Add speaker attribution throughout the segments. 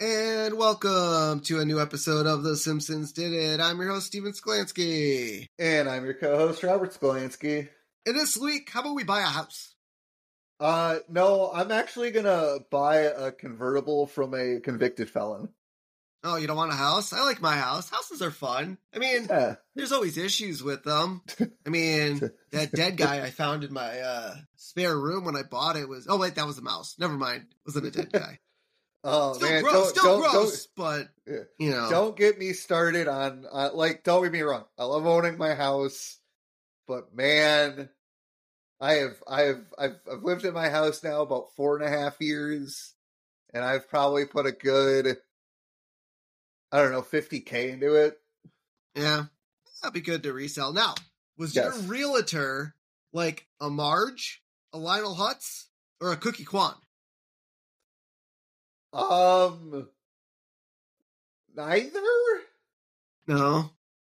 Speaker 1: And welcome to a new episode of The Simpsons Did It. I'm your host, Steven Sklansky.
Speaker 2: And I'm your co-host, Robert Skolansky.
Speaker 1: And this week, how about we buy a house?
Speaker 2: Uh, no, I'm actually gonna buy a convertible from a convicted felon.
Speaker 1: Oh, you don't want a house? I like my house. Houses are fun. I mean,
Speaker 2: Yeah.
Speaker 1: there's always issues with them. I mean, that dead guy I found in my uh, spare room when I bought it was. Oh wait, that was a mouse. Never mind. It wasn't a dead guy.
Speaker 2: Oh
Speaker 1: Still
Speaker 2: man,
Speaker 1: gross.
Speaker 2: don't,
Speaker 1: still
Speaker 2: don't,
Speaker 1: gross, but you know.
Speaker 2: don't don't get me started on uh, like. Don't get me wrong. I love owning my house, but man, I have I have I've I've lived in my house now about four and a half years, and I've probably put a good I don't know fifty k into it.
Speaker 1: Yeah, that'd be good to resell. Now, was
Speaker 2: Yes.
Speaker 1: your realtor like a Marge, a Lionel Hutz, or a Cookie Kwan?
Speaker 2: Um, neither.
Speaker 1: No,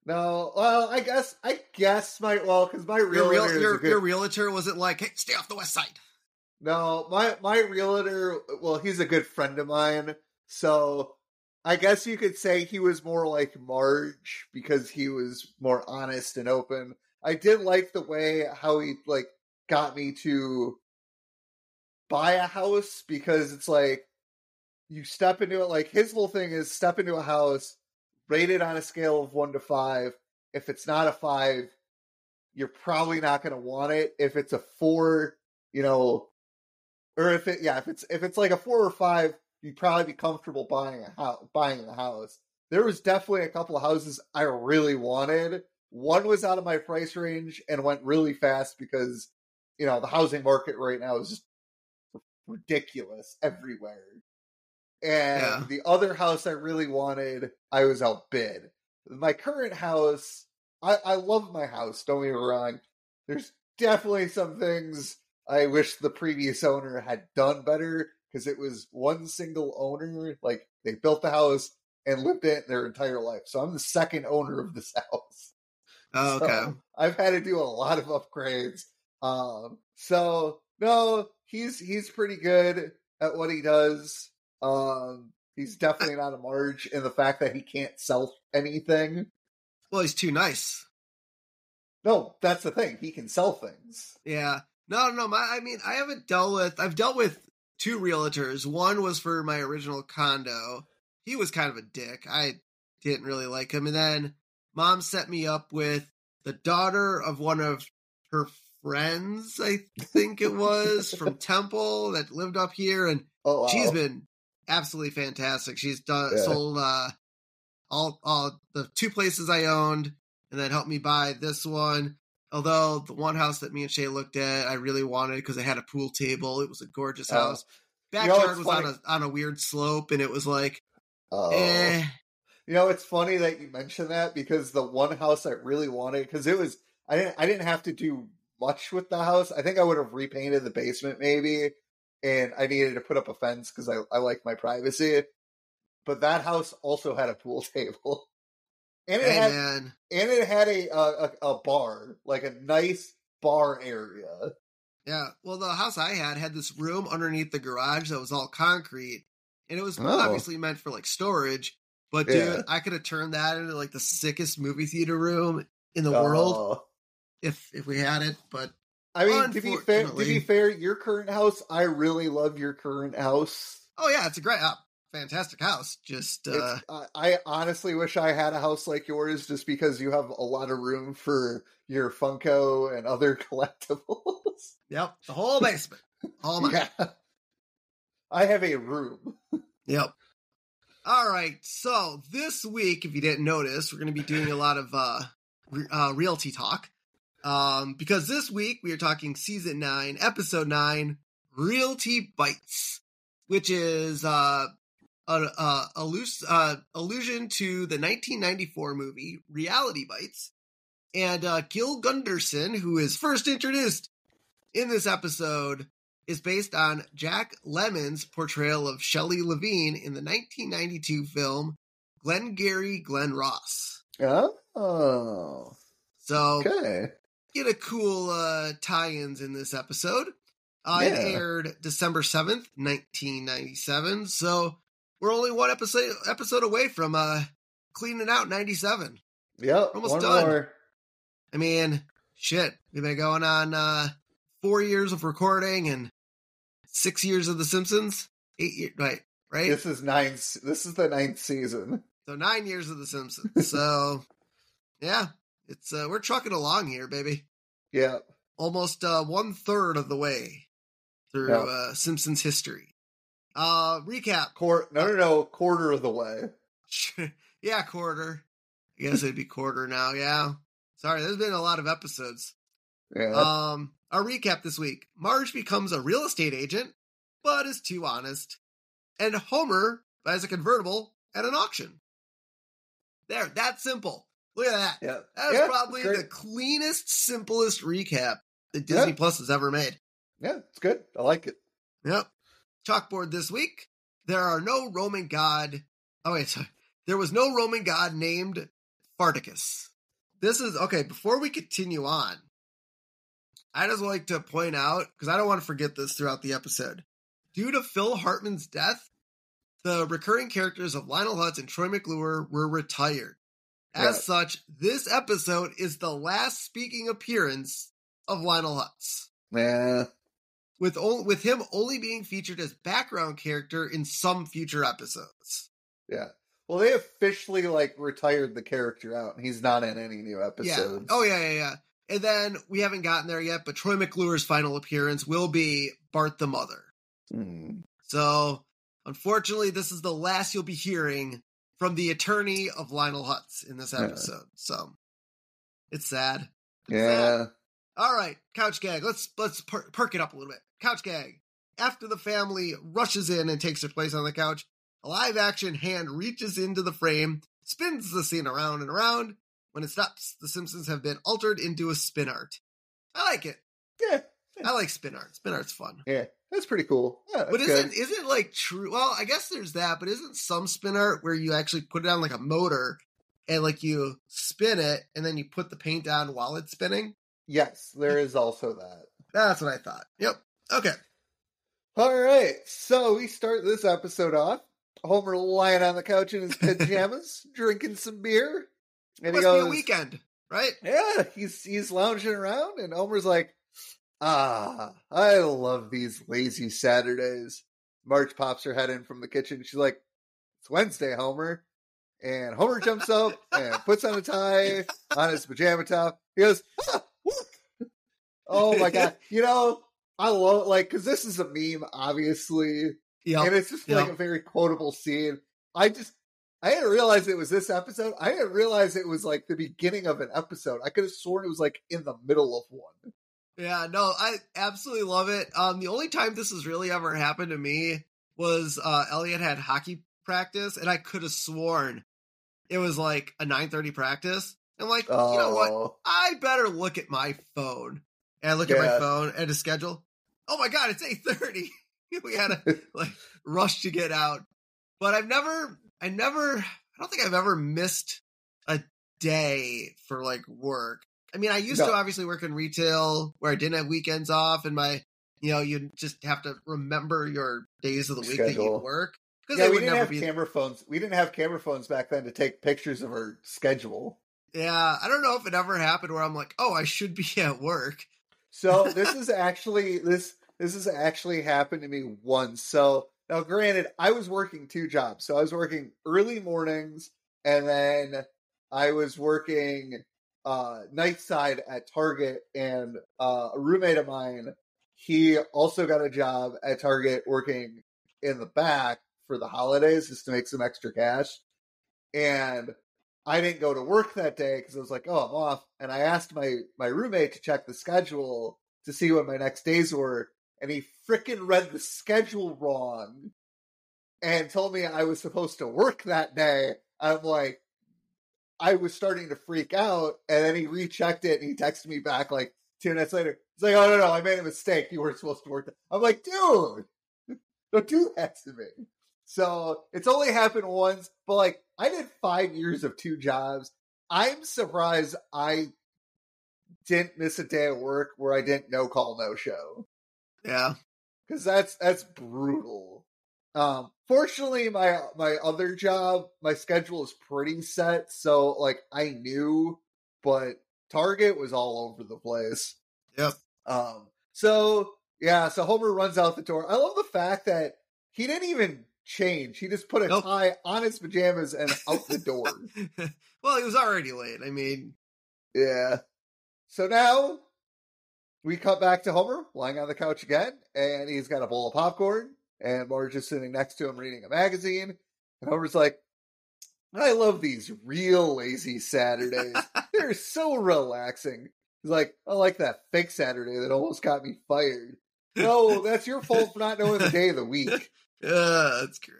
Speaker 2: No, well, I guess I guess my well because my
Speaker 1: your
Speaker 2: realtor
Speaker 1: real, your,
Speaker 2: good,
Speaker 1: your realtor wasn't like, hey, stay off the west side.
Speaker 2: no my my realtor well he's a good friend of mine so I guess you could say he was more like Marge because he was more honest and open. I did like the way how he like got me to buy a house because it's like you step into it like his whole thing is step into a house rated on a scale of 1 to 5 if it's not a 5 you're probably not going to want it if it's a 4 you know or if it yeah if it's if it's like a 4 or 5 you'd probably be comfortable buying a house buying the house there was definitely a couple of houses I really wanted one was out of my price range and went really fast because you know the housing market right now is just ridiculous everywhere. And
Speaker 1: Yeah.
Speaker 2: the other house I really wanted, I was outbid. My current house, I, I love my house, don't get me wrong. There's definitely some things I wish the previous owner had done better because it was one single owner. Like they built the house and lived in it their entire life. So I'm the second owner of this house.
Speaker 1: Oh, okay.
Speaker 2: So, I've had to do a lot of upgrades. Um, so no, he's he's pretty good at what he does. Um, he's definitely not a Marge in the fact that he can't sell anything.
Speaker 1: well, he's too nice.
Speaker 2: No, that's the thing. He can sell things.
Speaker 1: Yeah. No, no, my I mean, I haven't dealt with I've dealt with two realtors. One was for my original condo. He was kind of a dick. I didn't really like him. And then mom set me up with the daughter of one of her friends, I think it was, from Temple that lived up here and
Speaker 2: Oh, wow.
Speaker 1: she's been absolutely fantastic. She's done
Speaker 2: Yeah.
Speaker 1: sold uh all all the two places I owned and then helped me buy this one. Although the one house that me and Shay looked at, I really wanted because it had a pool table. It was a gorgeous
Speaker 2: Oh.
Speaker 1: house.
Speaker 2: You know,
Speaker 1: Backyard was on a on a weird slope, and it was like,
Speaker 2: Oh.
Speaker 1: eh.
Speaker 2: You know, it's funny that you mention that because the one house I really wanted, because it was, I didn't, I didn't have to do much with the house. I think I would have repainted the basement maybe, and I needed to put up a fence because I, I like my privacy. But that house also had a pool table, and it
Speaker 1: Hey
Speaker 2: had,
Speaker 1: man,
Speaker 2: and it had a, a a bar, like a nice bar area.
Speaker 1: yeah. Well, the house I had had this room underneath the garage that was all concrete, and it was
Speaker 2: Oh.
Speaker 1: obviously meant for like storage. But
Speaker 2: Yeah.
Speaker 1: dude, I could have turned that into like the sickest movie theater room in the world
Speaker 2: Oh.
Speaker 1: if if we had it. But
Speaker 2: I mean, to be fair, to be fair, your current house, I really love your current house.
Speaker 1: oh yeah, it's a great, uh, fantastic house. Just uh,
Speaker 2: I I honestly wish I had a house like yours, just because you have a lot of room for your Funko and other collectibles.
Speaker 1: yep, the whole basement, all my.
Speaker 2: yeah, I have a room.
Speaker 1: Yep. All right. So this week, if you didn't notice, we're going to be doing a lot of uh, re- uh, realty talk. Um, because this week we are talking season nine, episode nine, Realty Bites, which is uh, a, loose uh, allusion to the 1994 movie Reality Bites. And uh, Gil Gunderson, who is first introduced in this episode, is based on Jack Lemmon's portrayal of Shelley Levene in the 1992 film Glengarry Glen Ross.
Speaker 2: Oh,
Speaker 1: So
Speaker 2: okay.
Speaker 1: get a cool uh, tie-ins in this episode. Uh, It aired December seventh, nineteen ninety-seven. So we're only one episode episode away from uh, cleaning out ninety-seven.
Speaker 2: Yep.
Speaker 1: Almost
Speaker 2: one
Speaker 1: done.
Speaker 2: more.
Speaker 1: I mean, shit, we've been going on uh, four years of recording and six years of The Simpsons. Eight years, right? Right.
Speaker 2: This is nine. This is the ninth season.
Speaker 1: So nine years of The Simpsons. So yeah, it's uh, we're trucking along here, baby.
Speaker 2: Yep.
Speaker 1: Almost uh, one third of the way through
Speaker 2: Yeah.
Speaker 1: uh, Simpsons history. Uh, recap.
Speaker 2: Quar- no, no, no. Quarter of the way.
Speaker 1: yeah, quarter. I guess it'd be quarter now. Yeah. Sorry, there's been a lot of episodes.
Speaker 2: Yeah.
Speaker 1: Um, our recap this week: Marge becomes a real estate agent, but is too honest, and Homer buys a convertible at an auction. There, that simple. Look at that.
Speaker 2: yeah.
Speaker 1: That is
Speaker 2: Yeah,
Speaker 1: probably the cleanest, simplest recap that Disney
Speaker 2: Yeah.
Speaker 1: Plus has ever made.
Speaker 2: Yeah. It's good. I like it.
Speaker 1: Yep. Chalkboard this week. There are no Roman god. Oh wait, sorry. There was no Roman god named Spartacus. This is okay. Before we continue on, I just like to point out because I don't want to forget this throughout the episode. Due to Phil Hartman's death, the recurring characters of Lionel Hutz and Troy McClure were retired. As such, this episode is the last speaking appearance of Lionel Hutz
Speaker 2: Yeah.
Speaker 1: With o- with him only being featured as background character in some future episodes.
Speaker 2: Yeah. Well, they officially like retired the character out, and he's not in any new episodes.
Speaker 1: Yeah. Oh yeah, yeah, yeah. And then we haven't gotten there yet, but Troy McClure's final appearance will be Bart the Mother.
Speaker 2: Hmm.
Speaker 1: So unfortunately, this is the last you'll be hearing from the attorney of Lionel Hutz in this
Speaker 2: Yeah.
Speaker 1: episode. So it's sad. It's
Speaker 2: Yeah.
Speaker 1: sad. All right, couch gag. Let's let's per- perk it up a little bit. Couch gag. After the family rushes in and takes their place on the couch, a live action hand reaches into the frame, spins the scene around and around. When it stops, the Simpsons have been altered into a spin art. I like it.
Speaker 2: Yeah.
Speaker 1: I like spin art. Spin art's fun.
Speaker 2: Yeah. That's pretty cool. Yeah,
Speaker 1: But isn't
Speaker 2: good.
Speaker 1: isn't like true? Well, I guess there's that, but isn't some spin art where you actually put it on like a motor and like you spin it and then you put the paint down while it's spinning?
Speaker 2: Yes, there is also that.
Speaker 1: That's what I thought. Yep. Okay.
Speaker 2: All right, so we start this episode off. Homer lying on the couch in his pajamas, drinking some beer, and he
Speaker 1: Must
Speaker 2: goes,
Speaker 1: be a weekend, right?
Speaker 2: "Yeah." He's he's lounging around, and Homer's like, "Ah, I love these lazy Saturdays." Marge pops her head in from the kitchen. She's like, "It's Wednesday, Homer." And Homer jumps up and puts on a tie on his pajama top. He goes, ah. Oh my god! You know, I love like because this is a meme, obviously,
Speaker 1: Yep.
Speaker 2: and it's just like a very quotable scene. I just I didn't realize it was this episode. I didn't realize it was like the beginning of an episode. I could have sworn it was like in the middle of one.
Speaker 1: Yeah, no, I absolutely love it. Um, the only time this has really ever happened to me was uh Elliot had hockey practice, and I could have sworn it was like a nine thirty practice. I'm like,
Speaker 2: Oh,
Speaker 1: you know what? I better look at my phone. And I look at my phone and a schedule. Oh my god, it's eight thirty. we had a like rush to get out. But I've never, I never, I don't think I've ever missed a day for like work. I mean, I used to obviously work in retail where I didn't have weekends off, and my, you know, you just have to remember your days of the week that you work because
Speaker 2: Yeah, we didn't have camera phones. We didn't have camera phones back then to take pictures of our schedule.
Speaker 1: Yeah, I don't know if it ever happened where I'm like, oh, I should be at work.
Speaker 2: So this is actually this this has actually happened to me once. So now, granted, I was working two jobs. So I was working early mornings, and then I was working uh, night side at Target. And uh, a roommate of mine, he also got a job at Target working in the back for the holidays just to make some extra cash. And I didn't go to work that day because I was like, oh, I'm off. And I asked my my roommate to check the schedule to see what my next days were, and he frickin' read the schedule wrong and told me I was supposed to work that day. I'm like, I was starting to freak out, and then he rechecked it and he texted me back like two minutes later. He's like, oh no, no, I made a mistake. You weren't supposed to work that. I'm like, dude, don't do that to me. So it's only happened once, but like I did five years of two jobs. I'm surprised I didn't miss a day of work where I didn't no call no show
Speaker 1: Yeah.
Speaker 2: because that's that's brutal. Um, fortunately, my my other job, my schedule is pretty set, so like I knew, but Target was all over the place.
Speaker 1: Yep.
Speaker 2: Um, so yeah, so Homer runs out the door. I love the fact that he didn't even change; he just put a
Speaker 1: Nope.
Speaker 2: tie on his pajamas and out the door.
Speaker 1: well, he was already late. I mean,
Speaker 2: Yeah. So now we cut back to Homer lying on the couch again, and he's got a bowl of popcorn, and Marge is sitting next to him reading a magazine. And Homer's like, I love these real lazy Saturdays. They're so relaxing. He's like, I like that fake Saturday that almost got me fired. No, that's your fault for not knowing the day of the week.
Speaker 1: Uh, that's great.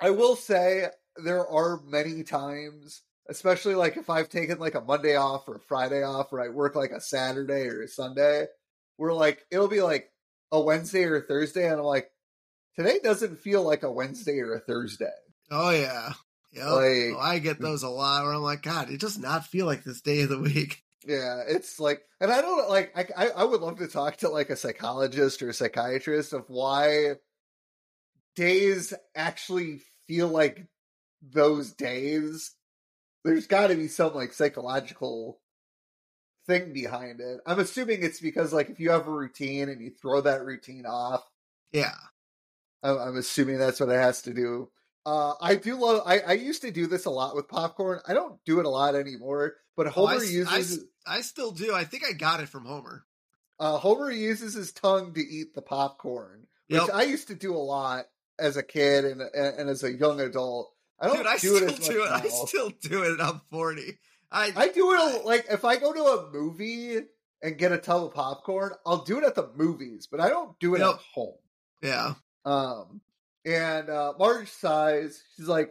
Speaker 2: I will say there are many times, especially like if I've taken like a Monday off or a Friday off, or I work like a Saturday or a Sunday, where like it'll be like a Wednesday or a Thursday, and I'm like, today doesn't feel like a Wednesday or a Thursday.
Speaker 1: Oh yeah. Yep.
Speaker 2: Like-
Speaker 1: oh, I get those a lot where I'm like, God, it does not feel like this day of the week.
Speaker 2: Yeah, it's like, and I don't like, I, I, I would love to talk to like a psychologist or a psychiatrist of why days actually feel like those days. There's got to be some like psychological thing behind it. I'm assuming it's because like if you have a routine and you throw that routine off,
Speaker 1: Yeah.
Speaker 2: I'm, I'm assuming that's what it has to do. Uh, I do love. I, I used to do this a lot with popcorn. I don't do it a lot anymore. But
Speaker 1: Oh,
Speaker 2: Homer
Speaker 1: I s- I
Speaker 2: uses
Speaker 1: s- I still do. I think I got it from Homer.
Speaker 2: uh, Homer uses his tongue to eat the popcorn, which
Speaker 1: Yep.
Speaker 2: I used to do a lot as a kid and and, and as a young adult. I don't
Speaker 1: Dude, I
Speaker 2: do
Speaker 1: still
Speaker 2: it much
Speaker 1: do it. I still do it. I'm 40. I
Speaker 2: I do it like if I go to a movie and get a tub of popcorn, I'll do it at the movies, but I don't do it
Speaker 1: Yep.
Speaker 2: at home.
Speaker 1: yeah.
Speaker 2: Um, and uh, Marge sighs. She's like,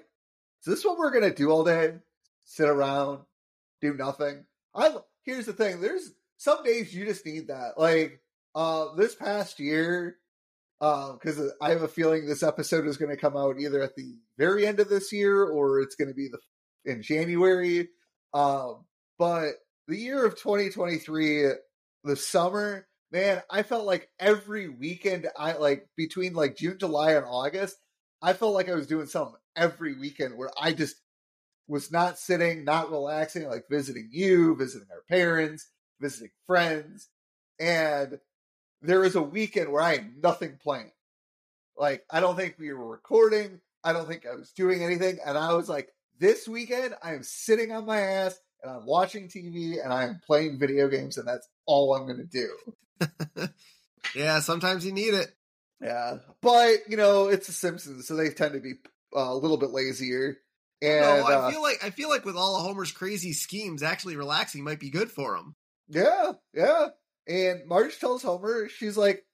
Speaker 2: "Is this what we're gonna do all day? Sit around, do nothing?" I here's the thing. There's some days you just need that. Like uh, this past year, because I have a feeling this episode is going to come out either at the very end of this year or it's going to be the in January. Um, but the year of 2023, the summer, man, I felt like every weekend, I like between like June, July, and August, I felt like I was doing something every weekend where I just was not sitting, not relaxing, like visiting you, visiting our parents, visiting friends. And there was a weekend where I had nothing planned. Like, I don't think we were recording. I don't think I was doing anything. And I was like, this weekend, I am sitting on my ass and I'm watching TV and I am playing video games, and that's all I'm going to do.
Speaker 1: Yeah, sometimes you need it.
Speaker 2: Yeah. But, you know, it's The Simpsons, so they tend to be uh, a little bit lazier. And
Speaker 1: no, I
Speaker 2: uh,
Speaker 1: feel like I feel like with all of Homer's crazy schemes, actually relaxing might be good for him.
Speaker 2: yeah, yeah. And Marge tells Homer, she's like,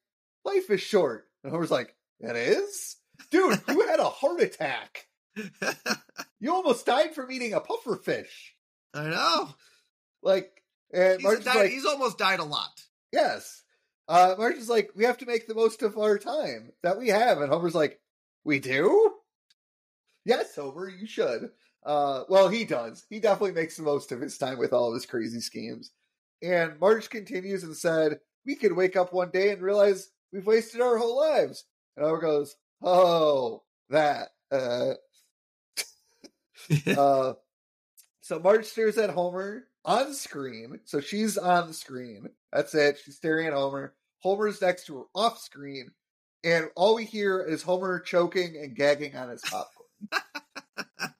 Speaker 2: life is short. And Homer's like, it is? Dude, you had a heart attack. You almost died from eating a puffer fish.
Speaker 1: I know.
Speaker 2: Like, and
Speaker 1: He's, died,
Speaker 2: like,
Speaker 1: he's almost died a lot.
Speaker 2: yes. Uh, Marge is like, we have to make the most of our time that we have. And Homer's like, we do? Yes, Homer, you should. Uh, well, he does. He definitely makes the most of his time with all of his crazy schemes. And Marge continues and said, we could wake up one day and realize we've wasted our whole lives. And Homer goes, oh, that. Uh, uh, so Marge stares at Homer on screen. So she's on the screen. That's it. She's staring at Homer. Homer's next to her off screen. And all we hear is Homer choking and gagging on his popcorn.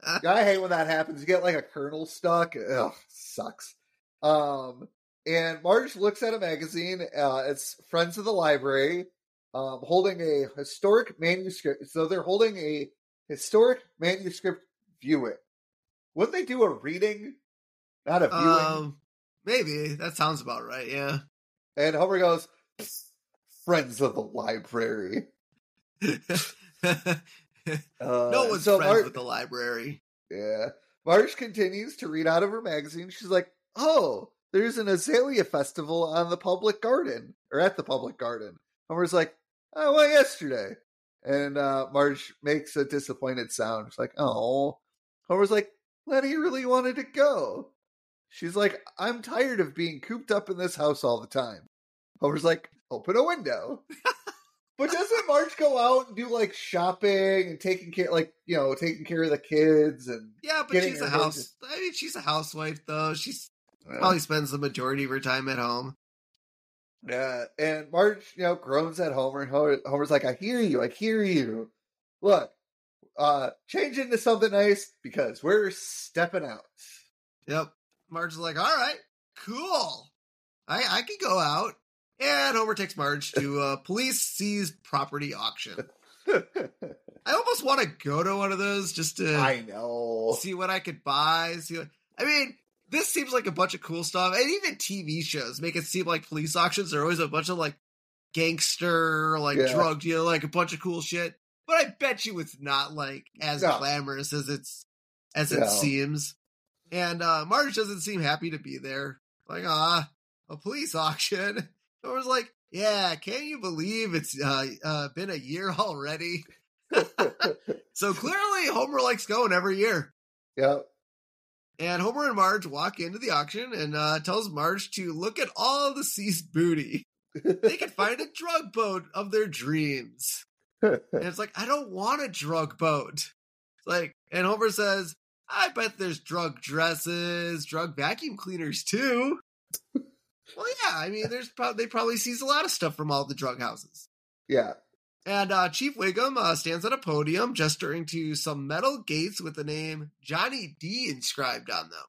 Speaker 2: I hate when that happens. You get like a kernel stuck. Ugh, sucks. Um, and Marge looks at a magazine. Uh, it's Friends of the Library, um, holding a historic manuscript. So they're holding a historic manuscript viewing. Wouldn't they do a reading, not a viewing?
Speaker 1: um, maybe that sounds about right. Yeah.
Speaker 2: and Homer goes, "Friends of the Library." Uh,
Speaker 1: no one's
Speaker 2: so
Speaker 1: friends
Speaker 2: Mar-
Speaker 1: with the library.
Speaker 2: Yeah. Marge continues to read out of her magazine. She's like, "Oh, there's an azalea festival on the public garden or at the public garden." Homer's like, "I went yesterday," and uh, Marge makes a disappointed sound. She's like, "Oh." Homer's like, "Lenny really wanted to go," She's like, I'm tired of being cooped up in this house all the time. Homer's like, open a window. but doesn't Marge go out and do like shopping and taking care, like you know, taking care of the kids and
Speaker 1: Yeah, but she's a house. I mean, she's a housewife though. She's probably spends the majority of her time at home.
Speaker 2: yeah. And Marge, you know, groans at Homer, and Homer's like, I hear you, I hear you. Look, uh, change into something nice because we're stepping out.
Speaker 1: Yep. Marge is like, all right, cool. I I can go out. And Homer takes Marge to a police seized property auction. I almost want to go to one of those just to
Speaker 2: I know.
Speaker 1: see what I could buy. See what I mean. This seems like a bunch of cool stuff, and even TV shows make it seem like police auctions are always a bunch of like gangster, like
Speaker 2: Yeah.
Speaker 1: drug deal, like a bunch of cool shit. But I bet you it's not like as
Speaker 2: No.
Speaker 1: glamorous as it's as it seems. And uh Marge doesn't seem happy to be there. Like, ah, a police auction. I was like, yeah, can you believe it's uh, uh been a year already? So clearly Homer likes going every year.
Speaker 2: yep.
Speaker 1: And Homer and Marge walk into the auction and uh, tells Marge to look at all the seized booty. They can find a drug boat of their dreams. And it's like, I don't want a drug boat. It's like, and Homer says, I bet there's drug dresses, drug vacuum cleaners too. well, yeah, I mean, there's probably they probably seize a lot of stuff from all the drug houses.
Speaker 2: yeah.
Speaker 1: And uh, Chief Wiggum uh, stands at a podium gesturing to some metal gates with the name Johnny D inscribed on them.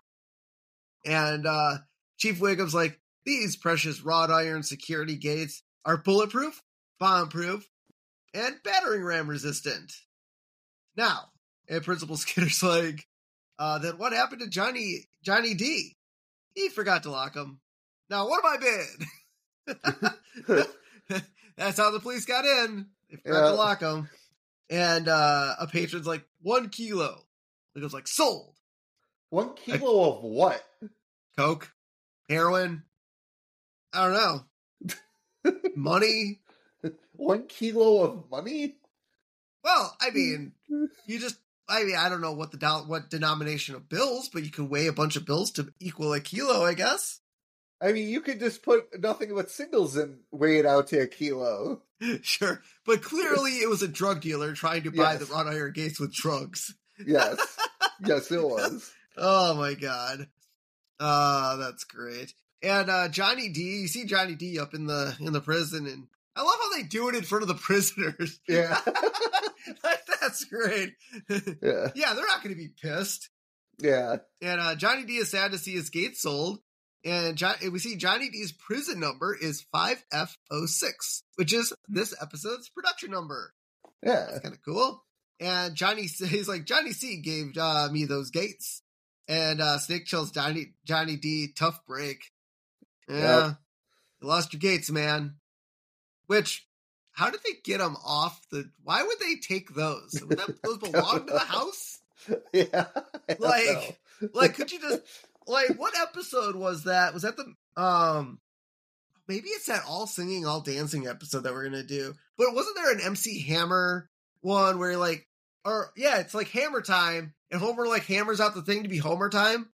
Speaker 1: And uh, Chief Wiggum's like, these precious wrought iron security gates are bulletproof, bombproof, and battering ram resistant. Now, and Principal Skinner's like, uh, then what happened to Johnny Johnny D? He forgot to lock them. Now, what am I bid? That's how the police got in. They forgot
Speaker 2: Yeah.
Speaker 1: lock them. And uh, a patron's like, one kilo. It goes like, sold.
Speaker 2: One kilo of what?
Speaker 1: Coke, heroin, I don't know, money.
Speaker 2: One kilo of money?
Speaker 1: Well, I mean, you just, I mean, I don't know what the do- what denomination of bills, but you can weigh a bunch of bills to equal a kilo, I guess.
Speaker 2: I mean, you could just put nothing but singles and weigh it out to a kilo.
Speaker 1: sure. But clearly it was a drug dealer trying to buy
Speaker 2: Yes.
Speaker 1: the wrought iron gates with drugs.
Speaker 2: Yes. yes, it was.
Speaker 1: Oh my god. Uh that's great. And uh Johnny D, you see Johnny D up in the in the prison and I love how they do it in front of the prisoners.
Speaker 2: Yeah.
Speaker 1: That's great.
Speaker 2: yeah.
Speaker 1: yeah, they're not gonna be pissed.
Speaker 2: Yeah.
Speaker 1: And uh Johnny D is sad to see his gates sold. And John, we see Johnny D's prison number is 5F06, which is this episode's production number.
Speaker 2: Yeah.
Speaker 1: That's kind of cool. And Johnny, he's like, Johnny C gave uh, me those gates. And uh, Snake tells Johnny, Johnny D, tough break. Yeah.
Speaker 2: Yep.
Speaker 1: You lost your gates, man. Which, how did they get them off the, why would they take those? Would that, those belong to the house?
Speaker 2: Yeah.
Speaker 1: Like-
Speaker 2: know.
Speaker 1: Like, could you just, like, what episode was that? Was that the, um, maybe it's that all singing, all dancing episode that we're going to do. But wasn't there an MC Hammer one where, like, or, yeah, it's like Hammer time, and Homer, like, hammers out the thing to be Homer time?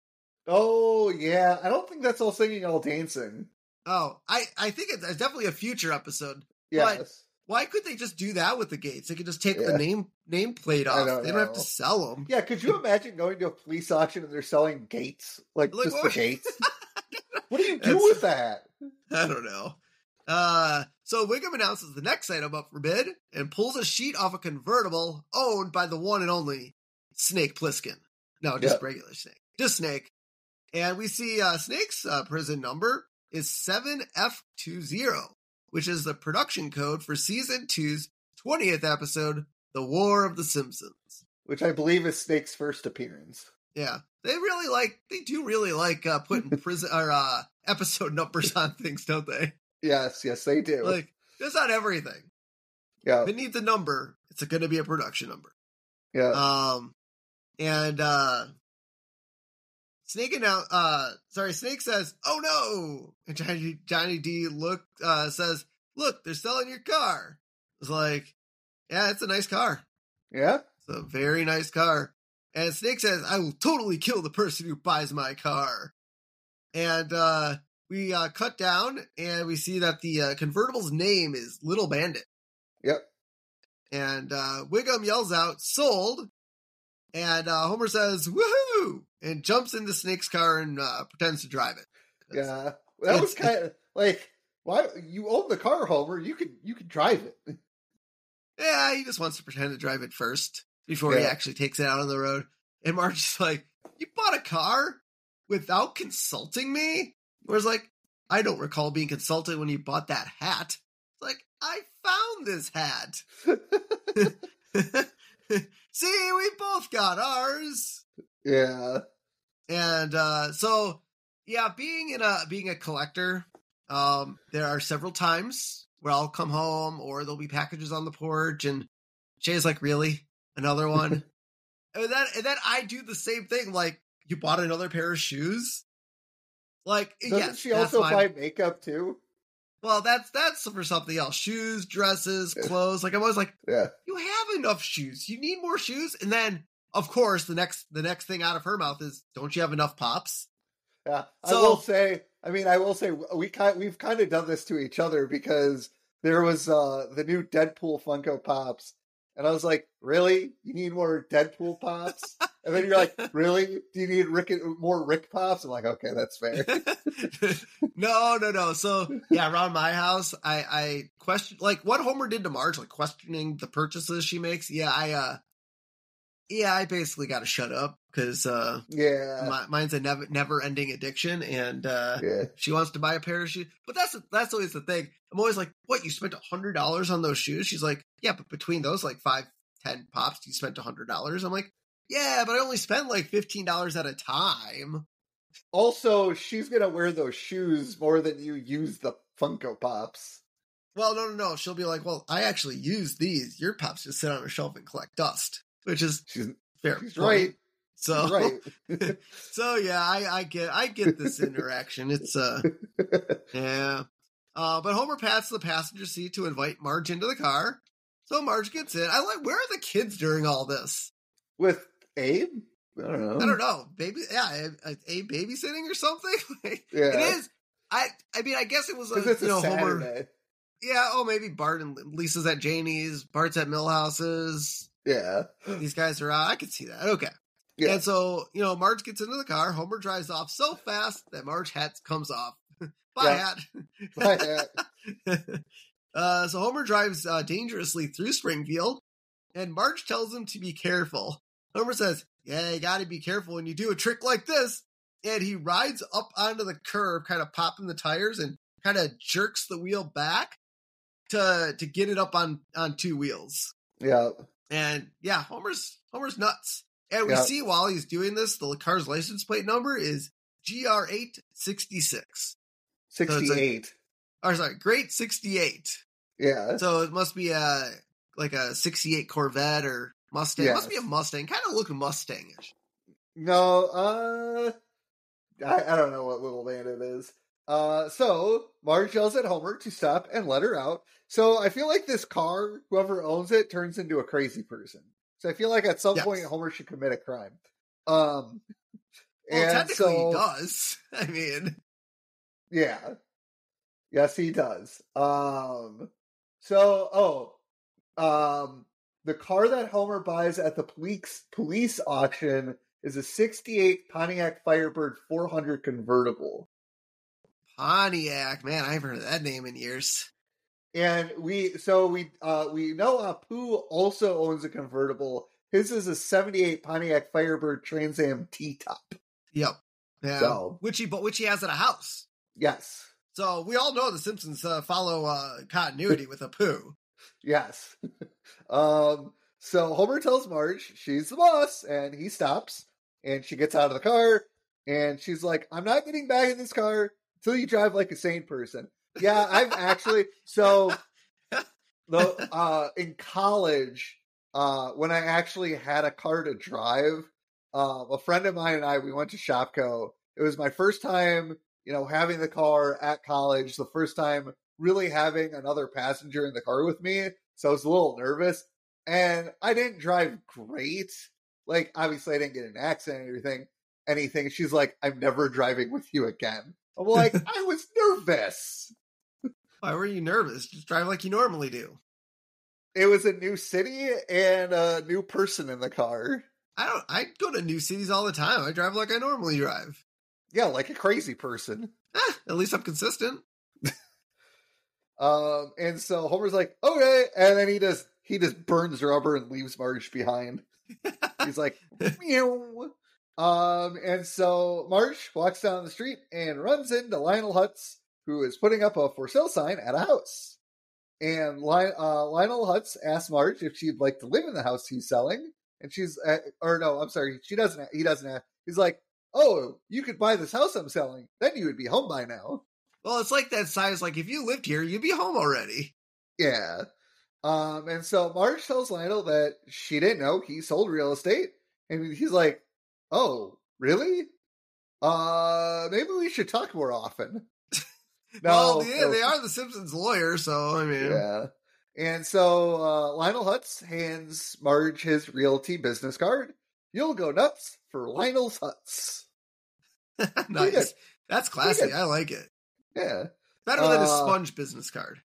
Speaker 2: Oh, yeah. I don't think that's all singing, all dancing.
Speaker 1: Oh, I, I think it's, it's definitely a future episode.
Speaker 2: Yes.
Speaker 1: Why could they just do that with the gates? They could just take
Speaker 2: Yeah.
Speaker 1: the name nameplate off.
Speaker 2: don't
Speaker 1: They don't have to sell them.
Speaker 2: Yeah, could you imagine going to a police auction and they're selling gates? Like,
Speaker 1: Like,
Speaker 2: just
Speaker 1: what-
Speaker 2: the gates? what do you do
Speaker 1: That's-
Speaker 2: with that?
Speaker 1: I don't know. Uh, so Wiggum announces the next item up for bid and pulls a sheet off a convertible owned by the one and only Snake Plissken. No, just
Speaker 2: Yeah.
Speaker 1: regular Snake. Just Snake. And we see uh, Snake's uh, prison number is 7F20, which is the production code for season two's 20th episode, The War of the Simpsons.
Speaker 2: Which I believe is Snake's first appearance.
Speaker 1: Yeah. They really like, they do really like uh, putting prison or uh, episode numbers on things, don't they?
Speaker 2: Yes, yes, they do.
Speaker 1: Like, that's not everything.
Speaker 2: yeah,
Speaker 1: If it needs a number, it's going to be a production number.
Speaker 2: yeah.
Speaker 1: Um, and uh, Snake now, uh, sorry, Snake says, "Oh no!" And Johnny Johnny D look uh says, "Look, they're selling your car." It's like, yeah, it's a nice car.
Speaker 2: yeah.
Speaker 1: It's a very nice car. And Snake says, "I will totally kill the person who buys my car." And uh, we uh, cut down and we see that the uh, convertible's name is Little Bandit.
Speaker 2: Yep.
Speaker 1: And uh, Wiggum yells out, sold. And uh, Homer says, woohoo! And jumps into Snake's car and uh, pretends to drive it.
Speaker 2: Yeah, that was kind of like why you own the car, Homer. You can you can drive it.
Speaker 1: Yeah, he just wants to pretend to drive it first before he actually takes it out on the road. And Marge is like, You bought a car without consulting me? Whereas, like, I don't recall being consulted when you bought that hat. It's like, I found this hat. See, we both got ours.
Speaker 2: yeah,
Speaker 1: And uh so yeah, being in a being a collector, um, there are several times where I'll come home or there'll be packages on the porch and Shay's like, Really? Another one? and then and then I do the same thing, like, you bought another pair of shoes? Like
Speaker 2: doesn't
Speaker 1: yes,
Speaker 2: she also
Speaker 1: my-
Speaker 2: buy makeup too?
Speaker 1: well that's that's for something else. Shoes, dresses, clothes. Like I'm always like,
Speaker 2: Yeah,
Speaker 1: you have enough shoes. You need more shoes. And then of course the next the next thing out of her mouth is, Don't you have enough pops?
Speaker 2: yeah. I will say. I mean, I will say we kind we've kind of done this to each other because there was uh the new Deadpool Funko Pops, and I was like, "Really? You need more Deadpool Pops?" And then you're like, "Really? Do you need Rick more Rick Pops?" I'm like, "Okay, that's fair."
Speaker 1: no, no, no. So yeah, around my house, I I question like what Homer did to Marge, like questioning the purchases she makes. Yeah, I uh, yeah, I basically got to shut up because uh,
Speaker 2: Yeah,
Speaker 1: my, mine's a never never ending addiction, and uh,
Speaker 2: yeah,
Speaker 1: she wants to buy a pair of shoes. But that's that's always the thing. I'm always like, what? You spent a hundred dollars on those shoes? She's like, yeah, but between those like five, ten pops, you spent a hundred dollars. I'm like, yeah, but I only spent like fifteen dollars at a time.
Speaker 2: Also, she's gonna wear those shoes more than you use the Funko Pops.
Speaker 1: Well, no, no, no. She'll be like, well, I actually use these. Your pops just sit on a shelf and collect dust, which is
Speaker 2: She's,
Speaker 1: fair.
Speaker 2: she's right.
Speaker 1: So,
Speaker 2: right.
Speaker 1: so yeah, I, I get, I get this interaction. It's uh, yeah. Uh, but Homer pats the passenger seat to invite Marge into the car. So Marge gets in. I like, where are the kids during all this?
Speaker 2: With Abe? I don't know.
Speaker 1: I don't know. Baby, yeah, a, a babysitting or something. Like,
Speaker 2: Yeah.
Speaker 1: It is. I, I mean, I guess it was
Speaker 2: it's
Speaker 1: you
Speaker 2: a
Speaker 1: know, Homer. Yeah. Oh, maybe Bart and Lisa's at Janie's. Bart's at Milhouse's.
Speaker 2: Yeah.
Speaker 1: these guys are out. I can see that. Okay.
Speaker 2: Yeah.
Speaker 1: And so, you know, Marge gets into the car. Homer drives off so fast that Marge hat comes off. Bye,
Speaker 2: Yeah.
Speaker 1: hat.
Speaker 2: My hat.
Speaker 1: uh, so Homer drives uh, dangerously through Springfield, and Marge tells him to be careful. Homer says, Yeah, you gotta be careful when you do a trick like this. And he rides up onto the curb, kind of popping the tires and kind of jerks the wheel back to to get it up on on two wheels.
Speaker 2: Yeah.
Speaker 1: And yeah, Homer's Homer's nuts. And we
Speaker 2: Yeah.
Speaker 1: see while he's doing this, the car's license plate number is GR866. it's like-
Speaker 2: 68.
Speaker 1: Or sorry, Great 68.
Speaker 2: yeah.
Speaker 1: So it must be a like a 68 Corvette or Mustang. It must be a Mustang. Kind of look Mustangish.
Speaker 2: No, uh I, I don't know what little man it is. Uh so Marge yells at Homer to stop and let her out. So I feel like this car, whoever owns it, turns into a crazy person. So I feel like at some
Speaker 1: Yes.
Speaker 2: point Homer should commit a crime. Um
Speaker 1: Well,
Speaker 2: and
Speaker 1: technically
Speaker 2: so,
Speaker 1: he does. I mean,
Speaker 2: Yeah. Yes, he does. Um so oh um the car that Homer buys at the police police auction is a 68 Pontiac Firebird 400 convertible.
Speaker 1: Pontiac, man, I haven't heard of that name in years.
Speaker 2: And we so we uh we know Apu also owns a convertible. His is a 78 Pontiac Firebird Trans Am T-top.
Speaker 1: Yep. Yeah.
Speaker 2: So-
Speaker 1: which he but which he has at a house.
Speaker 2: Yes.
Speaker 1: So we all know the Simpsons uh, follow uh, continuity with Apu.
Speaker 2: Yes. um, so Homer tells Marge she's the boss, and he stops, and she gets out of the car, and she's like, I'm not getting back in this car until you drive like a sane person. Yeah, I've actually so the uh in college, uh when I actually had a car to drive, uh, a friend of mine and I we went to Shopko. It was my first time, you know, having the car at college, the first time really having another passenger in the car with me. So I was a little nervous. And I didn't drive great. Like, obviously, I didn't get an accident or anything. anything. She's like, I'm never driving with you again. I'm like, I was nervous.
Speaker 1: Why were you nervous? Just drive like you normally do.
Speaker 2: It was a new city and a new person in the car.
Speaker 1: I don't. I go to new cities all the time. I drive like I normally drive.
Speaker 2: Yeah, like a crazy person.
Speaker 1: Eh, at least I'm consistent.
Speaker 2: Um, and so Homer's like, okay, and then he just he just burns rubber and leaves Marge behind. He's like, meow. Um, and so Marge walks down the street and runs into Lionel Hutz, who is putting up a for sale sign at a house. And Lion, uh, Lionel Hutz asks Marge if she'd like to live in the house he's selling, and she's, uh, or no, I'm sorry, she doesn't. He doesn't. Ask. He's like, oh, you could buy this house I'm selling, then you would be home by now.
Speaker 1: Well, it's like that size. Like if you lived here, you'd be home already.
Speaker 2: Yeah. Um, and so Marge tells Lionel that she didn't know he sold real estate, and he's like, "Oh, really? Uh, maybe we should talk more often."
Speaker 1: well, yeah, they are the Simpsons lawyer, so I mean,
Speaker 2: yeah. And so uh, Lionel Hutz hands Marge his realty business card. You'll go nuts for Lionel's Hutz.
Speaker 1: nice. That's classy. I like it.
Speaker 2: Yeah.
Speaker 1: Better than a
Speaker 2: Uh,
Speaker 1: sponge business card.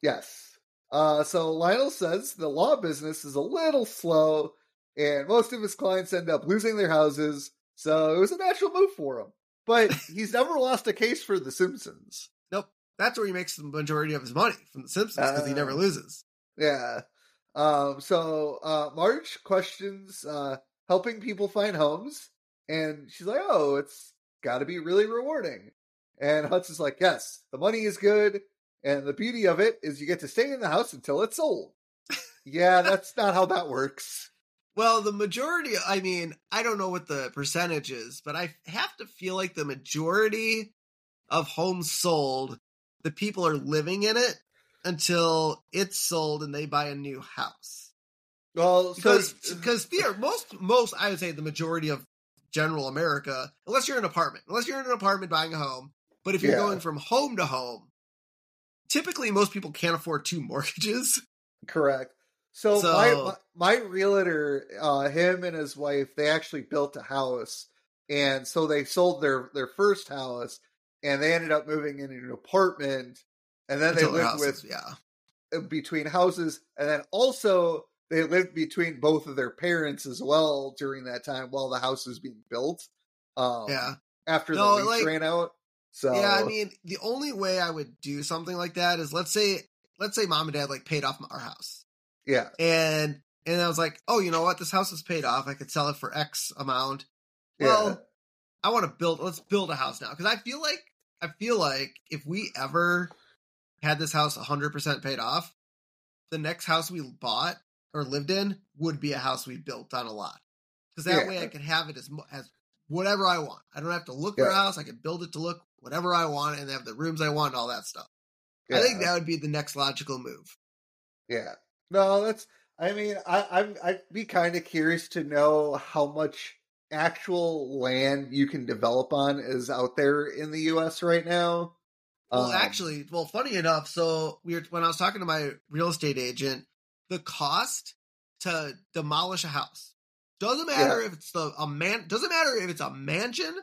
Speaker 2: Yes. Uh, so Lionel says the law business is a little slow, and most of his clients end up losing their houses, so it was a natural move for him. But he's never lost a case for The Simpsons.
Speaker 1: Nope. That's where he makes the majority of his money from The Simpsons because he never
Speaker 2: Uh,
Speaker 1: loses.
Speaker 2: Yeah. Um, so uh, Marge questions uh, helping people find homes, and she's like, "Oh, it's got to be really rewarding." And Hutz is like, "Yes, the money is good, and the beauty of it is you get to stay in the house until it's sold." yeah, that's not how that works.
Speaker 1: Well, the majority, I mean, I don't know what the percentage is, but I have to feel like the majority of homes sold, the people are living in it until it's sold and they buy a new house.
Speaker 2: Well,
Speaker 1: Because because most most I would say the majority of general America, unless you're in an apartment, unless you're in an apartment buying a home, but if you're
Speaker 2: Yeah.
Speaker 1: going from home to home, typically most people can't afford two mortgages.
Speaker 2: Correct. So,
Speaker 1: So-
Speaker 2: my, my my realtor, uh, him and his wife, they actually built a house, and so they sold their their first house, and they ended up moving in an apartment, and then they lived
Speaker 1: houses,
Speaker 2: with
Speaker 1: yeah.
Speaker 2: uh, between houses, and then also they lived between both of their parents as well during that time while the house was being built. Um,
Speaker 1: Yeah.
Speaker 2: After
Speaker 1: No,
Speaker 2: the lease
Speaker 1: like-
Speaker 2: ran out. So
Speaker 1: Yeah, I mean, the only way I would do something like that is let's say let's say mom and dad like paid off our house.
Speaker 2: Yeah,
Speaker 1: And and I was like, "Oh, you know what? This house is paid off. I could sell it for X amount."
Speaker 2: yeah,
Speaker 1: Well, I want to build let's build a house now cuz I feel like I feel like if we ever had this house 100% paid off, the next house we bought or lived in would be a house we built on a lot. Cuz that
Speaker 2: Yeah.
Speaker 1: way I could have it as as whatever I want. I don't have to look for a house. I can build it to look whatever I want and have the rooms I want and all that stuff.
Speaker 2: yeah.
Speaker 1: I think that would be the next logical move.
Speaker 2: Yeah. No, that's. I mean, I, I'm. I'd be kind of curious to know how much actual land you can develop on is out there in the U.S. right now.
Speaker 1: Well,
Speaker 2: Um,
Speaker 1: actually, well, funny enough, so we were when I was talking to my real estate agent, the cost to demolish a house doesn't matter if it's the a man doesn't matter if it's a mansion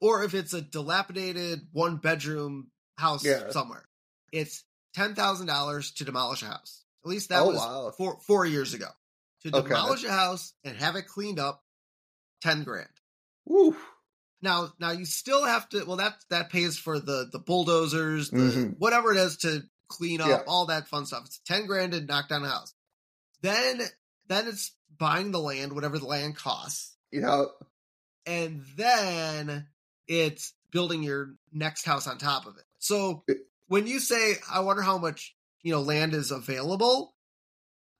Speaker 1: or if it's a dilapidated one bedroom house
Speaker 2: Yeah.
Speaker 1: somewhere. It's ten thousand dollars to demolish a house. At least that
Speaker 2: Oh,
Speaker 1: was
Speaker 2: wow.
Speaker 1: four four years ago. To
Speaker 2: Okay.
Speaker 1: demolish a house and have it cleaned up, ten grand.
Speaker 2: woo.
Speaker 1: Now, now you still have to. Well, that that pays for the the bulldozers, the
Speaker 2: Mhm.
Speaker 1: whatever it is to clean up,
Speaker 2: Yeah.
Speaker 1: all that fun stuff. It's ten grand to knock down a house. Then, then it's buying the land, whatever the land costs,
Speaker 2: You know.
Speaker 1: and then it's building your next house on top of it. So when you say, "I wonder how much you know land is available,"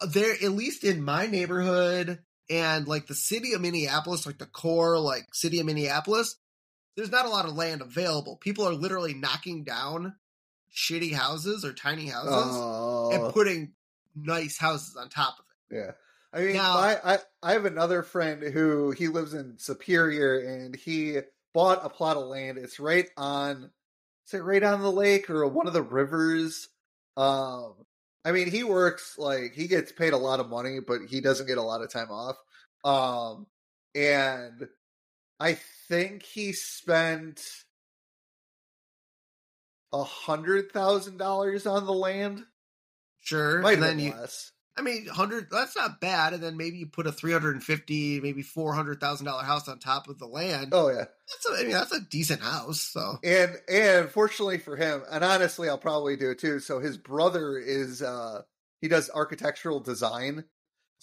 Speaker 1: uh, there at least in my neighborhood and like the city of Minneapolis, like the core like city of Minneapolis, there's not a lot of land available. People are literally knocking down shitty houses or tiny houses
Speaker 2: Oh,
Speaker 1: and putting nice houses on top of it.
Speaker 2: yeah. I mean,
Speaker 1: Now-
Speaker 2: my, I I have another friend who he lives in Superior, and he bought a plot of land. It's right on, is it right on the lake or one of the rivers? Um, I mean, he works like he gets paid a lot of money, but he doesn't get a lot of time off. Um, and I think he spent a hundred thousand dollars on the land.
Speaker 1: Sure.
Speaker 2: Might
Speaker 1: and
Speaker 2: have
Speaker 1: then
Speaker 2: less.
Speaker 1: I mean, hundred. That's not bad. And then maybe you put a three hundred and fifty, maybe four hundred thousand dollar house on top of the land.
Speaker 2: Oh yeah.
Speaker 1: That's a, I mean, that's a decent house. So
Speaker 2: And and fortunately for him, and honestly I'll probably do it too. So his brother is uh he does architectural design.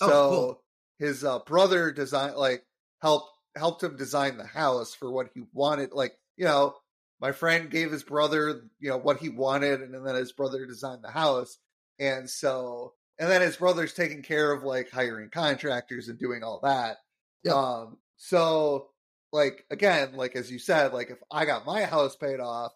Speaker 1: Oh,
Speaker 2: So
Speaker 1: cool.
Speaker 2: his uh brother design like helped helped him design the house for what he wanted. Like, you know, my friend gave his brother, you know, what he wanted, and then his brother designed the house. And so and then his brother's taking care of like hiring contractors and doing all that.
Speaker 1: Yep.
Speaker 2: Um so like again, like as you said, like if I got my house paid off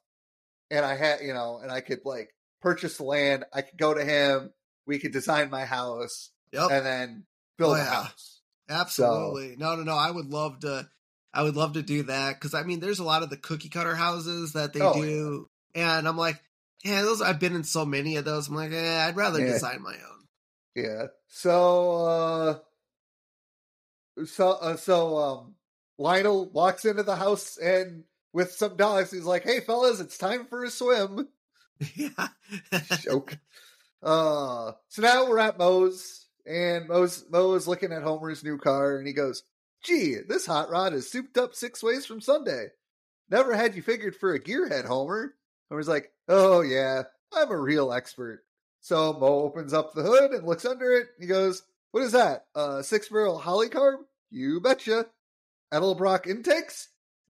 Speaker 2: and I had, you know, and I could like purchase the land, I could go to him, we could design my house
Speaker 1: yep,
Speaker 2: and then build
Speaker 1: Oh,
Speaker 2: a
Speaker 1: yeah.
Speaker 2: house.
Speaker 1: absolutely. No, no, no. I would love to. I would love to do that because I mean, there's a lot of the cookie cutter houses that they
Speaker 2: Oh,
Speaker 1: do, and I'm like, yeah, those. I've been in so many of those. I'm like, eh, I'd rather
Speaker 2: Yeah.
Speaker 1: design my own.
Speaker 2: Yeah. So uh so uh, so um Lionel walks into the house and with some dogs he's like, "Hey fellas, it's time for a swim."
Speaker 1: yeah.
Speaker 2: Joke. Uh so now we're at Moe's and Moe's Moe is looking at Homer's new car and he goes, "Gee, this hot rod is souped up six ways from Sunday. Never had you figured for a gearhead, Homer." Homer's like, "Oh yeah, I'm a real expert." So Moe opens up the hood and looks under it. He goes, "What is that? A six barrel Holley carb? You betcha." Edelbrock intakes?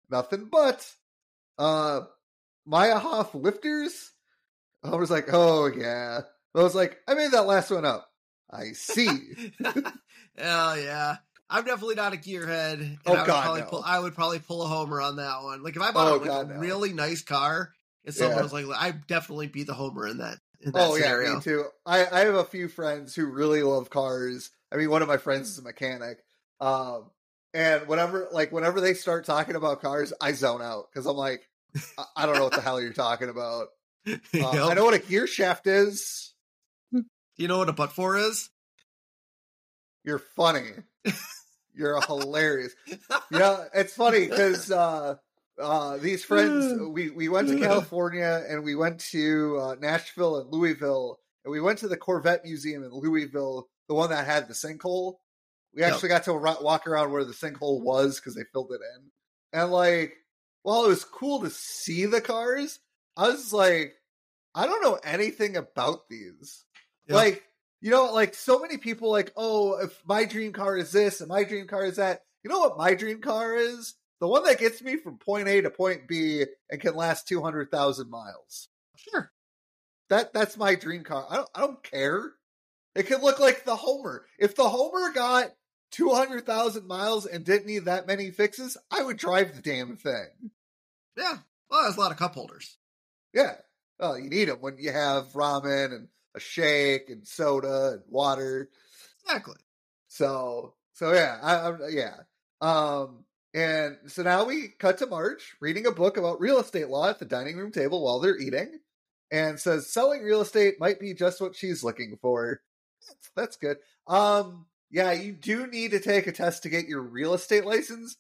Speaker 2: Nothing but. Uh, Meyerhoff lifters? Homer's like, "Oh yeah." I was like, "I made that last one up." I see.
Speaker 1: Hell yeah. I'm definitely not a gearhead. and
Speaker 2: Oh,
Speaker 1: I would
Speaker 2: God,
Speaker 1: probably
Speaker 2: no.
Speaker 1: pull, I would probably pull a homer on that one. Like if I bought
Speaker 2: Oh,
Speaker 1: a, like,
Speaker 2: God, no.
Speaker 1: really nice car and someone
Speaker 2: Yeah.
Speaker 1: was like, I'd definitely be the homer in that
Speaker 2: oh
Speaker 1: scenario.
Speaker 2: yeah, me too. I I have a few friends who really love cars. I mean, one of my friends is a mechanic. Um, and whenever like whenever they start talking about cars, I zone out because I'm like, I, I don't know what the hell you're talking about. Uh,
Speaker 1: Yep.
Speaker 2: I know what a gear shaft is.
Speaker 1: You know what a butt for is?
Speaker 2: You're funny. You're hilarious. Yeah, it's funny because uh, uh, these friends we we went to California and we went to uh, Nashville and Louisville and we went to the Corvette Museum in Louisville, the one that had the sinkhole. We actually got to ro- walk around where the sinkhole was because they filled it in, and like, while it was cool to see the cars, I was like, I don't know anything about these. Like, you know, like so many people like, oh, if my dream car is this and my dream car is that. You know what my dream car is? The one that gets me from point A to point B and can last two hundred thousand miles.
Speaker 1: Sure.
Speaker 2: That that's my dream car. I don't I don't care. It could look like the Homer. If the Homer got two hundred thousand miles and didn't need that many fixes, I would drive the damn thing.
Speaker 1: Yeah. Well, there's a lot of cup holders.
Speaker 2: Yeah. Well, you need them when you have ramen and a shake and soda and water.
Speaker 1: Exactly.
Speaker 2: So so yeah, I, I yeah. Um and so now we cut to Marge reading a book about real estate law at the dining room table while they're eating and says selling real estate might be just what she's looking for. That's, that's good. Um yeah, you do need to take a test to get your real estate license.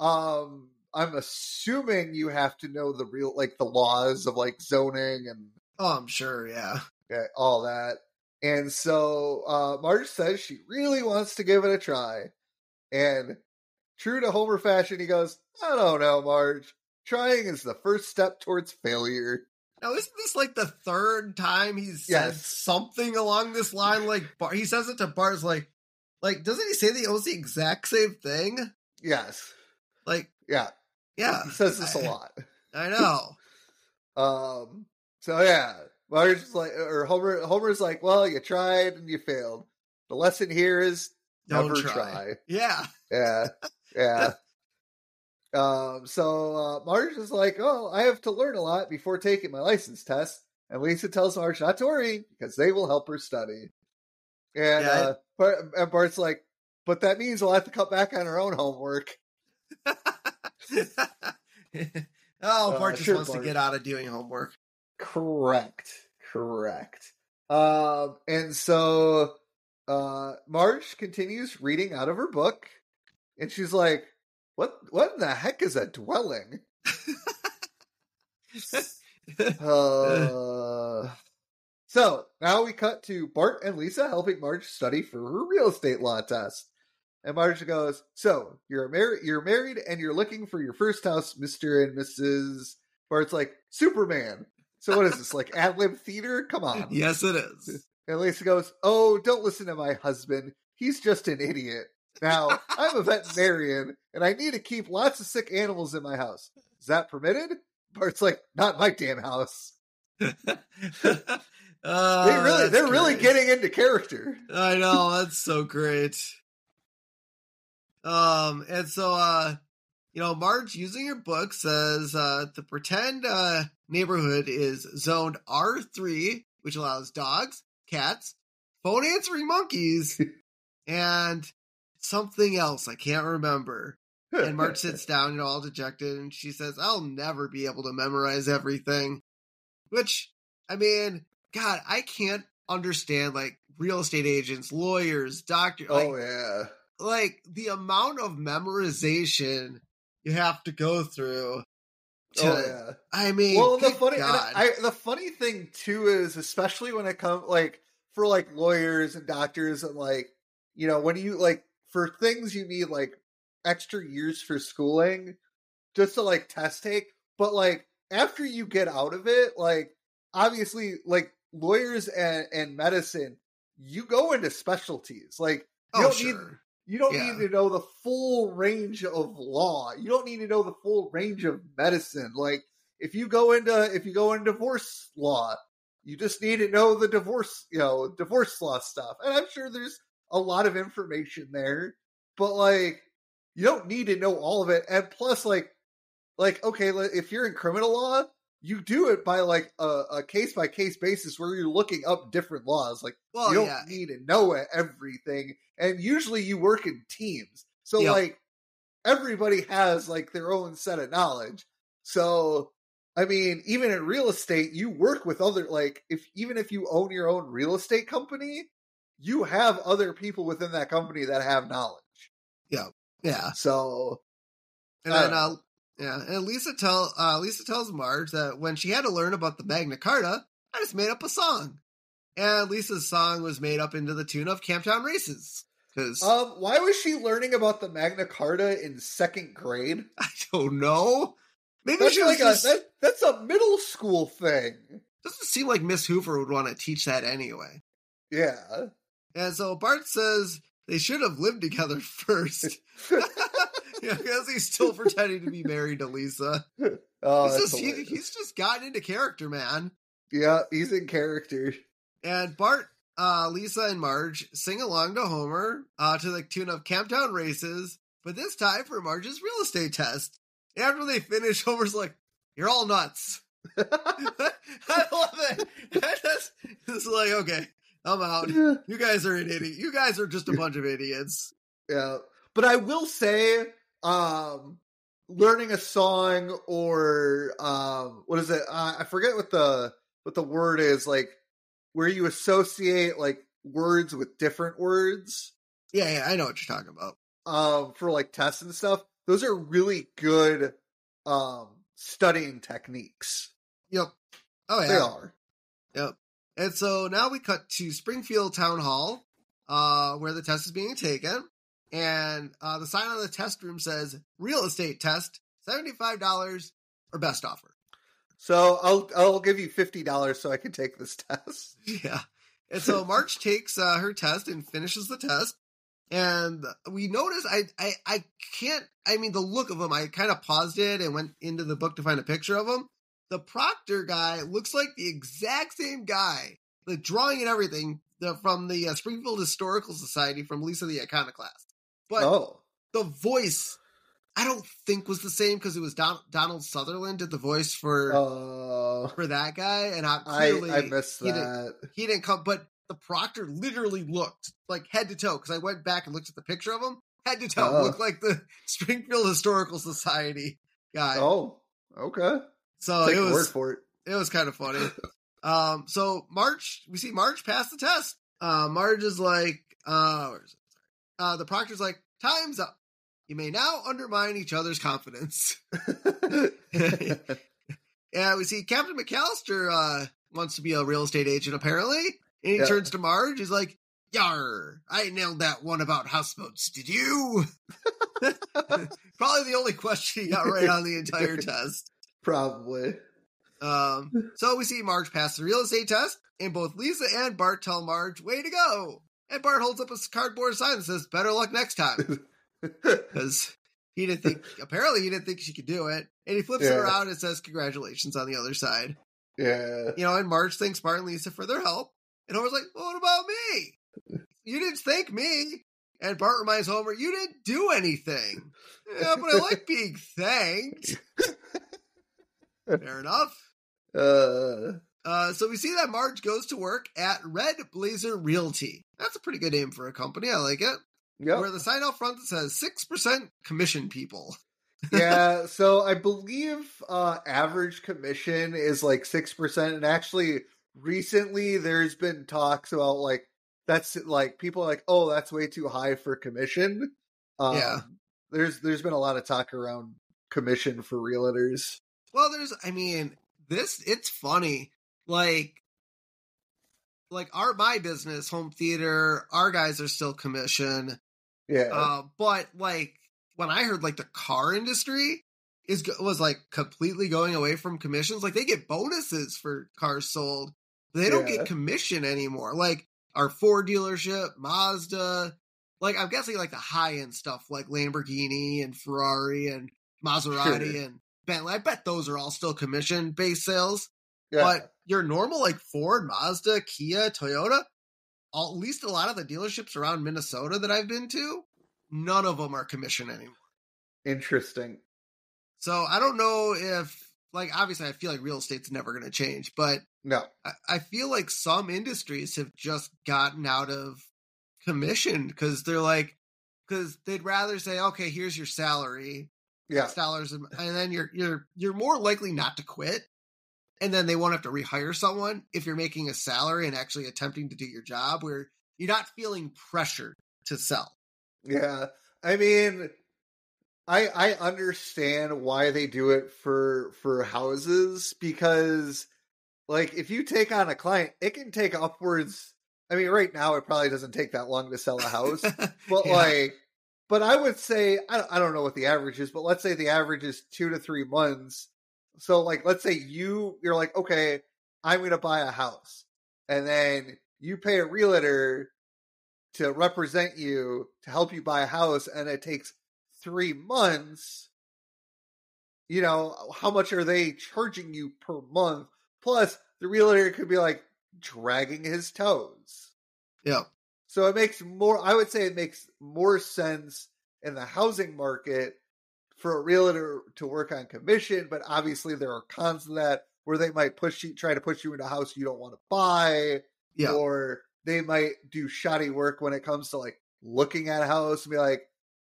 Speaker 2: Um I'm assuming you have to know the real like the laws of like zoning and
Speaker 1: Oh, I'm sure. Yeah.
Speaker 2: yeah, all that. And so uh Marge says she really wants to give it a try. And true to Homer fashion, he goes, I don't know, Marge. Trying is the first step towards failure.
Speaker 1: Now, isn't this like the third time he's said
Speaker 2: Yes.
Speaker 1: something along this line? Like Bar- he says it to Bart's like, like doesn't he say that he owns the exact same thing?
Speaker 2: Yes.
Speaker 1: Like,
Speaker 2: Yeah.
Speaker 1: yeah,
Speaker 2: He says this a
Speaker 1: I-
Speaker 2: lot.
Speaker 1: I know.
Speaker 2: Um so yeah. Marge's like or Homer Homer's like, well, you tried and you failed. The lesson here is
Speaker 1: Don't
Speaker 2: never
Speaker 1: try.
Speaker 2: try.
Speaker 1: Yeah,
Speaker 2: Yeah. Yeah. um, so uh, Marge is like, Oh, I have to learn a lot before taking my license test. And Lisa tells Marge not to worry because they will help her study. And
Speaker 1: Yeah,
Speaker 2: uh, Bart, and Bart's like, But that means we'll have to cut back on our own homework.
Speaker 1: oh,
Speaker 2: Uh,
Speaker 1: Bart just
Speaker 2: sure,
Speaker 1: wants to get out of doing homework.
Speaker 2: Correct. Correct. Um, and so uh Marge continues reading out of her book, and she's like, What what in the heck is a dwelling? Uh, so now we cut to Bart and Lisa helping Marge study for her real estate law test. And Marge goes, "So you're married, you're married, and you're looking for your first house, Mister and Mrs." Bart's like Superman. So what is this like ad lib theater? Come on.
Speaker 1: yes, it is.
Speaker 2: And Lisa goes, "Oh, don't listen to my husband. He's just an idiot." Now I'm a veterinarian, and I need to keep lots of sick animals in my house. Is that permitted? Bart's like, "Not my damn house."
Speaker 1: Uh,
Speaker 2: they really, they're really getting into character.
Speaker 1: I know that's so great. Um, and so uh, you know, Marge using your book says uh the pretend uh neighborhood is zoned R three, which allows dogs, cats, phone answering monkeys, and something else I can't remember. And Marge sits down, you know, all dejected, and she says, I'll never be able to memorize everything. Which, I mean, God, I can't understand like real estate agents, lawyers, doctors, oh, like,
Speaker 2: oh yeah,
Speaker 1: like the amount of memorization you have to go through. To,
Speaker 2: oh yeah.
Speaker 1: I mean,
Speaker 2: Well, the funny. I, the funny thing too is, especially when it comes like for like lawyers and doctors and like you know when you like for things you need like extra years for schooling just to like test take, but like after you get out of it, like obviously like lawyers and and medicine, you go into specialties like. You
Speaker 1: oh,
Speaker 2: don't need. You don't
Speaker 1: Yeah.
Speaker 2: need to know the full range of law. You don't need to know the full range of medicine. Like if you go into if you go into divorce law, you just need to know the divorce, you know, divorce law stuff. And I'm sure there's a lot of information there, but like you don't need to know all of it. And plus like like okay, if you're in criminal law, you do it by like a case by case basis where you're looking up different laws. Like
Speaker 1: Well,
Speaker 2: you don't
Speaker 1: yeah.
Speaker 2: need to know everything and usually you work in teams so
Speaker 1: Yep.
Speaker 2: like everybody has like their own set of knowledge so i mean even in real estate you work with other like if even if you own your own real estate company you have other people within that company that have knowledge
Speaker 1: Yeah. Yeah.
Speaker 2: So
Speaker 1: And then, uh, yeah, and Lisa tell uh, Lisa tells Marge that when she had to learn about the Magna Carta, I just made up a song, and Lisa's song was made up into the tune of Camptown Races. Because
Speaker 2: um why was she learning about the magna carta in second grade
Speaker 1: I don't know, maybe
Speaker 2: that's
Speaker 1: she was
Speaker 2: like
Speaker 1: just,
Speaker 2: a that, that's a middle school thing
Speaker 1: doesn't seem like Miss Hoover would want to teach that anyway.
Speaker 2: yeah
Speaker 1: And so Bart says they should have lived together first. yeah, because he's still pretending to be married to Lisa.
Speaker 2: oh,
Speaker 1: he's, just, he, he's just gotten into character, man.
Speaker 2: yeah he's in character
Speaker 1: And Bart, uh, Lisa, and Marge sing along to Homer uh, to the tune of Camptown Races, but this time for Marge's real estate test. After they finish, Homer's like, You're all nuts. I love it. It's like, okay, I'm out. You guys are an idiot. You guys are just a bunch of idiots.
Speaker 2: Yeah. But I will say, um, learning a song or um, what is it? Uh, I forget what the what the word is like, where you associate like words with different words
Speaker 1: Yeah, yeah, I know what you're talking about.
Speaker 2: um, for like tests and stuff. Those are really good um, studying techniques.
Speaker 1: Yep. Oh, yeah, They
Speaker 2: are.
Speaker 1: Yep. And so now we cut to Springfield Town Hall, uh, where the test is being taken. And uh, the sign on the test room says real estate test, $75 or best offer.
Speaker 2: So I'll I'll give you fifty dollars so I can take this test.
Speaker 1: Yeah. And so Marge takes uh, her test and finishes the test. And we notice I, I I can't I mean the look of him I kind of paused it and went into the book to find a picture of him. The proctor guy looks like the exact same guy, the drawing and everything the, from the uh, Springfield Historical Society from Lisa the Iconoclast. But
Speaker 2: oh,
Speaker 1: the voice I don't think was the same because it was Don, Donald Sutherland did the voice for
Speaker 2: uh,
Speaker 1: for that guy, and I
Speaker 2: I
Speaker 1: clearly
Speaker 2: I missed
Speaker 1: he didn't-
Speaker 2: that.
Speaker 1: he didn't come, but the proctor literally looked like head to toe because I went back and looked at the picture of him. Head to toe
Speaker 2: Oh.
Speaker 1: looked like the Springfield Historical Society guy.
Speaker 2: Oh, okay.
Speaker 1: So
Speaker 2: Take
Speaker 1: it was
Speaker 2: for it.
Speaker 1: it was kind of funny. um, so Marge, we see Marge pass the test. Uh, Marge is like, uh, where is it? Uh, the proctor's like, time's up. You may now undermine each other's confidence. yeah, we see Captain McAllister uh, wants to be a real estate agent apparently, and he
Speaker 2: Yeah.
Speaker 1: turns to Marge. He's like, "Yar, I nailed that one about houseboats. Did you?" Probably the only question he got right on the entire test.
Speaker 2: Probably.
Speaker 1: Um, so we see Marge pass the real estate test, and both Lisa and Bart tell Marge, "Way to go!" And Bart holds up a cardboard sign that says, "Better luck next time," because he didn't think. apparently, he didn't think she could do it, and he flips it around and says, "Congratulations" on the other side.
Speaker 2: yeah.
Speaker 1: You know, and Marge thanks Bart and Lisa for their help, and Homer's like, well, "What about me? You didn't thank me." And Bart reminds Homer, "You didn't do anything." Yeah, but I like being thanked. Fair enough.
Speaker 2: Uh,
Speaker 1: Uh, so we see that Marge goes to work at Red Blazer Realty. That's a pretty good name for a company. I like it.
Speaker 2: yep.
Speaker 1: Where the sign out front says six percent commission people.
Speaker 2: yeah, so I believe uh average commission is like 6% and actually recently there's been talks about like that's like people are like, "Oh, that's way too high for commission." Um,
Speaker 1: Yeah.
Speaker 2: There's there's been a lot of talk around commission for realtors.
Speaker 1: Well, there's, I mean, this it's funny. Like, like our my business, home theater, our guys are still commission.
Speaker 2: Yeah.
Speaker 1: Uh, but like when I heard like the car industry is was like completely going away from commissions. Like they get bonuses for cars sold, but they don't
Speaker 2: Yeah.
Speaker 1: get commission anymore. Like our Ford dealership, Mazda. Like I'm guessing like the high end stuff like Lamborghini and Ferrari and Maserati
Speaker 2: Sure.
Speaker 1: and Bentley. I bet those are all still commission based sales.
Speaker 2: yeah.
Speaker 1: But your normal like Ford, Mazda, Kia, Toyota, all, at least a lot of the dealerships around Minnesota that I've been to, none of them are commission anymore.
Speaker 2: Interesting.
Speaker 1: So I don't know if like obviously I feel like real estate's never going to change, but
Speaker 2: No.
Speaker 1: I, I feel like some industries have just gotten out of commission because they're like because they'd rather say okay here's your salary
Speaker 2: Yeah.
Speaker 1: Dollars and and then you're you're you're more likely not to quit and then they won't have to rehire someone if you're making a salary and actually attempting to do your job where you're not feeling pressured to sell
Speaker 2: Yeah. I mean I I understand why they do it for for houses because like if you take on a client, it can take upwards I mean right now it probably doesn't take that long to sell a house, but
Speaker 1: Yeah.
Speaker 2: like but I would say I don't, I don't know what the average is, but let's say the average is 2 to 3 months. So like let's say you you're like okay, I'm going to buy a house. And then you pay a realtor to represent you to help you buy a house and it takes three months you know how much are they charging you per month plus the realtor could be like dragging his toes
Speaker 1: yeah
Speaker 2: so it makes more i would say it makes more sense in the housing market for a realtor to work on commission but obviously there are cons to that where they might push you try to push you into a house you don't want to buy
Speaker 1: yeah.
Speaker 2: or they might do shoddy work when it comes to like looking at a house and be like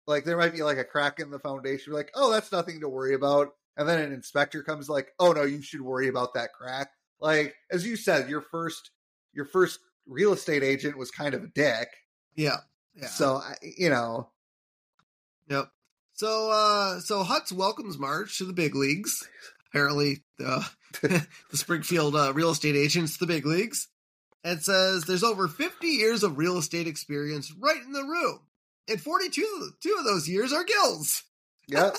Speaker 2: like there might be like a crack in the foundation be like oh that's nothing to worry about. And then an inspector comes like oh no you should worry about that crack. Like as you said your first your first real estate agent was kind of a dick
Speaker 1: yeah yeah
Speaker 2: so you know
Speaker 1: Yep. So uh so Hutz welcomes Marge to the big leagues. Apparently uh, the Springfield uh, real estate agents the big leagues. And says there's over 50 years of real estate experience right in the room. And 42 two of those years are Gil's.
Speaker 2: yeah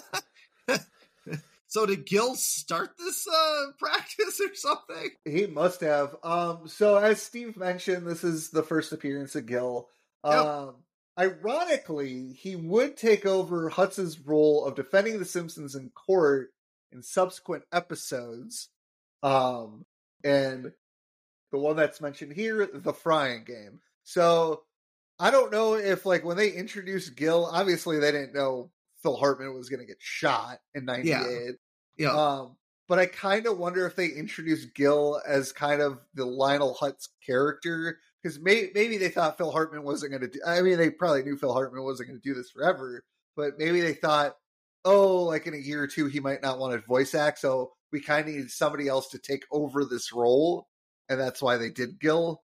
Speaker 1: So did Gil start this uh practice or something?
Speaker 2: He must have. Um, so as Steve mentioned, this is the first appearance of Gil.
Speaker 1: Yep.
Speaker 2: Um, ironically, he would take over Hutz's role of defending the Simpsons in court in subsequent episodes. Um, and the one that's mentioned here, the frying game. So I don't know if like when they introduced Gil, obviously they didn't know Phil Hartman was going to get shot in '98.
Speaker 1: Yeah.
Speaker 2: Um, but I kind of wonder if they introduced Gil as kind of the Lionel Hutz character because may- maybe they thought Phil Hartman wasn't going to do. I mean, they probably knew Phil Hartman wasn't going to do this forever, but maybe they thought, oh, like in a year or two, he might not want to voice act, so we kind of need somebody else to take over this role, and that's why they did Gil.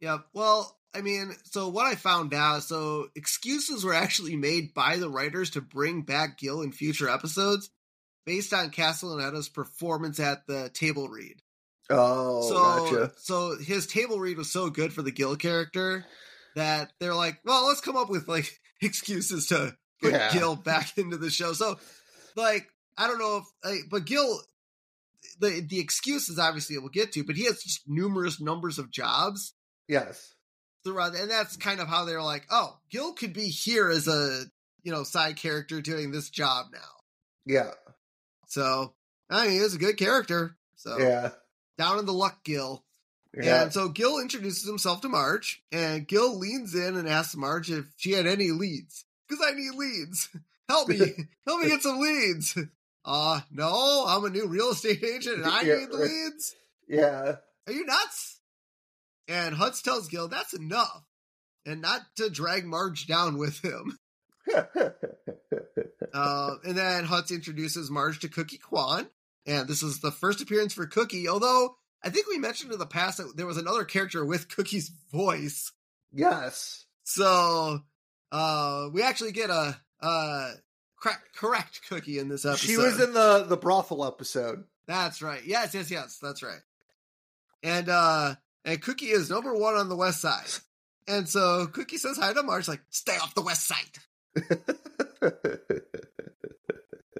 Speaker 1: Yeah. Well, I mean, so what I found out, so excuses were actually made by the writers to bring back Gil in future episodes based on Castellaneta's performance at the table read.
Speaker 2: Oh,
Speaker 1: so,
Speaker 2: gotcha.
Speaker 1: so his table read was so good for the Gil character that they're like, well, let's come up with like excuses to put
Speaker 2: Yeah.
Speaker 1: Gil back into the show. So, like, I don't know if, like, but Gil, the the excuses obviously we'll get to, but he has just numerous numbers of jobs
Speaker 2: Yes.
Speaker 1: Throughout, and that's kind of how they're like, oh, Gil could be here as a you know side character doing this job now.
Speaker 2: Yeah.
Speaker 1: So, I mean, he was a good character. So,
Speaker 2: Yeah.
Speaker 1: down in the luck, Gil.
Speaker 2: Yeah.
Speaker 1: And so Gil introduces himself to Marge, and Gil leans in and asks Marge if she had any leads. Because I need leads. Help me. Help me get some leads. Uh, no, I'm a new real estate agent and I
Speaker 2: Yeah,
Speaker 1: need leads.
Speaker 2: Yeah.
Speaker 1: Are you nuts? And Hutz tells Gil that's enough. And not to drag Marge down with him. Uh, and then Hutz introduces Marge to Cookie Kwan. And this is the first appearance for Cookie, although I think we mentioned in the past that there was another character with Cookie's voice.
Speaker 2: yes.
Speaker 1: So uh we actually get a uh correct, correct cookie in this episode.
Speaker 2: She was in the the brothel episode.
Speaker 1: That's right. Yes, yes, yes. That's right. And uh and Cookie is number one on the west side. And so Cookie says hi to Marge, like, stay off the west side.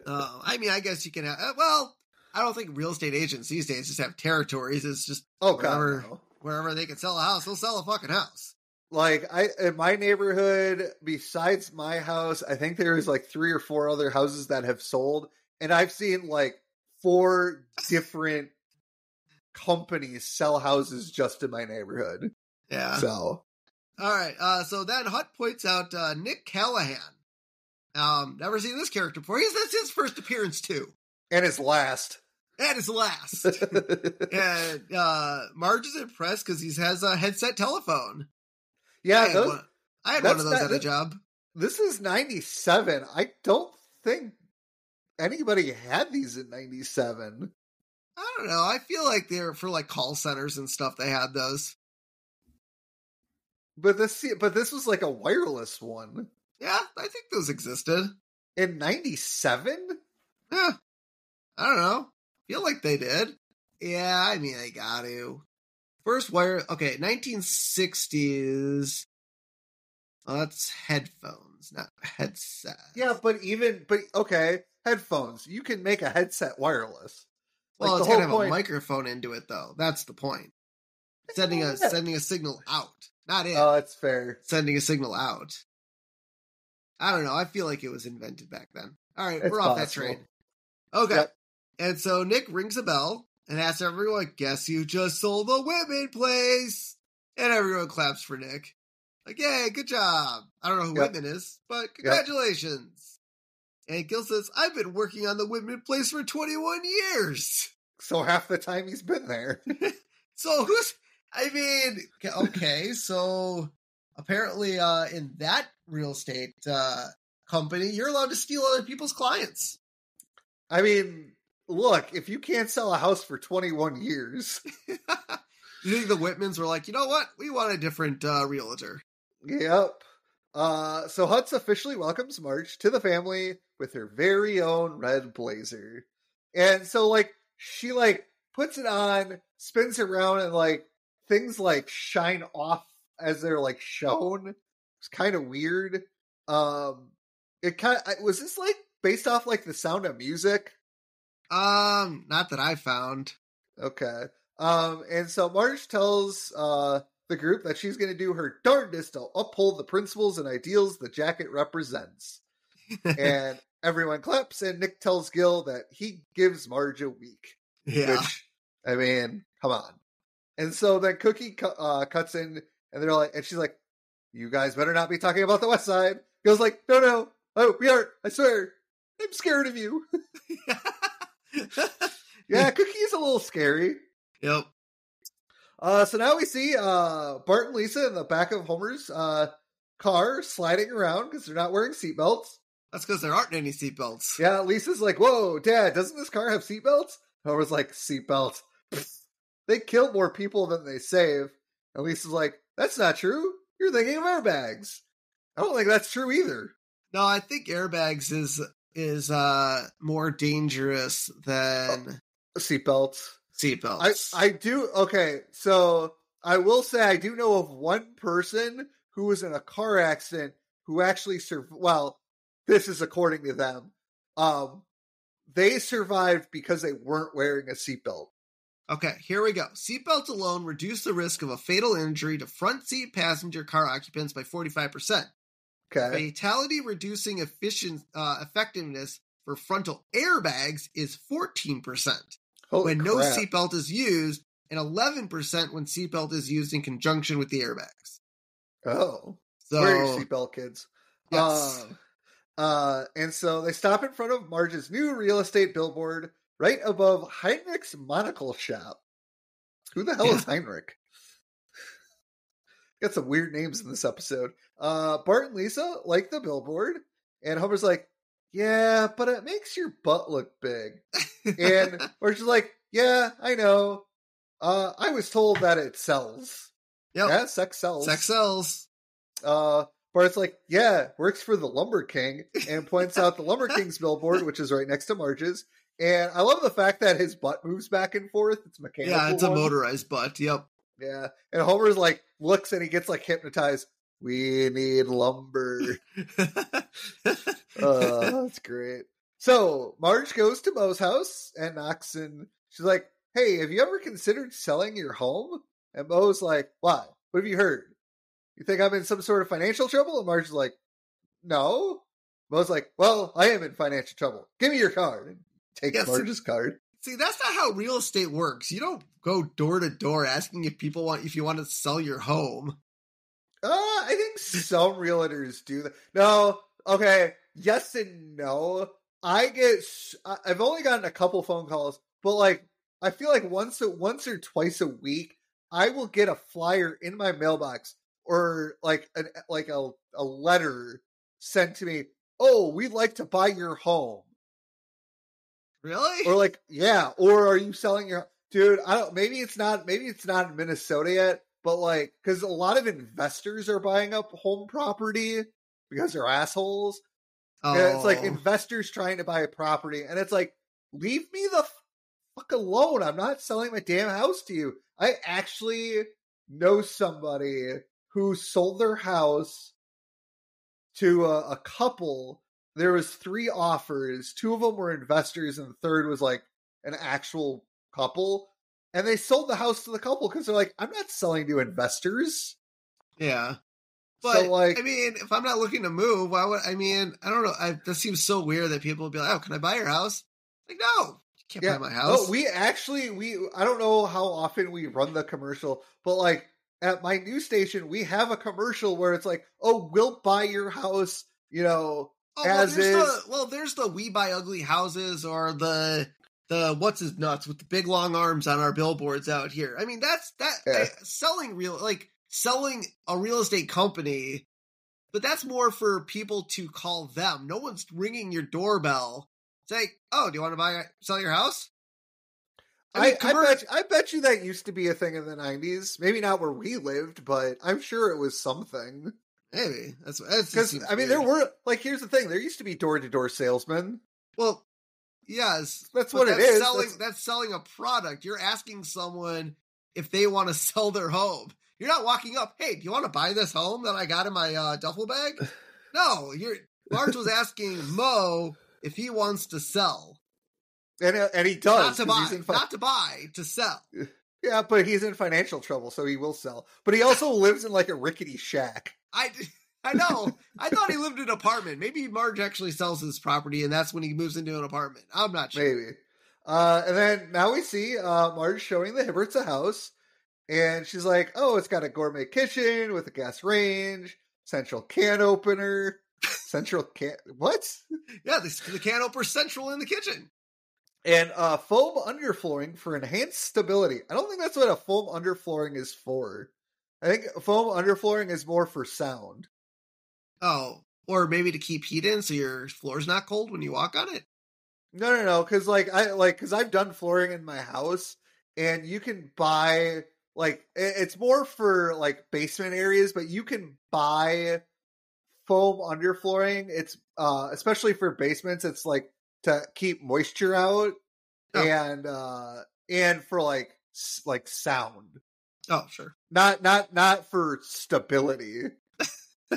Speaker 1: Uh, I mean, I guess you can have. Uh, well, I don't think real estate agents these days just have territories. It's just
Speaker 2: oh god.
Speaker 1: Whatever.
Speaker 2: no.
Speaker 1: wherever they can sell a house, they'll sell a fucking house.
Speaker 2: Like I in my neighborhood, besides my house, I think there's like three or four other houses that have sold, and I've seen like four different companies sell houses just in my neighborhood.
Speaker 1: Yeah.
Speaker 2: So
Speaker 1: All right. Uh, so then Hut points out uh, Nick Callahan. Um, never seen this character before. He's that's his first appearance too,
Speaker 2: and his last.
Speaker 1: and his last. and uh, Marge is impressed because he has a headset telephone. I
Speaker 2: yeah,
Speaker 1: had,
Speaker 2: those,
Speaker 1: one, I had one of those
Speaker 2: not-
Speaker 1: at a job.
Speaker 2: this is 97. I don't think anybody had these in 97.
Speaker 1: I don't know. I feel like they're for like call centers and stuff. They had those.
Speaker 2: But this but this was like a wireless one.
Speaker 1: Yeah, I think those existed.
Speaker 2: In 97?
Speaker 1: Yeah, I don't know. Feel like they did. Yeah, I mean, they got to. First wire. Okay, 1960s. Oh, that's headphones, not headset.
Speaker 2: Yeah, but even but okay, headphones. You can make a headset wireless.
Speaker 1: Well,
Speaker 2: Like,
Speaker 1: it's
Speaker 2: the
Speaker 1: gonna
Speaker 2: whole
Speaker 1: have a microphone into it, though. That's the point. Sending a sending a signal out, not in.
Speaker 2: Oh, that's fair.
Speaker 1: sending a signal out. I don't know. I feel like it was invented back then. All right,
Speaker 2: It's
Speaker 1: we're off that
Speaker 2: possible.
Speaker 1: train. Okay.
Speaker 2: Yep.
Speaker 1: And so Nick rings a bell and asks everyone, guess you just sold the Whitman place? And everyone claps for Nick. Like, yay, good job. I don't know who
Speaker 2: Yep.
Speaker 1: Whitman is, but congratulations. And Gil says, I've been working on the Whitman place for 21 years.
Speaker 2: So half the time he's been there.
Speaker 1: So who's I mean, okay, so apparently uh in that real estate uh company, you're allowed to steal other people's clients.
Speaker 2: I mean, look, if you can't sell a house for 21 years,
Speaker 1: you think the Whitmans were like, you know what? We want a different uh realtor.
Speaker 2: Yep. Uh, so Hutz officially welcomes Marge to the family with her very own red blazer. And so like she like puts it on, spins around and like things like shine off as they're like shown. It's kind of weird. Um it kind of was this like based off like the sound of music?
Speaker 1: Um, not that I found.
Speaker 2: Okay. Um, and so Marge tells uh the group that she's gonna do her darndest to uphold the principles and ideals the jacket represents. and everyone claps, and Nick tells Gil that he gives Marge a week.
Speaker 1: yeah.
Speaker 2: Which, I mean, come on. And so then Cookie uh, cuts in, and they're like, and she's like, "You guys better not be talking about the West Side." Gil's like, "No, no, oh, we are. I swear, I'm scared of you." yeah, Cookie is a little scary.
Speaker 1: yep.
Speaker 2: Uh, so now we see uh, Bart and Lisa in the back of Homer's uh, car sliding around because they're not wearing seatbelts.
Speaker 1: That's because there aren't any seatbelts.
Speaker 2: Yeah, Lisa's like, "Whoa, Dad, doesn't this car have seatbelts?" Homer's like, "Seatbelt. they kill more people than they save." And Lisa's like, "That's not true. you're thinking of airbags. I don't think that's true either.
Speaker 1: No, I think airbags is is uh more dangerous than
Speaker 2: Seatbelts. I. I do okay. So I will say I do know of one person who was in a car accident who actually survived. Well, this is according to them. Um, they survived because they weren't wearing a seatbelt.
Speaker 1: Okay, here we go. Seatbelts alone reduce the risk of a fatal injury to front seat passenger car occupants by 45%.
Speaker 2: Okay.
Speaker 1: Fatality reducing efficient uh, effectiveness for frontal airbags is 14%
Speaker 2: Holy
Speaker 1: when no seatbelt is used and 11% when seatbelt is used in conjunction with the airbags.
Speaker 2: Oh,
Speaker 1: So,
Speaker 2: wear your seatbelt, kids.
Speaker 1: yes.
Speaker 2: Um, uh, and so they stop in front of Marge's new real estate billboard right above Heinrich's monocle shop. Who the hell is Heinrich? Got some weird names in this episode. Uh, Bart and Lisa like the billboard, and Homer's like, "Yeah, but it makes your butt look big." And Marge's like, "Yeah, I know. Uh, I was told that it sells.
Speaker 1: yep.
Speaker 2: Yeah, sex sells.
Speaker 1: Sex sells.
Speaker 2: Uh, Bart's like, yeah, works for the Lumber King, and points out the Lumber King's billboard, which is right next to Marge's. And I love the fact that his butt moves back and forth. It's mechanical.
Speaker 1: Yeah, it's a
Speaker 2: one.
Speaker 1: motorized butt. Yep.
Speaker 2: Yeah, and Homer's like looks and he gets like hypnotized. We need lumber. Uh, that's great. So Marge goes to Moe's house and knocks and she's like, "Hey, have you ever considered selling your home?" And Moe's like, "Why? What have you heard? You think I'm in some sort of financial trouble?" And Marge's like, "No." Moe's like, "Well, I am in financial trouble. Give me your card." And takes
Speaker 1: Yes.
Speaker 2: Marge's card.
Speaker 1: See, that's not how real estate works. You don't go door to door asking if people want if you want to sell your home.
Speaker 2: Uh, I think some realtors do that. No, okay, yes and no. I get, I've only gotten a couple phone calls, but like, I feel like once, a, once or twice a week, I will get a flyer in my mailbox or like an, like a, a letter sent to me. Oh, we'd like to buy your home.
Speaker 1: Really?
Speaker 2: Or like, yeah, or are you selling your dude? I don't. Maybe it's not. Maybe it's not in Minnesota yet. But like, because a lot of investors are buying up home property because they're assholes.
Speaker 1: oh,
Speaker 2: And it's like oh. investors trying to buy a property, and it's like, leave me the fuck alone. I'm not selling my damn house to you. I actually know somebody who sold their house to a, a couple. There was three offers. Two of them were investors, and the third was like an actual couple. And they sold the house to the couple because they're like, I'm not selling to investors.
Speaker 1: yeah.
Speaker 2: So,
Speaker 1: But
Speaker 2: like-
Speaker 1: I mean, if I'm not looking to move, why would I mean? I don't know. I, that seems so weird that people would be like, "Oh, can I buy your house?" Like, no, you can't
Speaker 2: Yeah.
Speaker 1: buy my house.
Speaker 2: Oh, we actually we I don't know how often we run the commercial, but like at my news station, we have a commercial where it's like, "Oh, we'll buy your house," you know.
Speaker 1: Oh, well,
Speaker 2: as
Speaker 1: there's
Speaker 2: is-
Speaker 1: the well, there's the we buy ugly houses or the the what's his nuts with the big long arms on our billboards out here. I mean, that's that
Speaker 2: Yeah.
Speaker 1: uh, selling real like selling a real estate company, but that's more for people to call them. No one's ringing your doorbell. Say, oh, do you want to buy sell your house?
Speaker 2: I,
Speaker 1: mean,
Speaker 2: I,
Speaker 1: commer-
Speaker 2: bet I bet you that used to be a thing in the '90s. Maybe not where we lived, but I'm sure it was something.
Speaker 1: maybe that's that's
Speaker 2: Because I mean, there were like here's the thing: there used to be door to door salesmen.
Speaker 1: Well, yes,
Speaker 2: That's what it is.
Speaker 1: Selling
Speaker 2: That's-
Speaker 1: that's... selling a product. You're asking someone if they want to sell their home. You're not walking up. Hey, do you want to buy this home that I got in my uh, duffel bag? No, you're. Marge was asking Moe if he wants to sell,
Speaker 2: And uh, and he does.
Speaker 1: not
Speaker 2: to
Speaker 1: buy,
Speaker 2: fi-
Speaker 1: not to buy, to sell.
Speaker 2: yeah, but he's in financial trouble, so he will sell. But he also lives in like a rickety shack.
Speaker 1: I. I know. I thought he lived in an apartment. Maybe Marge actually sells his property, and that's when he moves into an apartment. I'm not sure.
Speaker 2: Maybe. Uh, and then now we see uh, Marge showing the Hibberts a house, and she's like, "Oh, it's got a gourmet kitchen with a gas range, central can opener, central can what,
Speaker 1: Yeah, the, the can opener central in the kitchen.
Speaker 2: and uh, foam underflooring for enhanced stability." I don't think that's what a foam underflooring is for. I think foam underflooring is more for sound.
Speaker 1: Oh, or maybe to keep heat in so your floor's not cold when you walk on it.
Speaker 2: No, no, no. Because like I like because I've done flooring in my house, and you can buy like it's more for like basement areas, but you can buy foam underflooring. It's uh especially for basements, it's like to keep moisture out
Speaker 1: Oh.
Speaker 2: and uh and for like like sound.
Speaker 1: Oh, sure.
Speaker 2: Not not not for stability.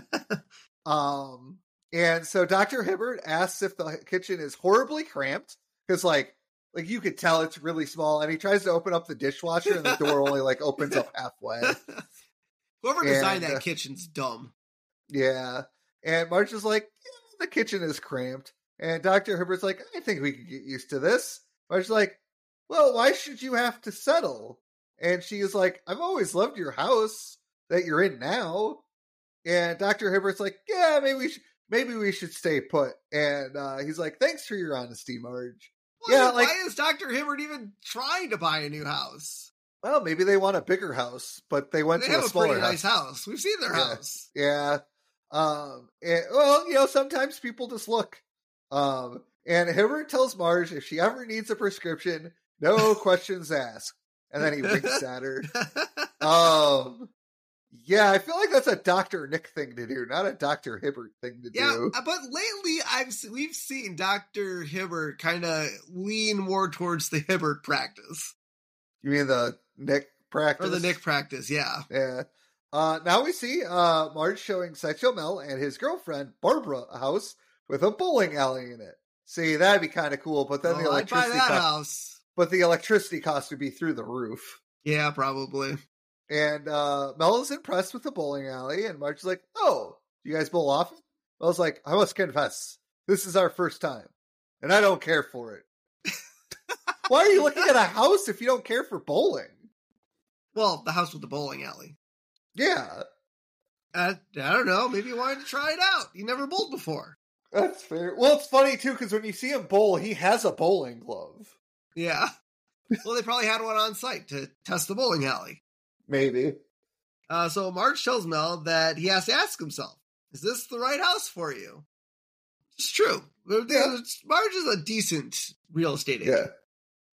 Speaker 2: um and so Dr. Hibbert asks if the kitchen is horribly cramped because like like you could tell it's really small and he tries to open up the dishwasher and the door only like opens up halfway.
Speaker 1: Whoever designed
Speaker 2: And,
Speaker 1: that
Speaker 2: uh,
Speaker 1: kitchen's dumb.
Speaker 2: Yeah. And Marge is like, "Yeah, the kitchen is cramped. And Dr. Hibbert's like, I think we can get used to this. Marge's like, well, why should you have to settle? And she is like, I've always loved your house that you're in now. And Dr. Hibbert's like, yeah, maybe we should, maybe we should stay put. And uh, he's like, thanks for your honesty, Marge.
Speaker 1: Why,
Speaker 2: yeah, like-
Speaker 1: why is Dr. Hibbert even trying to buy a new house?
Speaker 2: Well, maybe they want a bigger house, but they went
Speaker 1: They
Speaker 2: to
Speaker 1: have
Speaker 2: a
Speaker 1: a
Speaker 2: smaller
Speaker 1: pretty
Speaker 2: house.
Speaker 1: nice house. We've seen their
Speaker 2: Yeah.
Speaker 1: house.
Speaker 2: Yeah. Um and, well, you know, sometimes people just look. Um and Hibbert tells Marge if she ever needs a prescription, no questions asked. And then he winks at her. Um yeah, I feel like that's a Dr. Nick thing to do, not a Dr. Hibbert thing to
Speaker 1: yeah,
Speaker 2: do.
Speaker 1: uh, but lately I've we've seen Dr. Hibbert kind of lean more towards the Hibbert practice
Speaker 2: You mean the Nick practice?
Speaker 1: or the Nick practice. Yeah.
Speaker 2: Yeah. Uh, now we see uh, Marge showing Sideshow Mel and his girlfriend Barbara a house with a bowling alley in it. See, that'd be kind of cool, but then the
Speaker 1: Oh, I'd buy
Speaker 2: electricity
Speaker 1: that
Speaker 2: cost,
Speaker 1: house.
Speaker 2: but the electricity cost would be through the roof.
Speaker 1: Yeah, probably.
Speaker 2: And uh, Mel is impressed with the bowling alley, and Marge's like, "Oh, do you guys bowl often?" Mel's like, "I must confess, this is our first time, and I don't care for it." Why are you looking at a house if you don't care for bowling?
Speaker 1: Well, the house with the bowling alley.
Speaker 2: Yeah,
Speaker 1: Uh, I don't know. Maybe you wanted to try it out. You never bowled before.
Speaker 2: That's fair. Well, it's funny too because when you see him bowl, he has a bowling glove.
Speaker 1: Yeah. well, they probably had one on site to test the bowling alley.
Speaker 2: Maybe.
Speaker 1: Uh, so Marge tells Mel that he has to ask himself, is this the right house for you? It's true.
Speaker 2: Yeah.
Speaker 1: Marge is a decent real estate agent.
Speaker 2: Yeah.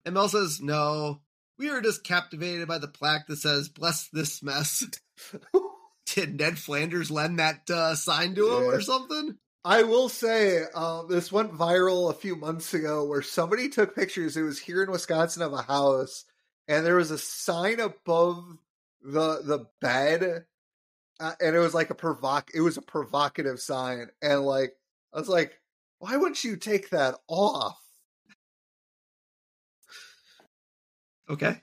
Speaker 1: And Mel says, no, we were just captivated by the plaque that says, bless this mess. Did Ned Flanders lend that uh, sign to him
Speaker 2: Yeah.
Speaker 1: or something?
Speaker 2: I will say, um, this went viral a few months ago where somebody took pictures. It was here in Wisconsin of a house, and there was a sign above the the bed, uh, and it was like a provoc. It was a provocative sign, and like I was like, why wouldn't you take that off?
Speaker 1: Okay.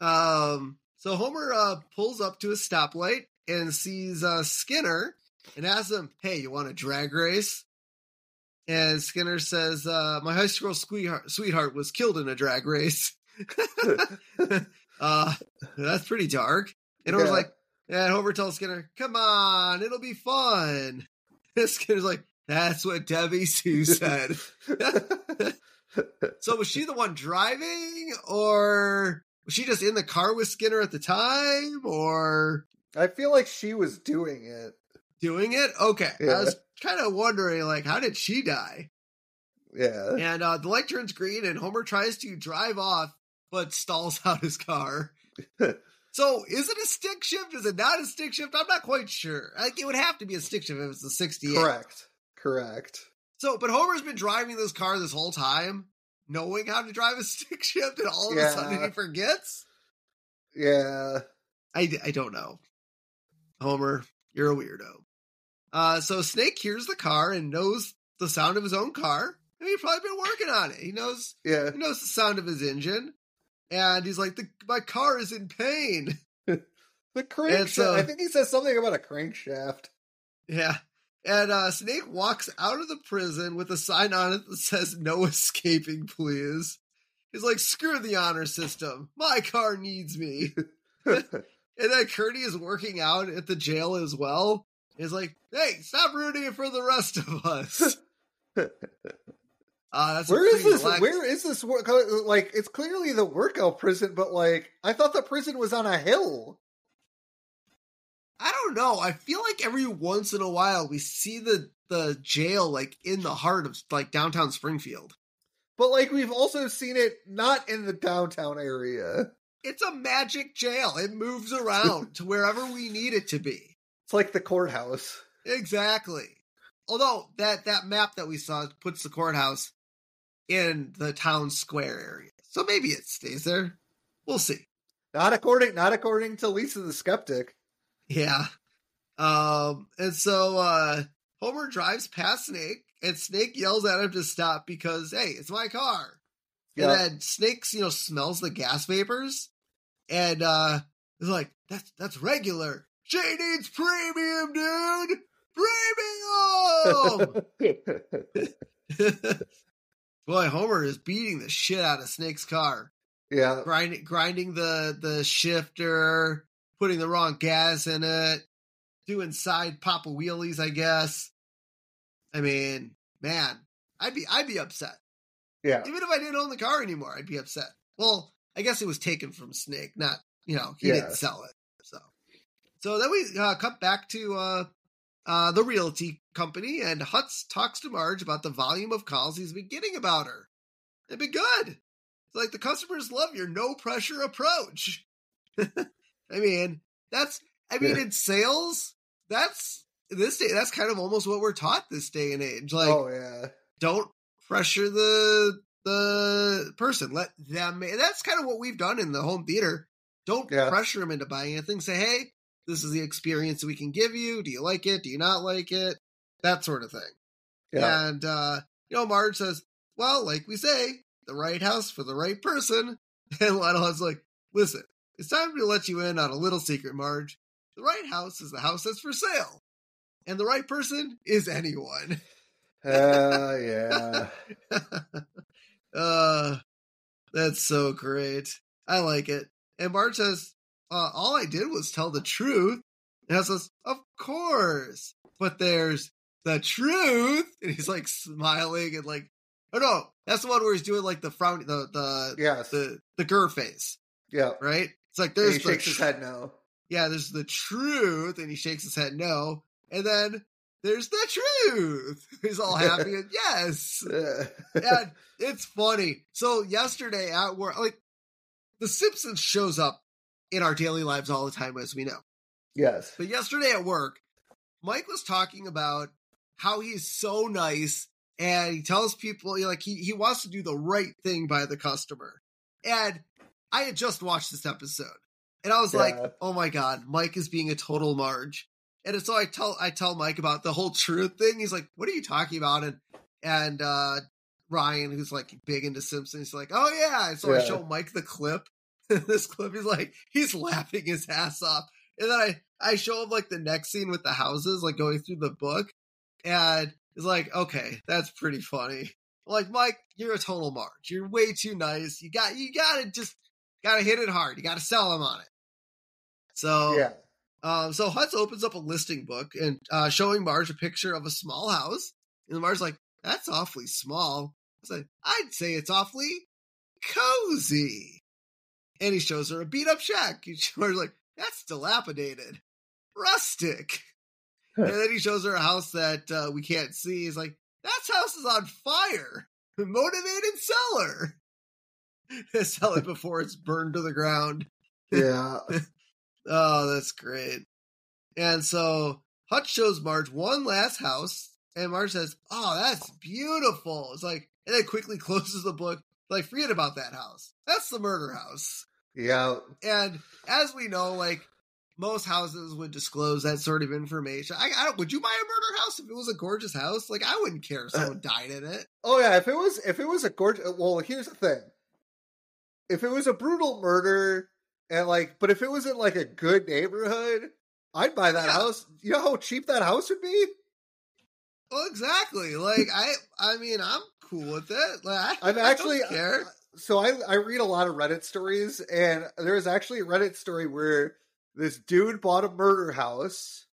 Speaker 1: Um. So Homer uh, pulls up to a stoplight and sees uh, Skinner and asks him, "Hey, you want a drag race?" And Skinner says, uh, "My high school sweetheart, sweetheart was killed in a drag race." uh, that's pretty dark. And Homer's
Speaker 2: Yeah.
Speaker 1: like, and Homer tells Skinner, "Come on, it'll be fun." And Skinner's like, "That's what Debbie Sue said." So was she the one driving, or was she just in the car with Skinner at the time, or
Speaker 2: I feel like she was doing it.
Speaker 1: doing it? Okay,
Speaker 2: Yeah.
Speaker 1: I was kind of wondering, like, how did she die?
Speaker 2: Yeah.
Speaker 1: And uh, the light turns green, and Homer tries to drive off, but stalls out his car. so is it a stick shift? Is it not a stick shift? I'm not quite sure. Like, it would have to be a stick shift if it's the 68.
Speaker 2: Correct. Correct.
Speaker 1: So, but Homer's been driving this car this whole time, knowing how to drive a stick shift, and all of
Speaker 2: Yeah.
Speaker 1: a sudden he forgets.
Speaker 2: Yeah.
Speaker 1: I, I don't know. Homer, you're a weirdo. Uh, so Snake hears the car and knows the sound of his own car. And he's probably been working on it. He knows
Speaker 2: Yeah.
Speaker 1: he knows the sound of his engine, and he's like, the, "My car is in pain."
Speaker 2: The crankshaft.
Speaker 1: so-
Speaker 2: I think he says something about a crankshaft.
Speaker 1: Yeah. And uh, Snake walks out of the prison with a sign on it that says "No escaping, please." He's like, "Screw the honor system. My car needs me." And then Curdy is working out at the jail as well. He's like, "Hey, stop it for the rest of us." Uh, that's a
Speaker 2: where is this?
Speaker 1: relaxed-
Speaker 2: Where is this? work- Like, it's clearly the workout prison, but like, I thought the prison was on a hill.
Speaker 1: I don't know. I feel like every once in a while we see the the jail like in the heart of like downtown Springfield.
Speaker 2: But like, we've also seen it not in the downtown area.
Speaker 1: it's a magic jail. It moves around to wherever we need it to be.
Speaker 2: It's like the courthouse.
Speaker 1: Exactly. Although that that map that we saw puts the courthouse in the town square area, so maybe it stays there. We'll see.
Speaker 2: Not according, not according to Lisa the skeptic.
Speaker 1: Yeah. Um, and so uh Homer drives past Snake, and Snake yells at him to stop because hey, it's my car.
Speaker 2: Yeah.
Speaker 1: And then Snakes, you know, smells the gas vapors, and uh is like, "That's that's regular. She needs premium, dude. Premium." Boy, Homer is beating the shit out of Snake's car,
Speaker 2: yeah.
Speaker 1: grinding grinding the the shifter, putting the wrong gas in it, doing side papa wheelies. I guess. I mean, man, I'd be I'd be upset.
Speaker 2: Yeah.
Speaker 1: Even if I didn't own the car anymore, I'd be upset. Well, I guess it was taken from Snake, not you know he
Speaker 2: Yeah.
Speaker 1: didn't sell it. So, so then we uh, cut back to uh, uh, the realty company, and Hutz talks to Marge about the volume of calls he's been getting about her. It'd be good. It's like the customers love your no pressure approach. I mean, that's I mean
Speaker 2: Yeah.
Speaker 1: in sales, that's this day that's kind of almost what we're taught this day and age. Like
Speaker 2: oh yeah.
Speaker 1: don't pressure the the person. Let them. That's kind of what we've done in the home theater. Don't
Speaker 2: Yeah.
Speaker 1: pressure them into buying anything. Say, hey, this is the experience we can give you. Do you like it? Do you not like it? That sort of thing.
Speaker 2: Yeah.
Speaker 1: And uh, you know, Marge says, "Well, like we say, the right house for the right person." And Lionel's like, "Listen, it's time to let you in on a little secret, Marge. The right house is the house that's for sale, and the right person is anyone."
Speaker 2: Uh, yeah.
Speaker 1: uh, that's so great. I like it. And Marge says, uh, all I did was tell the truth. And I says, of course. But there's the truth. And he's like smiling and like, oh no, that's the one where he's doing like the frown, the, the,
Speaker 2: Yes.
Speaker 1: the, the gur face,
Speaker 2: yeah.
Speaker 1: right? It's like
Speaker 2: And
Speaker 1: there's
Speaker 2: he
Speaker 1: the
Speaker 2: shakes his head no.
Speaker 1: Yeah, there's the truth. And he shakes his head no. And then there's the truth. He's all happy and yes and it's funny. So yesterday at work, like The Simpsons shows up in our daily lives all the time, as we know.
Speaker 2: yes.
Speaker 1: But yesterday at work, Mike was talking about how he's so nice and he tells people you know, like he, he wants to do the right thing by the customer. And I had just watched this episode and I was
Speaker 2: Yeah.
Speaker 1: like, oh my God, Mike is being a total Marge. And so I tell I tell Mike about the whole truth thing. He's like, what are you talking about? And and uh Ryan, who's like big into Simpsons, he's like, oh yeah. And so I show Mike the clip. this clip He's like he's laughing his ass off. And then I I show him like the next scene with the houses, like going through the book, and it's like, okay, that's pretty funny. Like Mike, you're a total Marge. You're way too nice. You got you got to just got to hit it hard. You got to sell him on it. So
Speaker 2: Yeah.
Speaker 1: um, so Hutz opens up a listing book and uh, showing Marge a picture of a small house, and Marge's like, "That's awfully small." I was like, "I'd say it's awfully cozy." And he shows her a beat up shack. He shows like, "That's dilapidated, rustic." and then he shows her a house that uh, we can't see. He's like, "That house is on fire." Motivated seller. Sell it before it's burned to the ground.
Speaker 2: Yeah.
Speaker 1: Oh, that's great. And so Hutz shows Marge one last house, and Marge says, Oh, that's beautiful. It's like, and then quickly closes the book, like, forget about that house. That's the murder house.
Speaker 2: Yeah.
Speaker 1: And as we know, like, most houses would disclose that sort of information. I, I don't, would you buy a murder house if it was a gorgeous house? Like, I wouldn't care if uh, someone died in it.
Speaker 2: Oh yeah, if it was if it was a gorgeous uh, well, here's the thing. If it was a brutal murder and like but if it was in like a good neighborhood, I'd buy that
Speaker 1: Yeah.
Speaker 2: house. You know how cheap that house would be?
Speaker 1: Well, exactly. Like, I, I mean, I'm cool with it. Like, I,
Speaker 2: I'm
Speaker 1: I don't
Speaker 2: actually
Speaker 1: care.
Speaker 2: So I I read a lot of Reddit stories and there's actually a Reddit story where this dude bought a murder house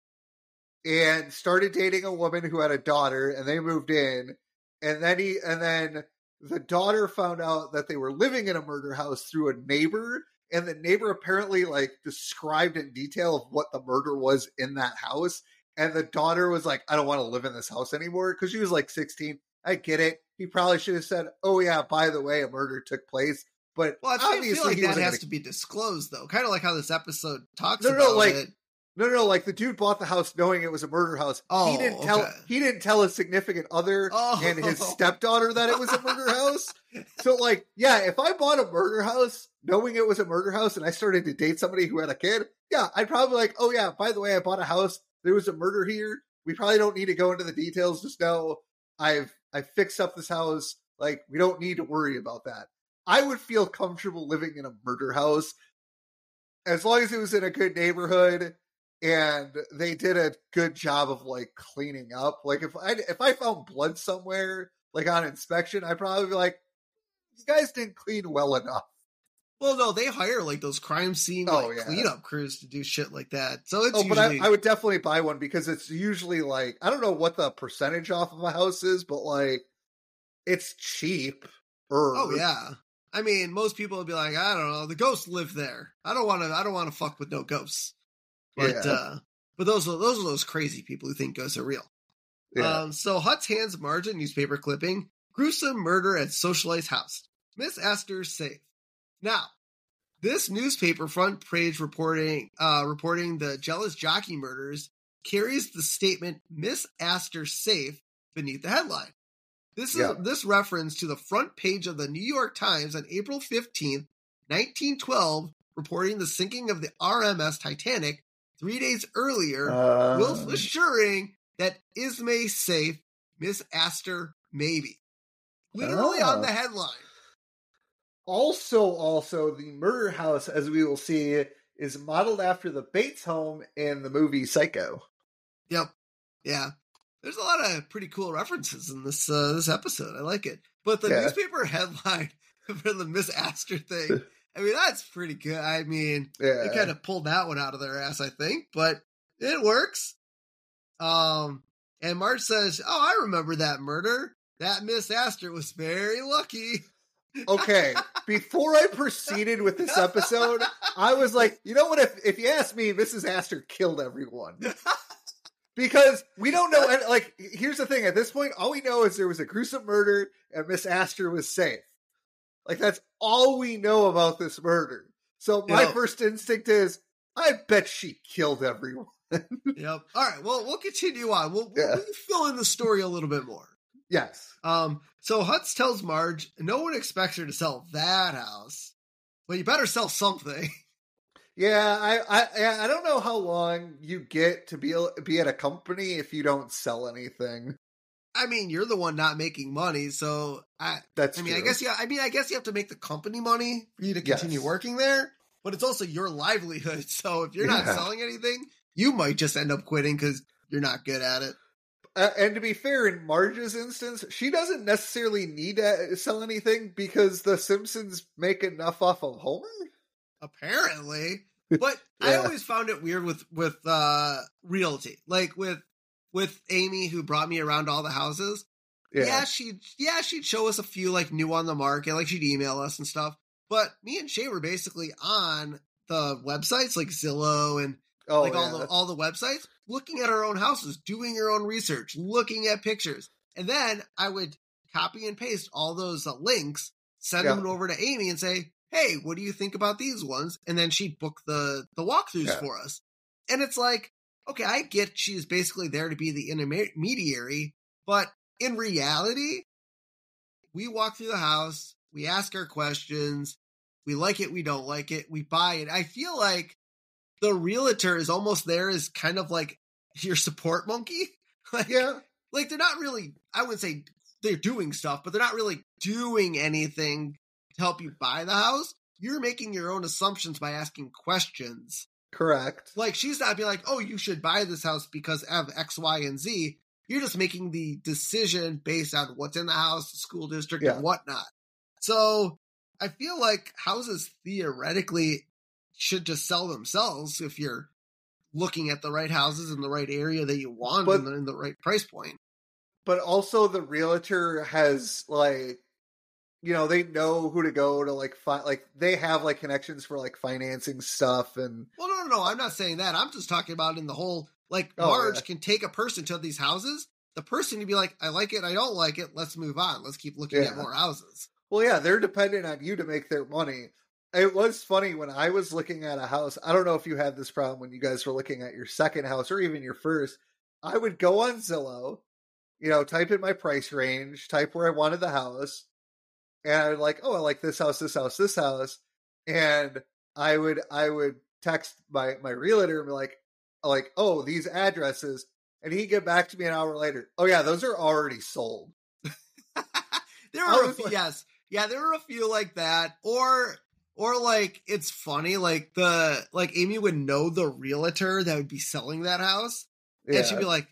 Speaker 2: and started dating a woman who had a daughter and they moved in and then he and then the daughter found out that they were living in a murder house through a neighbor and the neighbor apparently like described in detail of what the murder was in that house and the daughter was like i don't want to live in this house anymore because she was like 16 i get it he probably should have said oh yeah by the way a murder took place But
Speaker 1: Well, I
Speaker 2: obviously
Speaker 1: feel like that has
Speaker 2: gonna-
Speaker 1: to be disclosed, though. Kind of like how this episode talks
Speaker 2: No, no,
Speaker 1: about
Speaker 2: like-
Speaker 1: it.
Speaker 2: No, no, like the dude bought the house knowing it was a murder house.
Speaker 1: Oh,
Speaker 2: he didn't tell
Speaker 1: okay.
Speaker 2: he didn't tell his significant other
Speaker 1: Oh.
Speaker 2: and his stepdaughter that it was a murder house. So like, yeah, if I bought a murder house knowing it was a murder house and I started to date somebody who had a kid, yeah, I'd probably like, oh yeah, by the way, I bought a house. There was a murder here. We probably don't need to go into the details. Just know I've I fixed up this house. Like we don't need to worry about that. I would feel comfortable living in a murder house as long as it was in a good neighborhood and they did a good job of like cleaning up. Like if I if I found blood somewhere, like on inspection, I'd probably be like, "You guys didn't clean well enough."
Speaker 1: Well, no, they hire like those crime scene
Speaker 2: Oh,
Speaker 1: like
Speaker 2: yeah.
Speaker 1: cleanup crews to do shit like that. So it's
Speaker 2: Oh, but I, I would definitely buy one because it's usually like I don't know what the percentage off of a house is, but like it's cheap.
Speaker 1: Oh yeah. I mean, most people would be like, I don't know, the ghosts live there. I don't want to. I don't want to fuck with no ghosts. But
Speaker 2: Yeah.
Speaker 1: uh but those are those are those crazy people who think ghosts are real.
Speaker 2: yeah.
Speaker 1: Um, so Hutz hands margin newspaper clipping: gruesome murder at socialite's house. Miss Astor's safe. Now, this newspaper front page reporting uh, reporting the jealous jockey murders carries the statement "Miss Astor safe" beneath the headline. This is
Speaker 2: Yeah.
Speaker 1: this reference to the front page of the New York Times on April fifteenth, nineteen twelve, reporting the sinking of the RMS Titanic three days earlier
Speaker 2: Uh,
Speaker 1: whilst assuring that Ismay safe, Miss Astor maybe. Literally
Speaker 2: Oh.
Speaker 1: on the headline.
Speaker 2: Also, also the murder house, as we will see, is modeled after the Bates home in the movie Psycho.
Speaker 1: Yep. Yeah. There's a lot of pretty cool references in this uh, this episode. I like it. But the
Speaker 2: Yeah.
Speaker 1: newspaper headline for the Miss Astor thing, I mean, that's pretty good. I mean,
Speaker 2: Yeah,
Speaker 1: they kind of pulled that one out of their ass, I think, but it works. Um, and Marge says, "Oh, I remember that murder. That Miss Astor was very lucky."
Speaker 2: Okay. Before I proceeded with this episode, I was like, you know what? If if you ask me, Mrs. Astor killed everyone because we don't know. and, Like, here's the thing: at this point, all we know is there was a gruesome murder and Miss Astor was safe. Like, that's all we know about this murder. So my
Speaker 1: Yeah.
Speaker 2: first instinct is, I bet she killed everyone.
Speaker 1: yep. All right. Well, we'll continue on. We'll,
Speaker 2: Yeah.
Speaker 1: we'll fill in the story a little bit more.
Speaker 2: Yes.
Speaker 1: Um. So Hutz tells Marge, no one expects her to sell that house, but you better sell something.
Speaker 2: Yeah, I, I I don't know how long you get to be be at a company if you don't sell anything.
Speaker 1: I mean, you're the one not making money, so I.
Speaker 2: That's
Speaker 1: I mean, I guess yeah. I mean, I guess you have to make the company money for you to continue
Speaker 2: Yes.
Speaker 1: working there, but it's also your livelihood. So if you're not
Speaker 2: Yeah.
Speaker 1: selling anything, you might just end up quitting because you're not good at it.
Speaker 2: Uh, and to be fair, in Marge's instance, she doesn't necessarily need to sell anything because the Simpsons make enough off of Homer.
Speaker 1: apparently. But I always found it weird with with uh realty, like with with Amy who brought me around all the houses. Yeah. she'd yeah she'd show us a few like new on the market, like she'd email us and stuff. But me and Shay were basically on the websites like Zillow and
Speaker 2: oh,
Speaker 1: like
Speaker 2: yeah.
Speaker 1: all the all the websites, looking at our own houses, doing your own research, looking at pictures, and then I would copy and paste all those uh, links, send
Speaker 2: Yeah.
Speaker 1: them over to Amy, and say, "Hey, what do you think about these ones?" And then she'd book the the walkthroughs
Speaker 2: Yeah.
Speaker 1: for us. And it's like, okay, I get she's basically there to be the intermediary, but in reality, we walk through the house, we ask our questions, we like it, we don't like it, we buy it. I feel like the realtor is almost there as kind of like your support monkey. Like,
Speaker 2: yeah,
Speaker 1: like they're not really, I would say they're doing stuff, but they're not really doing anything to help you buy the house. You're making your own assumptions by asking questions.
Speaker 2: correct.
Speaker 1: Like she's not being like, oh, you should buy this house because of X, Y, and Z. You're just making the decision based on what's in the house, the school district,
Speaker 2: Yeah.
Speaker 1: and whatnot. So I feel like houses theoretically should just sell themselves if you're looking at the right houses in the right area that you want
Speaker 2: But-
Speaker 1: and in the right price point.
Speaker 2: But also, the realtor has like, you know, they know who to go to like find. Like they have like connections for like financing stuff and
Speaker 1: Well, no, no, no. I'm not saying that. I'm just talking about in the whole like
Speaker 2: Oh,
Speaker 1: Marge
Speaker 2: yeah.
Speaker 1: can take a person to these houses. The person to be like, I like it, I don't like it. Let's move on. Let's keep looking at more houses.
Speaker 2: Well, yeah, they're dependent on you to make their money. It was funny when I was looking at a house. I don't know if you had this problem when you guys were looking at your second house or even your first. I would go on Zillow, you know, type in my price range, type where I wanted the house, and I would like, oh, I like this house, this house, this house, and I would I would text my my realtor and be like, like, oh, these addresses, and he'd get back to me an hour later. Oh yeah, those are already sold.
Speaker 1: there are a few, like, yes, yeah, there were a few like that, or or like it's funny, like the like Amy would know the realtor that would be selling that house, yeah. and she'd be like,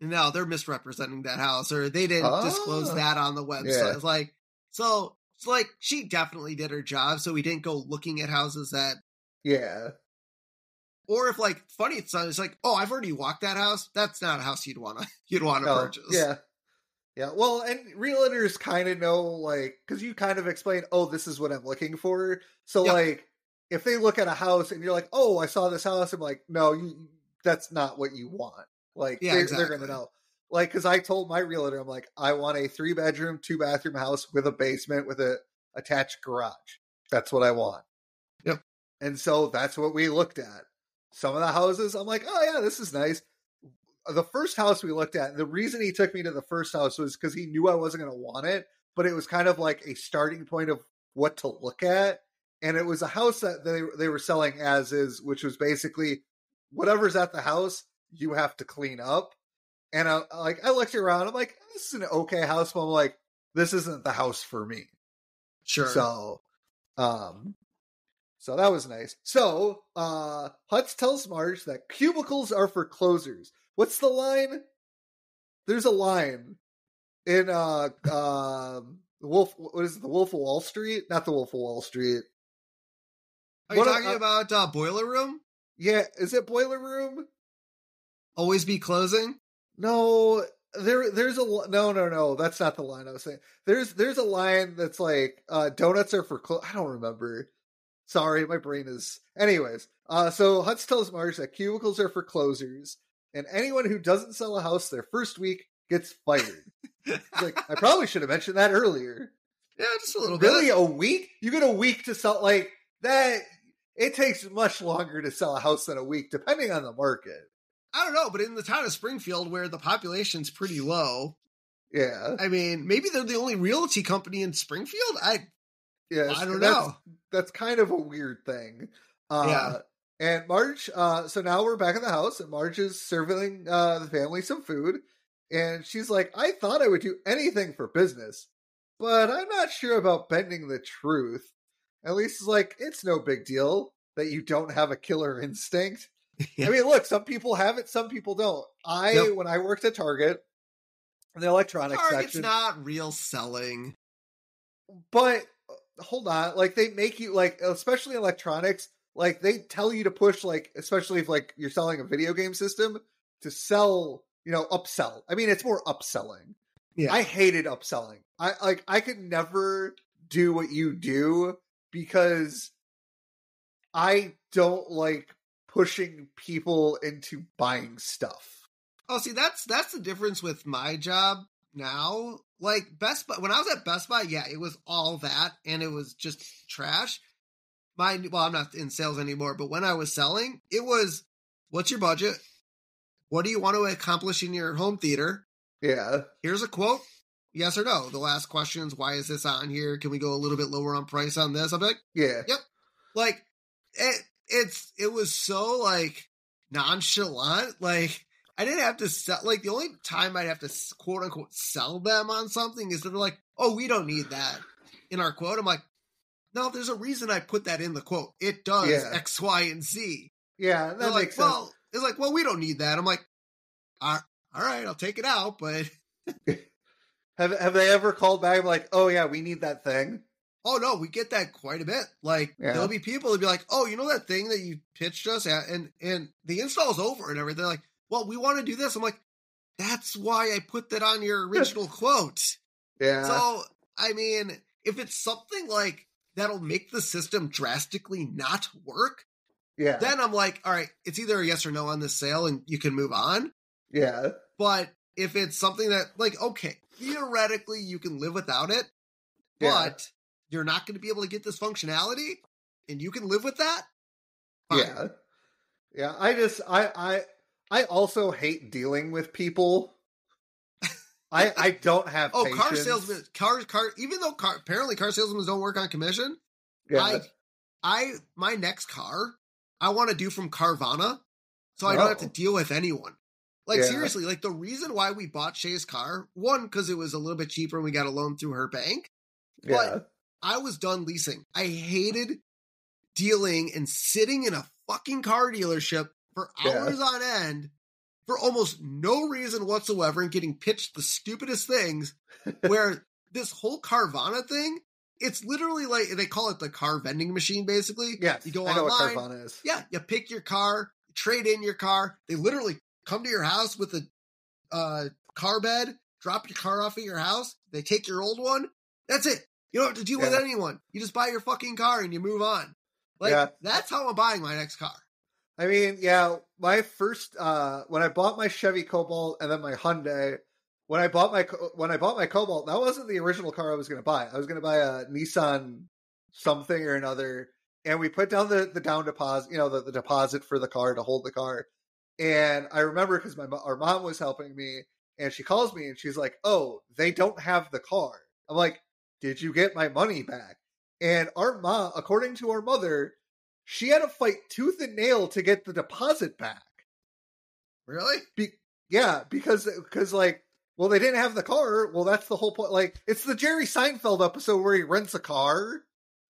Speaker 1: "No, they're misrepresenting that house, or they didn't oh. disclose that on the website." Yeah. It's like so. It's like she definitely did her job, so we didn't go looking at houses that
Speaker 2: yeah
Speaker 1: or if like funny it's it's like oh I've already walked that house that's not a house you'd want to you'd want to oh, purchase
Speaker 2: yeah yeah, well, and realtors kind of know, like, because you kind of explain, oh, this is what I'm looking for. So, yep. like, if they look at a house and you're like, oh, I saw this house, I'm like, no, you, that's not what you want. Like, yeah, they're, exactly. they're going to know. Like, because I told my realtor, I'm like, I want a three bedroom, two bathroom house with a basement with a attached garage. That's what I want.
Speaker 1: Yep.
Speaker 2: And so that's what we looked at. Some of the houses, I'm like, oh yeah, this is nice the first house we looked at, the reason he took me to the first house was because he knew I wasn't going to want it, but it was kind of like a starting point of what to look at. And it was a house that they they were selling as is, which was basically whatever's at the house you have to clean up. And I like I looked around, I'm like, this is an okay house, but I'm like, this isn't the house for me.
Speaker 1: Sure.
Speaker 2: So, um, so that was nice. So, uh, Hutz tells Marge that cubicles are for closers. What's the line? There's a line in uh um Wolf. What is it? The Wolf of Wall Street? Not the Wolf of Wall Street.
Speaker 1: Are you talking uh, about uh, Boiler Room?
Speaker 2: Yeah, is it Boiler Room?
Speaker 1: Always be closing.
Speaker 2: No, there there's a no no no that's not the line I was saying. There's there's a line that's like uh donuts are for clo- I don't remember. Sorry, my brain is. Anyways, uh so Hutz tells Marge that cubicles are for closers and anyone who doesn't sell a house their first week gets fired. like I probably should have mentioned that earlier.
Speaker 1: Yeah, just a little
Speaker 2: really,
Speaker 1: bit.
Speaker 2: Really, a week? You get a week to sell like that? It takes much longer to sell a house than a week, depending on the market.
Speaker 1: I don't know, but in the town of Springfield, where the population's pretty low,
Speaker 2: yeah.
Speaker 1: I mean, maybe they're the only realty company in Springfield. I,
Speaker 2: yeah,
Speaker 1: I don't
Speaker 2: that's,
Speaker 1: know.
Speaker 2: That's kind of a weird thing. Uh,
Speaker 1: yeah.
Speaker 2: And Marge, uh, so now we're back in the house, and Marge is serving uh, the family some food. And she's like, I thought I would do anything for business, but I'm not sure about bending the truth. At least it's like, it's no big deal that you don't have a killer instinct. yeah. I mean, look, some people have it, some people don't. I, yep. when I worked at Target, the electronics
Speaker 1: Target's
Speaker 2: section.
Speaker 1: not real selling.
Speaker 2: But uh, hold on, like they make you like, especially electronics like they tell you to push like especially if like you're selling a video game system to sell you know upsell. I mean it's more upselling. Yeah. I hated upselling. I like i could never do what you do because i don't like pushing people into buying stuff.
Speaker 1: Oh see that's that's the difference with my job now. Like best buy when i was at best buy yeah it was all that and it was just trash my well, I'm not in sales anymore, but when I was selling, it was what's your budget? What do you want to accomplish in your home theater?
Speaker 2: Yeah.
Speaker 1: Here's a quote. Yes or no. The last question is why is this on here? Can we go a little bit lower on price on this? I'm like,
Speaker 2: yeah.
Speaker 1: Yep. Like it it's it was so like nonchalant. Like I didn't have to sell like the only time I'd have to quote unquote sell them on something is that they're like, oh, we don't need that in our quote. I'm like, no, there's a reason I put that in the quote. It does yeah. X, Y, and Z.
Speaker 2: Yeah, that
Speaker 1: They're
Speaker 2: makes
Speaker 1: like,
Speaker 2: sense.
Speaker 1: Well, it's like, well, we don't need that. I'm like, all right, I'll take it out, but
Speaker 2: have have they ever called back like, oh yeah, we need that thing?
Speaker 1: Oh no, we get that quite a bit. Like yeah. there'll be people that be like, "Oh, you know that thing that you pitched us at, and and the install's over and everything." Like, well, we want to do this. I'm like, that's why I put that on your original quote.
Speaker 2: Yeah.
Speaker 1: So I mean, if it's something like that'll make the system drastically not work,
Speaker 2: yeah.
Speaker 1: Then I'm like, all right, it's either a yes or no on this sale and you can move on.
Speaker 2: Yeah.
Speaker 1: But if it's something that like, okay, theoretically you can live without it,
Speaker 2: Yeah.
Speaker 1: but you're not going to be able to get this functionality, and you can live with that. Fine.
Speaker 2: Yeah. Yeah. I just I I I also hate dealing with people. I I don't have
Speaker 1: Oh, car
Speaker 2: patience.
Speaker 1: salesmen, car, car. Even though car, apparently car salesmen don't work on commission,
Speaker 2: Yeah.
Speaker 1: I, I, my next car, I want to do from Carvana, so I don't have to
Speaker 2: Oh.
Speaker 1: deal with anyone. Like
Speaker 2: Yeah.
Speaker 1: seriously, like the reason why we bought Shay's car, one because it was a little bit cheaper and we got a loan through her bank.
Speaker 2: yeah.
Speaker 1: I was done leasing. I hated dealing and sitting in a fucking car dealership for
Speaker 2: Yeah.
Speaker 1: hours on end for almost no reason whatsoever and getting pitched the stupidest things where this whole Carvana thing, it's literally like they call it the car vending machine basically.
Speaker 2: Yeah,
Speaker 1: You go
Speaker 2: I know
Speaker 1: online,
Speaker 2: what Carvana is.
Speaker 1: yeah, you pick your car, trade in your car. They literally come to your house with a uh, car bed, drop your car off at your house. They take your old one. That's it. You don't have to deal with anyone. You just buy your fucking car and you move on. Like
Speaker 2: Yeah.
Speaker 1: that's how I'm buying my next car.
Speaker 2: I mean, yeah, my first uh when I bought my Chevy Cobalt and then my Hyundai, when I bought my when I bought my Cobalt, that wasn't the original car I was going to buy. I was going to buy a Nissan something or another, and we put down the the down deposit, you know, the, the deposit for the car to hold the car. And I remember because my our mom was helping me, and she calls me and she's like, "Oh, they don't have the car." I'm like, "Did you get my money back?" And our mom, according to our mother, she had to fight tooth and nail to get the deposit back.
Speaker 1: Really?
Speaker 2: Be- yeah, because uh, because like, well, they didn't have the car. Well, that's the whole point. Like, it's the Jerry Seinfeld episode where he rents a car,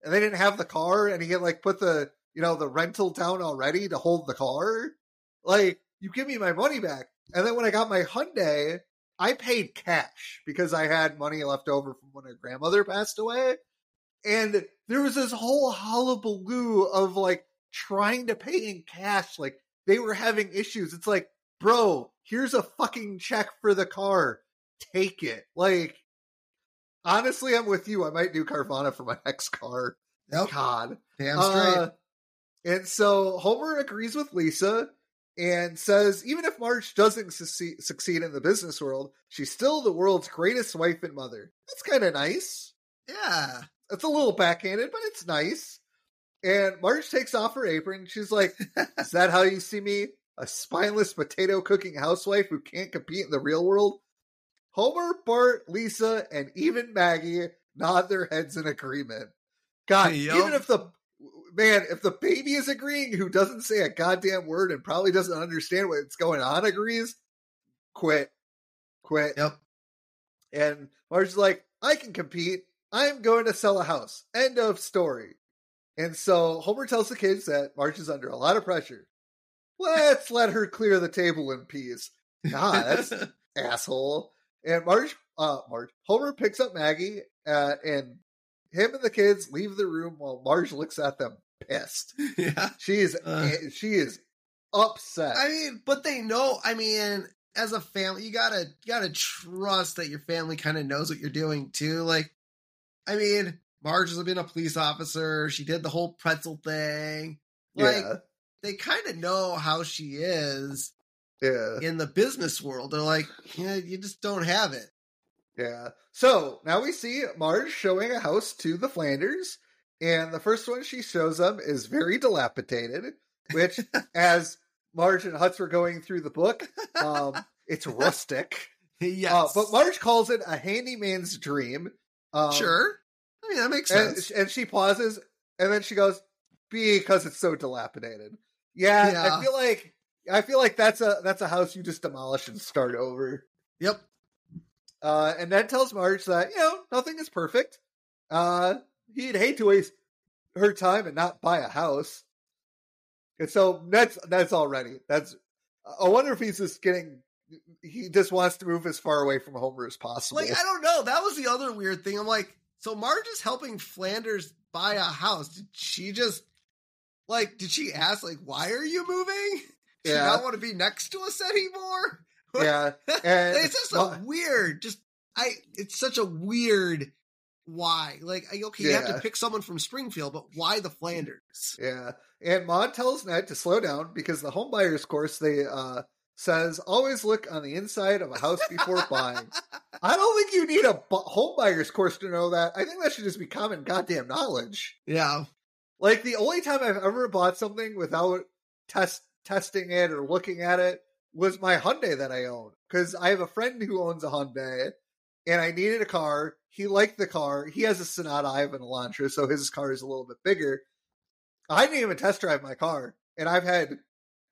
Speaker 2: and they didn't have the car, and he had like put the you know the rental down already to hold the car. Like, you give me my money back, and then when I got my Hyundai, I paid cash because I had money left over from when her grandmother passed away, and there was this whole hullabaloo of like trying to pay in cash, like they were having issues. It's like, bro, here's a fucking check for the car. Take it. Like, honestly, I'm with you. I might do Carvana for my next car.
Speaker 1: Yep.
Speaker 2: God.
Speaker 1: Damn straight.
Speaker 2: Uh, and so Homer agrees with Lisa and says even if Marge doesn't succeed, succeed in the business world, she's still the world's greatest wife and mother. That's kind of nice.
Speaker 1: yeah.
Speaker 2: It's a little backhanded, but it's nice. And Marge takes off her apron. She's like, Is that how you see me? A spineless potato cooking housewife who can't compete in the real world? Homer, Bart, Lisa, and even Maggie nod their heads in agreement. God,
Speaker 1: Yup.
Speaker 2: even if the man, if the baby is agreeing who doesn't say a goddamn word and probably doesn't understand what's going on agrees, quit. Quit.
Speaker 1: Yep.
Speaker 2: And Marge's like, I can compete. I'm going to sell a house. End of story. And so Homer tells the kids that Marge is under a lot of pressure. Let's let her clear the table in peace. Nah, that's asshole. And Marge, uh, Marge, Homer picks up Maggie, uh, and him and the kids leave the room while Marge looks at them pissed.
Speaker 1: yeah.
Speaker 2: She is,
Speaker 1: Uh.
Speaker 2: she is upset.
Speaker 1: I mean, but they know. I mean, as a family, you gotta you gotta trust that your family kind of knows what you're doing too. Like, I mean, Marge has been a police officer. She did the whole pretzel thing. Like,
Speaker 2: yeah,
Speaker 1: they kind of know how she is
Speaker 2: yeah.
Speaker 1: in the business world. They're like, yeah, you just don't have it.
Speaker 2: Yeah. So now we see Marge showing a house to the Flanders, and the first one she shows them is very dilapidated, which, as Marge and Hutz were going through the book, um, it's rustic.
Speaker 1: yes,
Speaker 2: Uh, but Marge calls it a handyman's dream. Um,
Speaker 1: sure. I mean, that makes
Speaker 2: And,
Speaker 1: sense.
Speaker 2: and she pauses, and then she goes, "Because it's so dilapidated." Yeah,
Speaker 1: Yeah.
Speaker 2: I feel like I feel like that's a that's a house you just demolish and start over.
Speaker 1: Yep.
Speaker 2: Uh, and Ned tells Marge that, you know, nothing is perfect. Uh, he'd hate to waste her time and not buy a house. And so Ned's, Ned's already. That's, I wonder if he's just getting, he just wants to move as far away from Homer as possible.
Speaker 1: Like, I don't know. That was the other weird thing. I'm like, so Marge is helping Flanders buy a house. Did she just like? Did she ask like, why are you moving? Do you
Speaker 2: Yeah.
Speaker 1: not want to be next to us anymore?
Speaker 2: yeah. And
Speaker 1: it's just a weird. Just I. It's such a weird. Why? Like, okay, you have to pick someone from Springfield, but why the Flanders?
Speaker 2: Yeah. And Maud tells Ned to slow down because the home buyers course they uh says always look on the inside of a house before buying. I don't think you need a home buyer's course to know that. I think that should just be common goddamn knowledge.
Speaker 1: Yeah.
Speaker 2: Like the only time I've ever bought something without test testing it or looking at it was my Hyundai that I own because I have a friend who owns a Hyundai and I needed a car. He liked the car. He has a Sonata. I have an Elantra, so his car is a little bit bigger. I didn't even test drive my car, and I've had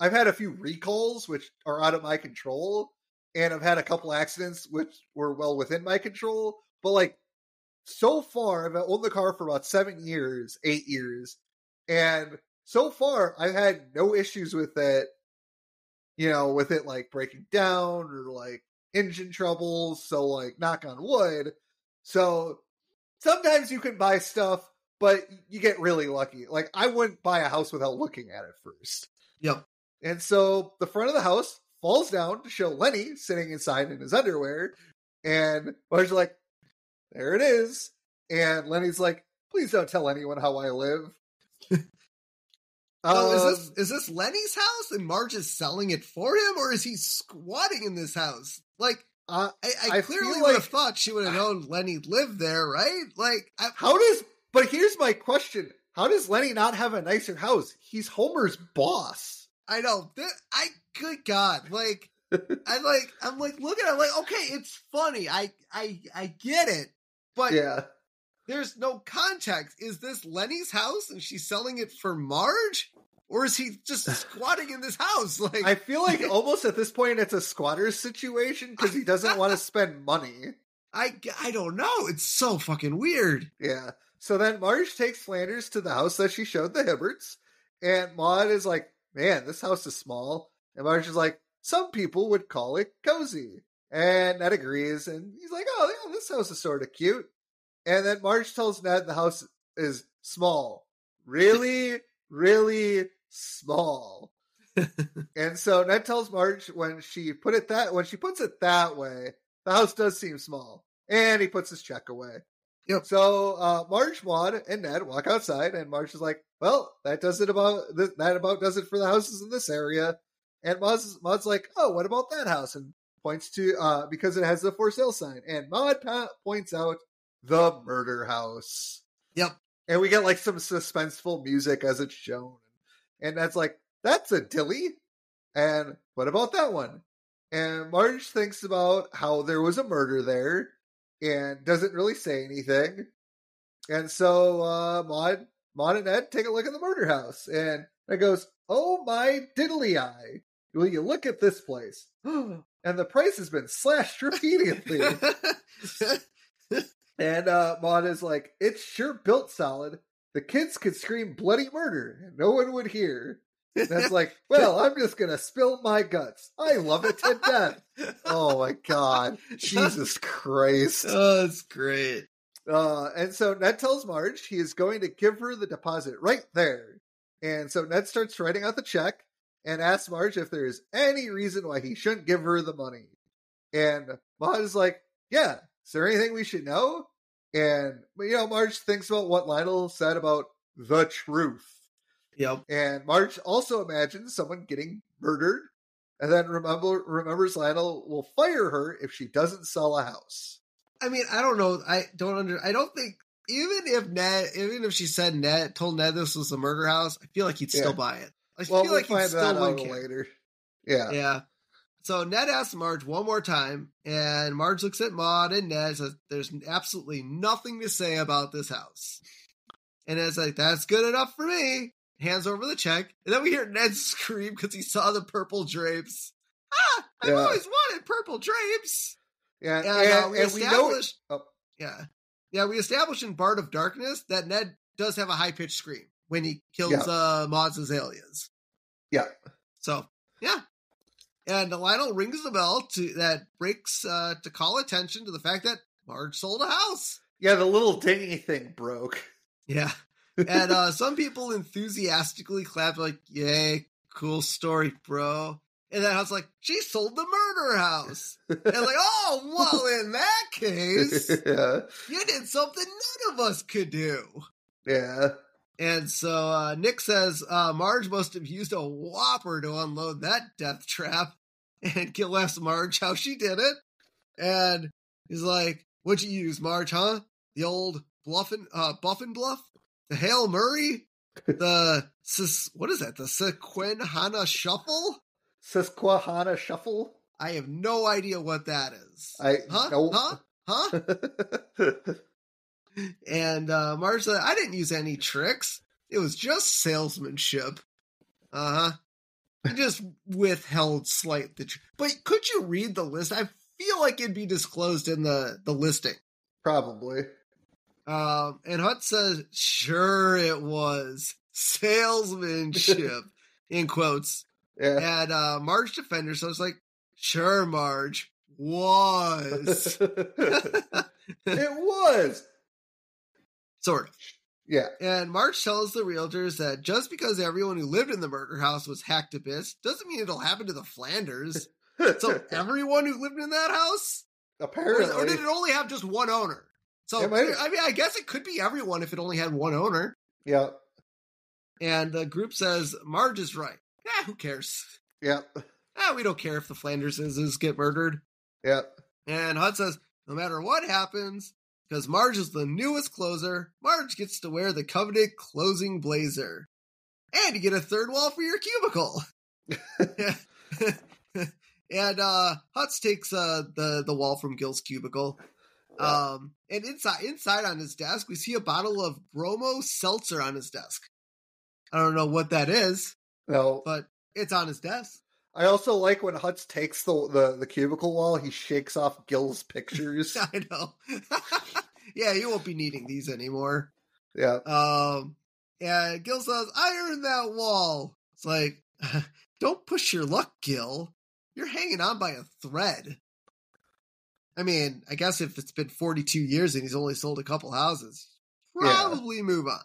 Speaker 2: I've had a few recalls which are out of my control, and I've had a couple accidents which were well within my control. But like so far, I've owned the car for about seven years, eight years, and so far I've had no issues with it. You know, with it like breaking down or like engine troubles. So like, knock on wood. So sometimes you can buy stuff, but you get really lucky. Like I wouldn't buy a house without looking at it first.
Speaker 1: Yep.
Speaker 2: And so the front of the house falls down to show Lenny sitting inside in his underwear. And Marge's like, there it is. And Lenny's like, please don't tell anyone how I live.
Speaker 1: Oh, is
Speaker 2: Um,
Speaker 1: this is this Lenny's house and Marge is selling it for him, or is he squatting in this house? Like,
Speaker 2: uh,
Speaker 1: I, I,
Speaker 2: I
Speaker 1: clearly would have thought she would have known Lenny lived there, right? Like, I,
Speaker 2: how does, but here's my question. How does Lenny not have a nicer house? He's Homer's boss.
Speaker 1: I know. Th- I good God, like I like I'm like looking at it, like okay, it's funny. I I I get it, but
Speaker 2: yeah.
Speaker 1: there's no context. Is this Lenny's house and she's selling it for Marge, or is he just squatting in this house? Like
Speaker 2: I feel like almost at this point it's a squatter's situation because he doesn't want to spend money.
Speaker 1: I I don't know. It's so fucking weird.
Speaker 2: Yeah. So then Marge takes Flanders to the house that she showed the Hibberts, and Maud is like, "Man, this house is small." And Marge is like, "Some people would call it cozy," and Ned agrees, and he's like, "Oh, yeah, this house is sort of cute." And then Marge tells Ned the house is small, really, really small. and so Ned tells Marge when she put it that when she puts it that way, the house does seem small, and he puts his check away.
Speaker 1: Yep.
Speaker 2: So uh, Marge, Maud, and Ned walk outside, and Marge is like, "Well, that does it about th- that about does it for the houses in this area." And Maud's, Maud's like, "Oh, what about that house?" And points to uh, because it has the for sale sign, and Maud pa- points out the murder house.
Speaker 1: Yep.
Speaker 2: And we get like some suspenseful music as it's shown, and that's like, "That's a dilly." And what about that one? And Marge thinks about how there was a murder there and doesn't really say anything. And so uh Maud, Maud and Ed take a look at the murder house and it goes, Oh my diddly eye. Will you look at this place? and the price has been slashed repeatedly. and uh Maud is like, It's sure built solid. The kids could scream bloody murder and no one would hear. That's like, well, I'm just gonna spill my guts. I love it to death. Oh my god. Jesus Christ.
Speaker 1: oh, that's great.
Speaker 2: Uh, and so Ned tells Marge he is going to give her the deposit right there. And so Ned starts writing out the check and asks Marge if there is any reason why he shouldn't give her the money. And Maud is like, Yeah, is there anything we should know? And, you know, Marge thinks about what Lionel said about the truth.
Speaker 1: Yep.
Speaker 2: And Marge also imagines someone getting murdered, and then remember remembers Lionel will fire her if she doesn't sell a house.
Speaker 1: I mean, I don't know. I don't under. I don't think even if Ned, even if she said Ned told Ned this was a murder house, I feel like he'd
Speaker 2: Yeah.
Speaker 1: still buy it. I
Speaker 2: Well,
Speaker 1: feel
Speaker 2: we'll
Speaker 1: like he
Speaker 2: find
Speaker 1: still wouldn't
Speaker 2: later. Yeah.
Speaker 1: Yeah. So Ned asks Marge one more time, and Marge looks at Maud and Ned says, "There's absolutely nothing to say about this house." And Ned's like, "That's good enough for me." Hands over the check, and then we hear Ned scream because he saw the purple drapes. Ah! I've
Speaker 2: Yeah.
Speaker 1: always wanted purple drapes.
Speaker 2: Yeah,
Speaker 1: And,
Speaker 2: and,
Speaker 1: uh, we
Speaker 2: and we know. Oh.
Speaker 1: yeah, yeah, we established in Bart of Darkness that Ned does have a high pitched scream when he kills
Speaker 2: Yeah.
Speaker 1: uh, Maud's azaleas.
Speaker 2: Yeah.
Speaker 1: So yeah, and Lionel rings the bell to that breaks uh, to call attention to the fact that Marge sold a house.
Speaker 2: Yeah, the little dingy thing broke.
Speaker 1: Yeah, and uh, some people enthusiastically clapped like, "Yay, cool story, bro." And then I was like, "She sold the murder house." And like, "Oh, well, in that case."
Speaker 2: yeah.
Speaker 1: You did something none of us could do.
Speaker 2: Yeah.
Speaker 1: And so uh, Nick says uh, Marge must have used a whopper to unload that death trap. And Gil asks Marge how she did it. And he's like, What'd you use, Marge, huh? The old bluffin uh buffin bluff? The Hail Murray? The sis what is that? The Sequenhana Shuffle?
Speaker 2: Susquehanna Shuffle.
Speaker 1: I have no idea what that is.
Speaker 2: I
Speaker 1: huh? Huh? Huh? And uh I didn't use any tricks. It was just salesmanship. Uh huh. I just withheld slight the tr- But could you read the list? I feel like it'd be disclosed in the the listing.
Speaker 2: Probably.
Speaker 1: Um, and Hutz says, "Sure, it was salesmanship." in quotes.
Speaker 2: Yeah.
Speaker 1: And uh, Marge defender, so it's like, "Sure, Marge was
Speaker 2: it was.
Speaker 1: sort of."
Speaker 2: Yeah.
Speaker 1: And Marge tells the realtors that just because everyone who lived in the murder house was hacked to bits doesn't mean it'll happen to the Flanders. So everyone who lived in that house, or,
Speaker 2: apparently.
Speaker 1: or did it only have just one owner? So
Speaker 2: It
Speaker 1: I mean, I guess it could be everyone if it only had one owner.
Speaker 2: yeah.
Speaker 1: And the group says Marge is right. Yeah, who cares?
Speaker 2: Yeah.
Speaker 1: Ah, we don't care if the Flanderses get murdered.
Speaker 2: Yeah.
Speaker 1: And Hutz says, no matter what happens, because Marge is the newest closer, Marge gets to wear the coveted closing blazer. And you get a third wall for your cubicle. and uh Hutz takes uh the, the wall from Gil's cubicle. Um and inside inside on his desk we see a bottle of bromo seltzer on his desk. I don't know what that is,
Speaker 2: No.
Speaker 1: but it's on his desk.
Speaker 2: I also like when Hutz takes the, the the cubicle wall, he shakes off Gil's pictures.
Speaker 1: I know. yeah, you won't be needing these anymore.
Speaker 2: yeah.
Speaker 1: Um, yeah, Gil says, I earned that wall. It's like, don't push your luck, Gil. You're hanging on by a thread. I mean, I guess if it's been 42 years and he's only sold a couple houses,
Speaker 2: Yeah.
Speaker 1: probably move on.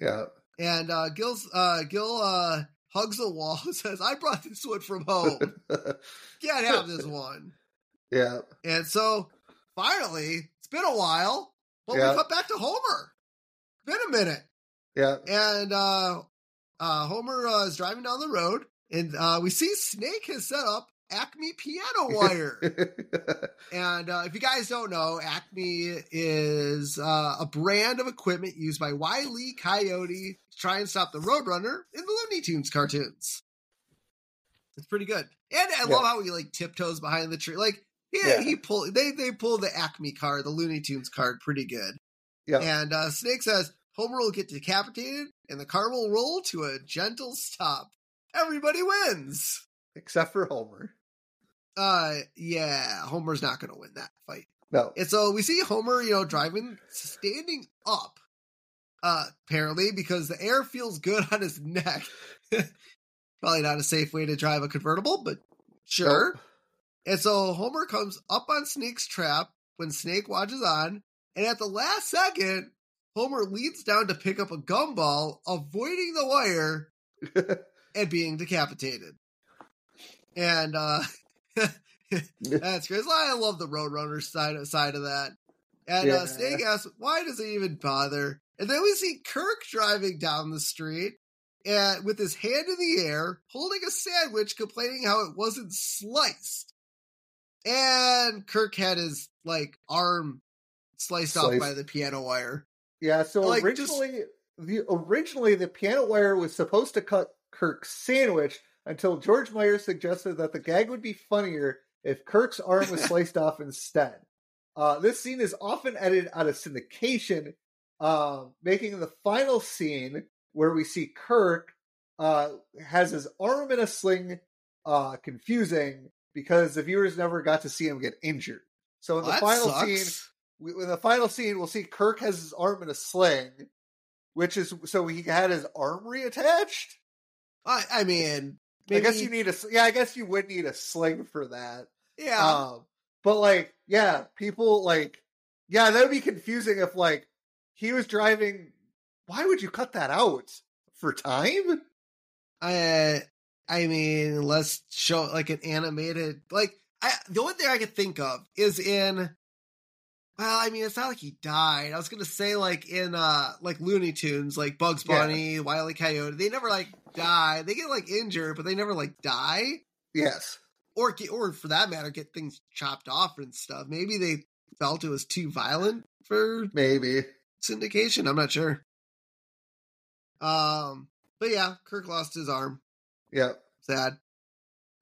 Speaker 2: Yeah.
Speaker 1: And uh, Gil's, uh, Gil uh, hugs the wall and says, I brought this one from home. Can't have this one.
Speaker 2: yeah.
Speaker 1: And so finally, it's been a while, but
Speaker 2: Yeah.
Speaker 1: we cut back to Homer. Been a minute.
Speaker 2: Yeah.
Speaker 1: And uh, uh, Homer uh, is driving down the road, and uh, we see Snake has set up Acme piano wire. and uh, if you guys don't know, Acme is uh, a brand of equipment used by Wile E. Coyote to try and stop the Roadrunner in the Looney Tunes cartoons. It's pretty good, and I
Speaker 2: Yeah.
Speaker 1: love how he like tiptoes behind the tree. Like, yeah,
Speaker 2: Yeah.
Speaker 1: he pull they they pull the Acme card, the Looney Tunes card, pretty good.
Speaker 2: Yeah.
Speaker 1: And uh, Snake says Homer will get decapitated, and the car will roll to a gentle stop. Everybody wins.
Speaker 2: Except for Homer.
Speaker 1: Uh, yeah, Homer's not going to win that fight.
Speaker 2: No.
Speaker 1: And so we see Homer, you know, driving, standing up, uh, apparently, because the air feels good on his neck. Probably not a safe way to drive a convertible, but sure.
Speaker 2: Nope.
Speaker 1: And so Homer comes up on Snake's trap when Snake watches on, and at the last second, Homer leans down to pick up a gumball, avoiding the wire and being decapitated. And uh that's great. I love the Roadrunner side side of that. And
Speaker 2: Yeah.
Speaker 1: uh, Snake asks, "Why does he even bother?" And then we see Kirk driving down the street and with his hand in the air, holding a sandwich, complaining how it wasn't sliced. And Kirk had his like arm sliced off by the piano wire.
Speaker 2: Yeah, so
Speaker 1: Like,
Speaker 2: originally the originally the piano wire was supposed to cut Kirk's sandwich until George Meyer suggested that the gag would be funnier if Kirk's arm was sliced off instead. Uh, this scene is often edited out of syndication, uh, making the final scene where we see Kirk uh, has his arm in a sling uh, confusing because the viewers never got to see him get injured. So in
Speaker 1: Well,
Speaker 2: the final
Speaker 1: sucks.
Speaker 2: scene, we, in the final scene, we'll see Kirk has his arm in a sling, which is so he had his arm reattached.
Speaker 1: I, I mean, maybe,
Speaker 2: I guess you need a yeah. I guess you would need a sling for that.
Speaker 1: yeah.
Speaker 2: Um, but like, yeah, people like, yeah, that would be confusing if like he was driving. Why would you cut that out for time?
Speaker 1: I I mean, let's show like an animated like I the only thing I could think of is in well, I mean, it's not like he died. I was gonna say like in uh like Looney Tunes, like Bugs
Speaker 2: Yeah.
Speaker 1: Bunny, Wile E. Coyote, they never like die. They get like injured, but they never like die.
Speaker 2: Yes.
Speaker 1: or get, or for that matter, get things chopped off and stuff. Maybe they felt it was too violent for
Speaker 2: Maybe.
Speaker 1: syndication. I'm not sure. Um, but yeah, Kirk lost his arm.
Speaker 2: Yeah.
Speaker 1: Sad.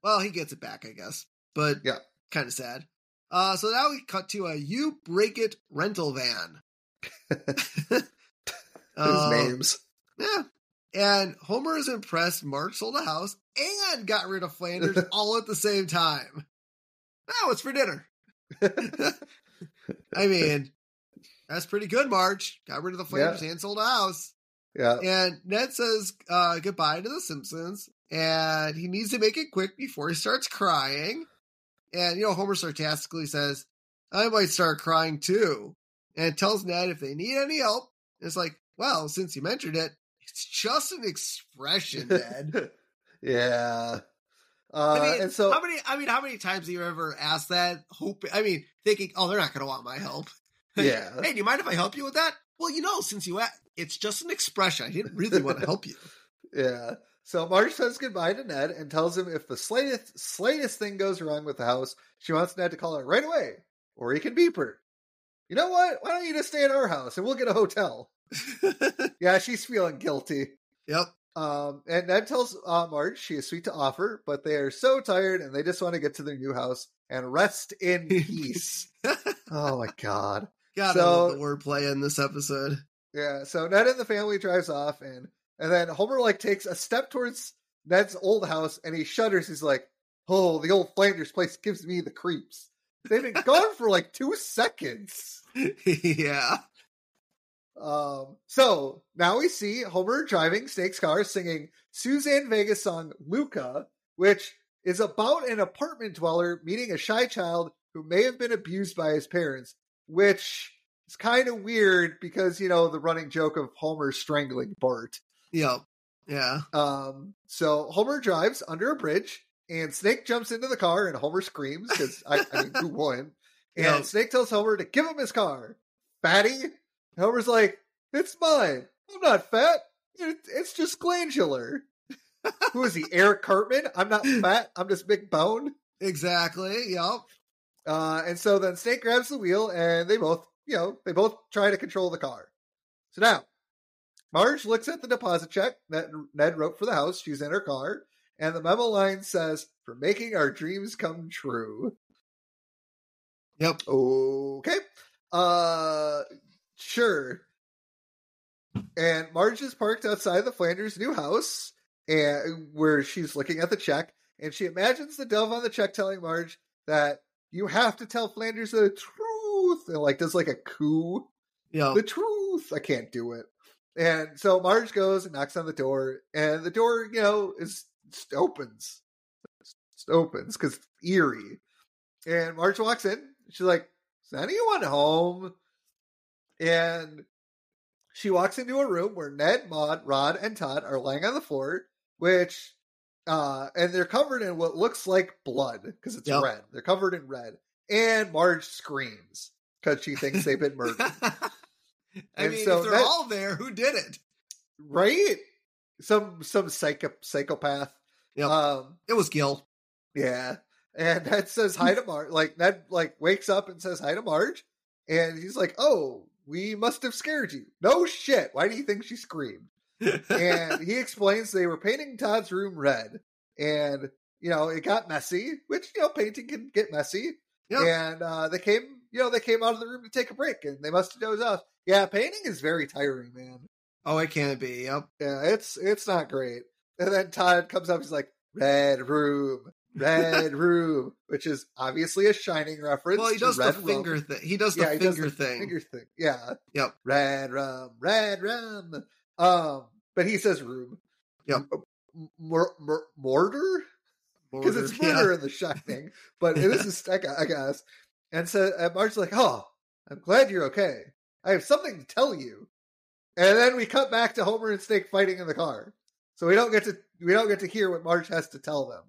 Speaker 1: Well, he gets it back, I guess. But
Speaker 2: Yeah.
Speaker 1: kind of sad. Uh, so now we cut to a you break it rental van.
Speaker 2: Those
Speaker 1: Uh,
Speaker 2: names.
Speaker 1: Yeah. And Homer is impressed Marge sold a house and got rid of Flanders all at the same time. Now it's for dinner. I mean, that's pretty good, Marge. Got rid of the Flanders and sold a house.
Speaker 2: Yeah.
Speaker 1: And Ned says uh, goodbye to the Simpsons, and he needs to make it quick before he starts crying. And, you know, Homer sarcastically says, I might start crying too. And tells Ned if they need any help. It's like, well, since you mentioned it, it's just an expression, Ned.
Speaker 2: yeah. Uh,
Speaker 1: I mean,
Speaker 2: and so
Speaker 1: how many? I mean, how many times have you ever asked that? Hope I mean, thinking, oh, they're not going to want my help.
Speaker 2: yeah.
Speaker 1: hey, do you mind if I help you with that? Well, you know, since you, a- it's just an expression. I didn't really want to help you.
Speaker 2: Yeah. So Marge says goodbye to Ned and tells him if the slightest slightest thing goes wrong with the house, she wants Ned to call her right away, or he can beep her. You know what? Why don't you just stay at our house and we'll get a hotel? Yeah, she's feeling guilty.
Speaker 1: yep.
Speaker 2: Um, and Ned tells uh, Marge she is sweet to offer, but they are so tired and they just want to get to their new house and rest in peace. oh my god.
Speaker 1: God, I
Speaker 2: So-
Speaker 1: love the wordplay in this episode.
Speaker 2: Yeah, so Ned and the family drives off and and then Homer like takes a step towards Ned's old house and he shudders. He's like, "Oh, the old Flanders place gives me the creeps." They've been gone for like 2 seconds.
Speaker 1: yeah.
Speaker 2: Um so, now we see Homer driving Snake's car singing Suzanne Vega's song Luka, which is about an apartment dweller meeting a shy child who may have been abused by his parents, which is kind of weird because, you know, the running joke of Homer strangling Bart.
Speaker 1: Yep. Yeah.
Speaker 2: Um, so Homer drives under a bridge, and Snake jumps into the car, and Homer screams because I, I mean, who wouldn't? And
Speaker 1: Yeah.
Speaker 2: Snake tells Homer to give him his car. Fatty, Homer's like, "It's mine. I'm not fat. It, it's just glandular." who is he? Eric Cartman? I'm not fat. I'm just big bone.
Speaker 1: Exactly. Yep.
Speaker 2: Uh, and so then Snake grabs the wheel, and they both, you know, they both try to control the car. So now, Marge looks at the deposit check that Ned wrote for the house. She's in her car, and the memo line says, "For making our dreams come true."
Speaker 1: Yep.
Speaker 2: Okay. Uh, sure. And Marge is parked outside the Flanders' new house, and where she's looking at the check, and she imagines the dove on the check telling Marge that you have to tell Flanders the truth, and like does like a coup,
Speaker 1: Yeah,
Speaker 2: the truth. I can't do it. And so Marge goes and knocks on the door, and the door, you know, is just opens, just opens because eerie. And Marge walks in. She's like, "Is anyone home?" And she walks into a room where Ned, Maud, Rod, and Todd are lying on the floor, which, uh, and they're covered in what looks like blood because it's
Speaker 1: Yep.
Speaker 2: red. They're covered in red. And Marge screams because she thinks they've been murdered.
Speaker 1: I
Speaker 2: And
Speaker 1: mean,
Speaker 2: so
Speaker 1: if they're
Speaker 2: that-
Speaker 1: all there, who did it?
Speaker 2: right? Some some psycho psychopath.
Speaker 1: Yep.
Speaker 2: Um,
Speaker 1: It was Gil.
Speaker 2: yeah. And Ned says hi to Marge. Like Ned like wakes up and says hi to Marge, and he's like, "Oh, we must have scared you." No shit. Why do you think she screamed? And he explains they were painting Todd's room red, and you know it got messy, which you know painting can get messy.
Speaker 1: Yep.
Speaker 2: And uh, they came, you know, they came out of the room to take a break, and they must have dozed off. Yeah, painting is very tiring, man.
Speaker 1: oh, it can't be. Yep.
Speaker 2: Yeah, it's it's not great. And then Todd comes up, he's like, "Red room, red room," which is obviously a Shining reference.
Speaker 1: Well, he does the
Speaker 2: Rum.
Speaker 1: finger thing. He does the
Speaker 2: Yeah, he does
Speaker 1: finger
Speaker 2: the
Speaker 1: thing.
Speaker 2: Finger thing. Yeah.
Speaker 1: Yep.
Speaker 2: Red room, red rum. Um, but he says room.
Speaker 1: Yep.
Speaker 2: Mor- mor- mortar because it's
Speaker 1: Yeah.
Speaker 2: murder in The Shining, but this is I gu- I guess. And so and Marge's like, "Oh, I'm glad you're okay. I have something to tell you." And then we cut back to Homer and Snake fighting in the car, so we don't get to we don't get to hear what Marge has to tell them.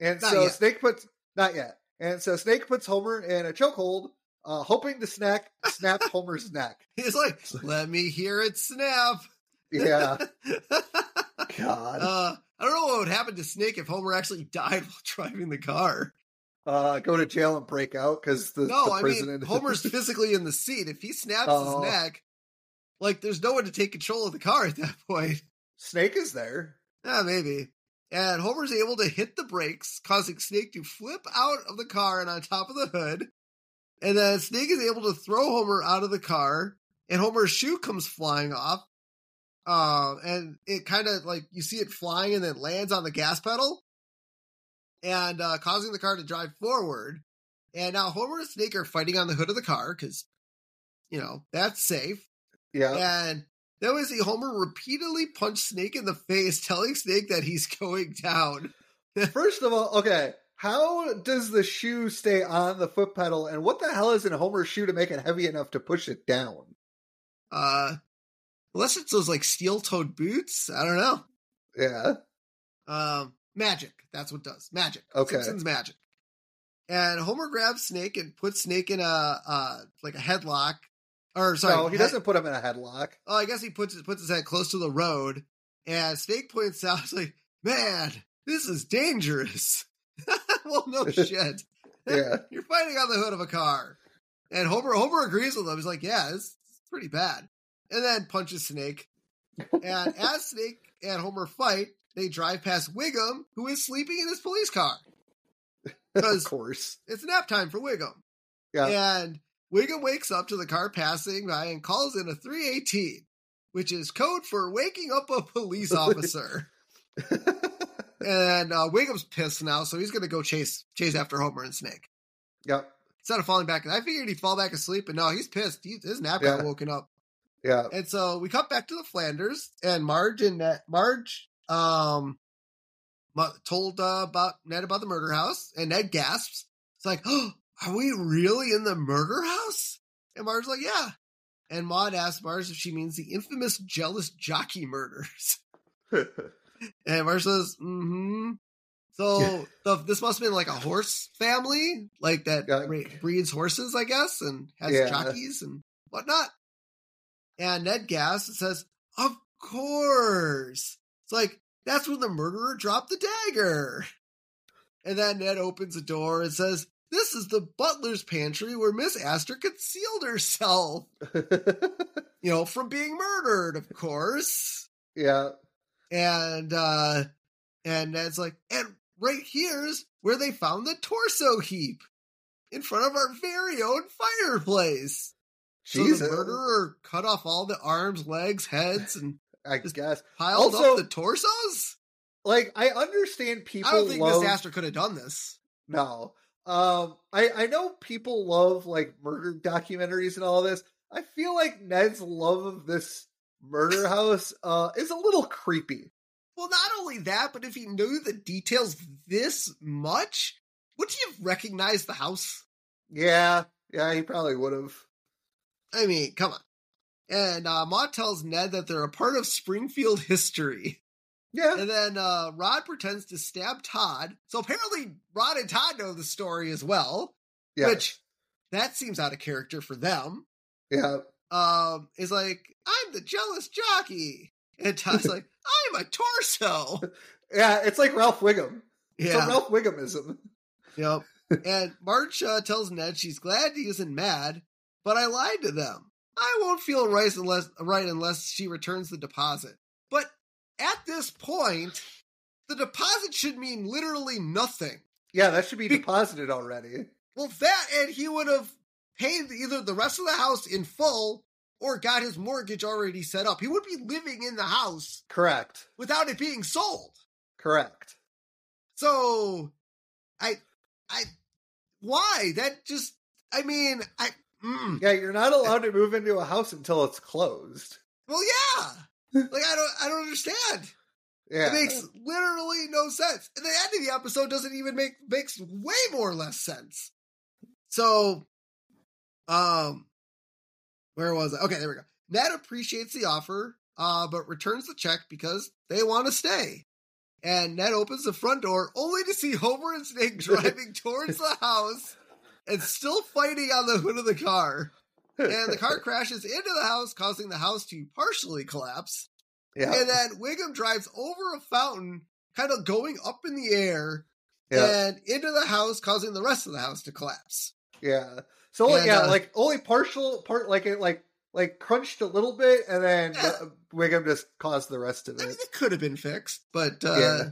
Speaker 2: And
Speaker 1: Not
Speaker 2: so
Speaker 1: yet.
Speaker 2: Snake puts not yet, and so Snake puts Homer in a chokehold, uh, hoping to snack snap Homer's neck.
Speaker 1: He's like, let me hear it snap.
Speaker 2: Yeah, God.
Speaker 1: uh, I don't know what would happen to Snake if Homer actually died while driving the car.
Speaker 2: Uh, go to jail and break out because the,
Speaker 1: No,
Speaker 2: the
Speaker 1: I mean Homer's physically in the seat. If he snaps
Speaker 2: Oh.
Speaker 1: his neck, like there's no one to take control of the car at that point.
Speaker 2: Snake is there.
Speaker 1: Yeah, maybe. And Homer's able to hit the brakes, causing Snake to flip out of the car and on top of the hood. And then Snake is able to throw Homer out of the car, and Homer's shoe comes flying off. Um, and it kind of like you see it flying and then lands on the gas pedal and uh, causing the car to drive forward. And now Homer and Snake are fighting on the hood of the car because, you know, that's safe.
Speaker 2: Yeah.
Speaker 1: And then we see Homer repeatedly punch Snake in the face, telling Snake that he's going down.
Speaker 2: First of all, okay, how does the shoe stay on the foot pedal, and what the hell is in Homer's shoe to make it heavy enough to push it down?
Speaker 1: Uh, unless it's those like steel toed boots, I don't know.
Speaker 2: Yeah.
Speaker 1: Um, magic. That's what does. Magic.
Speaker 2: Okay.
Speaker 1: Simpsons magic. And Homer grabs Snake and puts Snake in a uh like a headlock. Or sorry,
Speaker 2: no, he
Speaker 1: head-
Speaker 2: doesn't put him in a headlock.
Speaker 1: Oh, I guess he puts puts his head close to the road, and Snake points out, "He's like, man, this is dangerous." well, no shit.
Speaker 2: Yeah.
Speaker 1: You're fighting on the hood of a car, and Homer Homer agrees with him. He's like, "Yeah, it's, it's pretty bad," and then punches Snake. And as Snake and Homer fight, they drive past Wiggum, who is sleeping in his police car.
Speaker 2: Of course.
Speaker 1: it's nap time for Wiggum.
Speaker 2: Yeah.
Speaker 1: And Wiggum wakes up to the car passing by and calls in a 318, which is code for waking up a police officer. and uh, Wiggum's pissed now, so he's going to go chase chase after Homer and Snake.
Speaker 2: Yep.
Speaker 1: Instead of falling back, I figured he'd fall back asleep, but no, he's pissed. He, his nap got woken up.
Speaker 2: Yeah.
Speaker 1: And so we cut back to the Flanders, and Marge and Marge um told uh, about Ned about the murder house, and Ned gasps. It's like, oh, are we really in the murder house? And Marge's like, yeah. And Maud asks Marge if she means the infamous jealous jockey murders. And Marge says, mm-hmm. So
Speaker 2: Yeah.
Speaker 1: the, this must have been like a horse family, like that
Speaker 2: Yeah.
Speaker 1: breeds horses, I guess, and has
Speaker 2: Yeah.
Speaker 1: jockeys and whatnot. And Ned Gas says, Of course. It's like, that's when the murderer dropped the dagger. And then Ned opens the door and says, This is the butler's pantry where Miss Astor concealed herself, you know, from being murdered, of course.
Speaker 2: yeah.
Speaker 1: And uh and Ned's like, and right here's where they found the torso heap in front of our very own fireplace. So
Speaker 2: Jesus.
Speaker 1: the murderer cut off all the arms, legs, heads, and
Speaker 2: I
Speaker 1: Just-
Speaker 2: guess.
Speaker 1: piled
Speaker 2: Also-
Speaker 1: up the torsos.
Speaker 2: Like, I understand people
Speaker 1: I don't think
Speaker 2: love...
Speaker 1: Miss Astor could have done this.
Speaker 2: No. Um, I, I know people love like murder documentaries and all this. I feel like Ned's love of this murder house uh is a little creepy.
Speaker 1: Well, not only that, but if he knew the details this much, would he have recognized the house?
Speaker 2: Yeah, yeah, he probably would have.
Speaker 1: I mean, come on. And uh, Maud tells Ned that they're a part of Springfield history.
Speaker 2: Yeah,
Speaker 1: And then uh, Rod pretends to stab Todd. So apparently, Rod and Todd know the story as well,
Speaker 2: yeah,
Speaker 1: which that seems out of character for them.
Speaker 2: yeah.
Speaker 1: Um, is like, I'm the jealous jockey. And Todd's like, I'm a torso.
Speaker 2: Yeah, it's like Ralph Wiggum. It's a
Speaker 1: Yeah.
Speaker 2: Ralph Wiggumism.
Speaker 1: Yep. And Marge uh, tells Ned she's glad he isn't mad, but I lied to them. I won't feel right unless right unless she returns the deposit. But at this point, the deposit should mean literally nothing.
Speaker 2: Yeah, that should be deposited already.
Speaker 1: Well, that and he would have paid either the rest of the house in full or got his mortgage already set up. He would be living in the house
Speaker 2: Correct.
Speaker 1: without it being sold.
Speaker 2: Correct.
Speaker 1: So, I, I, why? That just, I mean, I, mm,
Speaker 2: Yeah, you're not allowed to move into a house until it's closed.
Speaker 1: well, yeah. Like I don't, I don't understand.
Speaker 2: Yeah.
Speaker 1: It makes literally no sense. And the end of the episode doesn't even make makes way more or less sense. So, um, where was I? Okay, there we go. Ned appreciates the offer, uh, but returns the check because they want to stay. And Ned opens the front door only to see Homer and Snake driving towards the house and still fighting on the hood of the car. And the car crashes into the house, causing the house to partially collapse.
Speaker 2: yeah.
Speaker 1: And then Wiggum drives over a fountain, kind of going up in the air
Speaker 2: Yeah,
Speaker 1: and into the house, causing the rest of the house to collapse.
Speaker 2: yeah. So
Speaker 1: And,
Speaker 2: yeah,
Speaker 1: uh,
Speaker 2: like only partial part, like it, like like crunched a little bit, and then
Speaker 1: Yeah.
Speaker 2: uh, Wiggum just caused the rest of
Speaker 1: I mean,
Speaker 2: it.
Speaker 1: it could have been fixed, but uh,
Speaker 2: Yeah.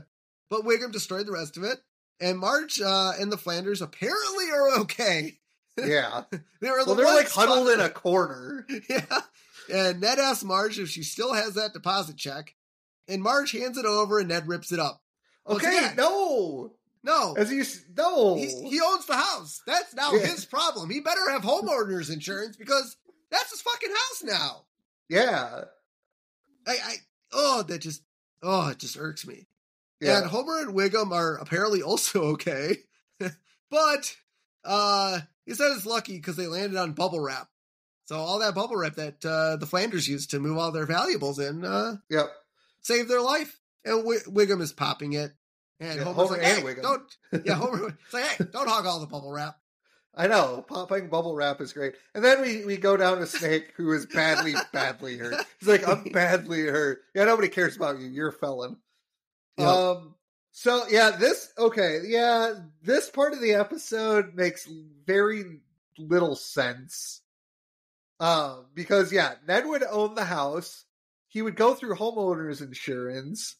Speaker 1: but Wiggum destroyed the rest of it. And Marge uh, and the Flanders apparently are okay.
Speaker 2: Yeah.
Speaker 1: They were the
Speaker 2: Well, they're like huddled in a corner.
Speaker 1: Yeah. And Ned asks Marge if she still has that deposit check. And Marge hands it over and Ned rips it up.
Speaker 2: Okay,
Speaker 1: again,
Speaker 2: no.
Speaker 1: No.
Speaker 2: As you no.
Speaker 1: He, he owns the house. That's now
Speaker 2: Yeah.
Speaker 1: his problem. He better have homeowners insurance because that's his fucking house now.
Speaker 2: yeah.
Speaker 1: I, I oh, that just oh, it just irks me.
Speaker 2: Yeah.
Speaker 1: And Homer and Wiggum are apparently also okay. but uh he says it's lucky because they landed on bubble wrap. So all that bubble wrap that uh, the Flanders used to move all their valuables in uh,
Speaker 2: Yep.
Speaker 1: saved their life. And w- Wiggum is popping it. And
Speaker 2: Yeah,
Speaker 1: Homer's
Speaker 2: Homer
Speaker 1: like,
Speaker 2: and
Speaker 1: hey,
Speaker 2: Wiggum.
Speaker 1: don't, yeah, Homer, it's like, hey, don't hog all the bubble wrap.
Speaker 2: I know. Popping bubble wrap is great. And then we, we go down to Snake, who is badly, badly hurt. He's like, I'm badly hurt. Yeah, nobody cares about you. You're a felon.
Speaker 1: Yep.
Speaker 2: Um. So yeah, this okay. Yeah, this part of the episode makes very little sense. Um, because yeah, Ned would own the house. He would go through homeowners insurance.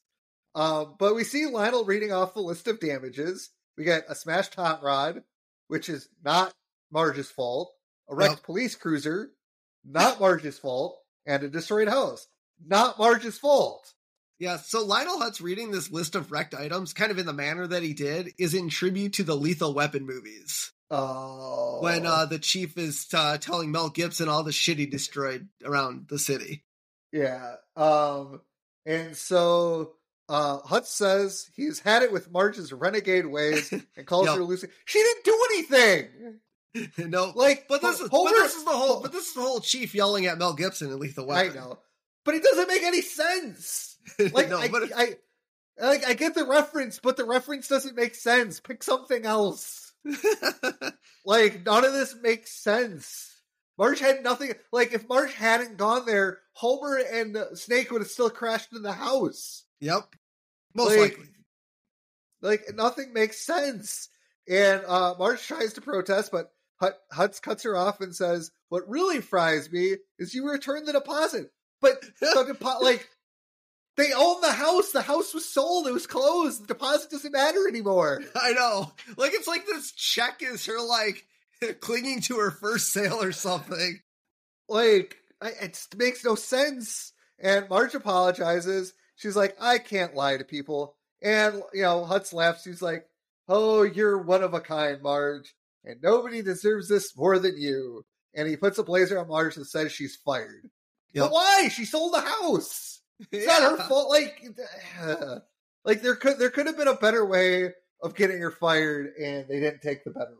Speaker 2: Um, but we see Lionel reading off the list of damages. We get a smashed hot rod, which is not Marge's fault. A wrecked
Speaker 1: Yep.
Speaker 2: police cruiser, not Marge's fault, and a destroyed house, not Marge's fault.
Speaker 1: Yeah, so Lionel Hutz reading this list of wrecked items, kind of in the manner that he did, is in tribute to the Lethal Weapon movies.
Speaker 2: Oh,
Speaker 1: When uh, the chief is uh, telling Mel Gibson all the shit he destroyed around the city.
Speaker 2: yeah, um, and so uh, Hutz says he's had it with Marge's renegade ways and calls
Speaker 1: Yep.
Speaker 2: her Lucy. She didn't do anything.
Speaker 1: no,
Speaker 2: Like,
Speaker 1: but this is but this is the whole but this is the whole chief yelling at Mel Gibson in Lethal
Speaker 2: I
Speaker 1: Weapon.
Speaker 2: know, but it doesn't make any sense. Like,
Speaker 1: no,
Speaker 2: I,
Speaker 1: but
Speaker 2: I, like, I get the reference, but the reference doesn't make sense. Pick something else. Like, none of this makes sense. Marge had nothing. Like, if Marge hadn't gone there, Homer and Snake would have still crashed in the house.
Speaker 1: yep, most
Speaker 2: Like,
Speaker 1: likely.
Speaker 2: Like, nothing makes sense. And uh, Marge tries to protest, but Hut, Hutz cuts her off and says, "What really fries me is you return the deposit." But the like, they own the house. The house was sold. It was closed. The deposit doesn't matter anymore.
Speaker 1: I know. Like it's like this check is her like clinging to her first sale or something.
Speaker 2: Like, I, it makes no sense. And Marge apologizes. She's like, I can't lie to people. And, you know, Hutz laughs. He's like, Oh, you're one of a kind, Marge. And nobody deserves this more than you. And he puts a blazer on Marge and says she's fired.
Speaker 1: Yep.
Speaker 2: But why? She sold the house. It's not her fault. Like, like there could there could have been a better way of getting her fired, and they didn't take the better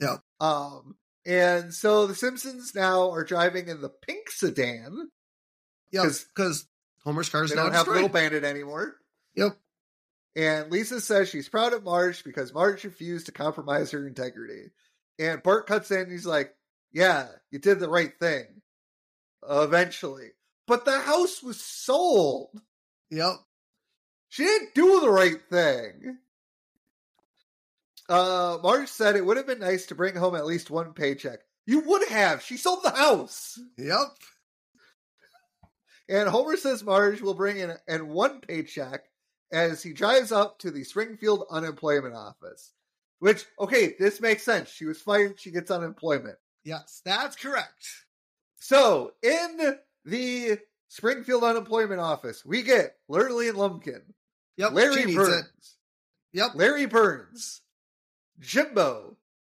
Speaker 2: route.
Speaker 1: Yep.
Speaker 2: Um. And so the Simpsons now are driving in the pink sedan.
Speaker 1: Yeah,
Speaker 2: 'Cause
Speaker 1: because Homer's car is now
Speaker 2: don't have
Speaker 1: destroyed.
Speaker 2: Little Bandit anymore.
Speaker 1: Yep.
Speaker 2: And Lisa says she's proud of Marge because Marge refused to compromise her integrity. And Bart cuts in and he's like, Yeah, you did the right thing. Eventually. But the house was sold.
Speaker 1: Yep.
Speaker 2: She didn't do the right thing. Uh, Marge said it would have been nice to bring home at least one paycheck. You would have. She sold the house.
Speaker 1: Yep.
Speaker 2: And Homer says Marge will bring in, in one paycheck as he drives up to the Springfield unemployment office. Which, okay, this makes sense. She was fired, she gets unemployment.
Speaker 1: Yes, that's correct.
Speaker 2: So, in the Springfield unemployment office, we get Lurleen Lumpkin,
Speaker 1: Yep.
Speaker 2: Larry Burns,
Speaker 1: it. Yep.
Speaker 2: Larry Burns, Jimbo,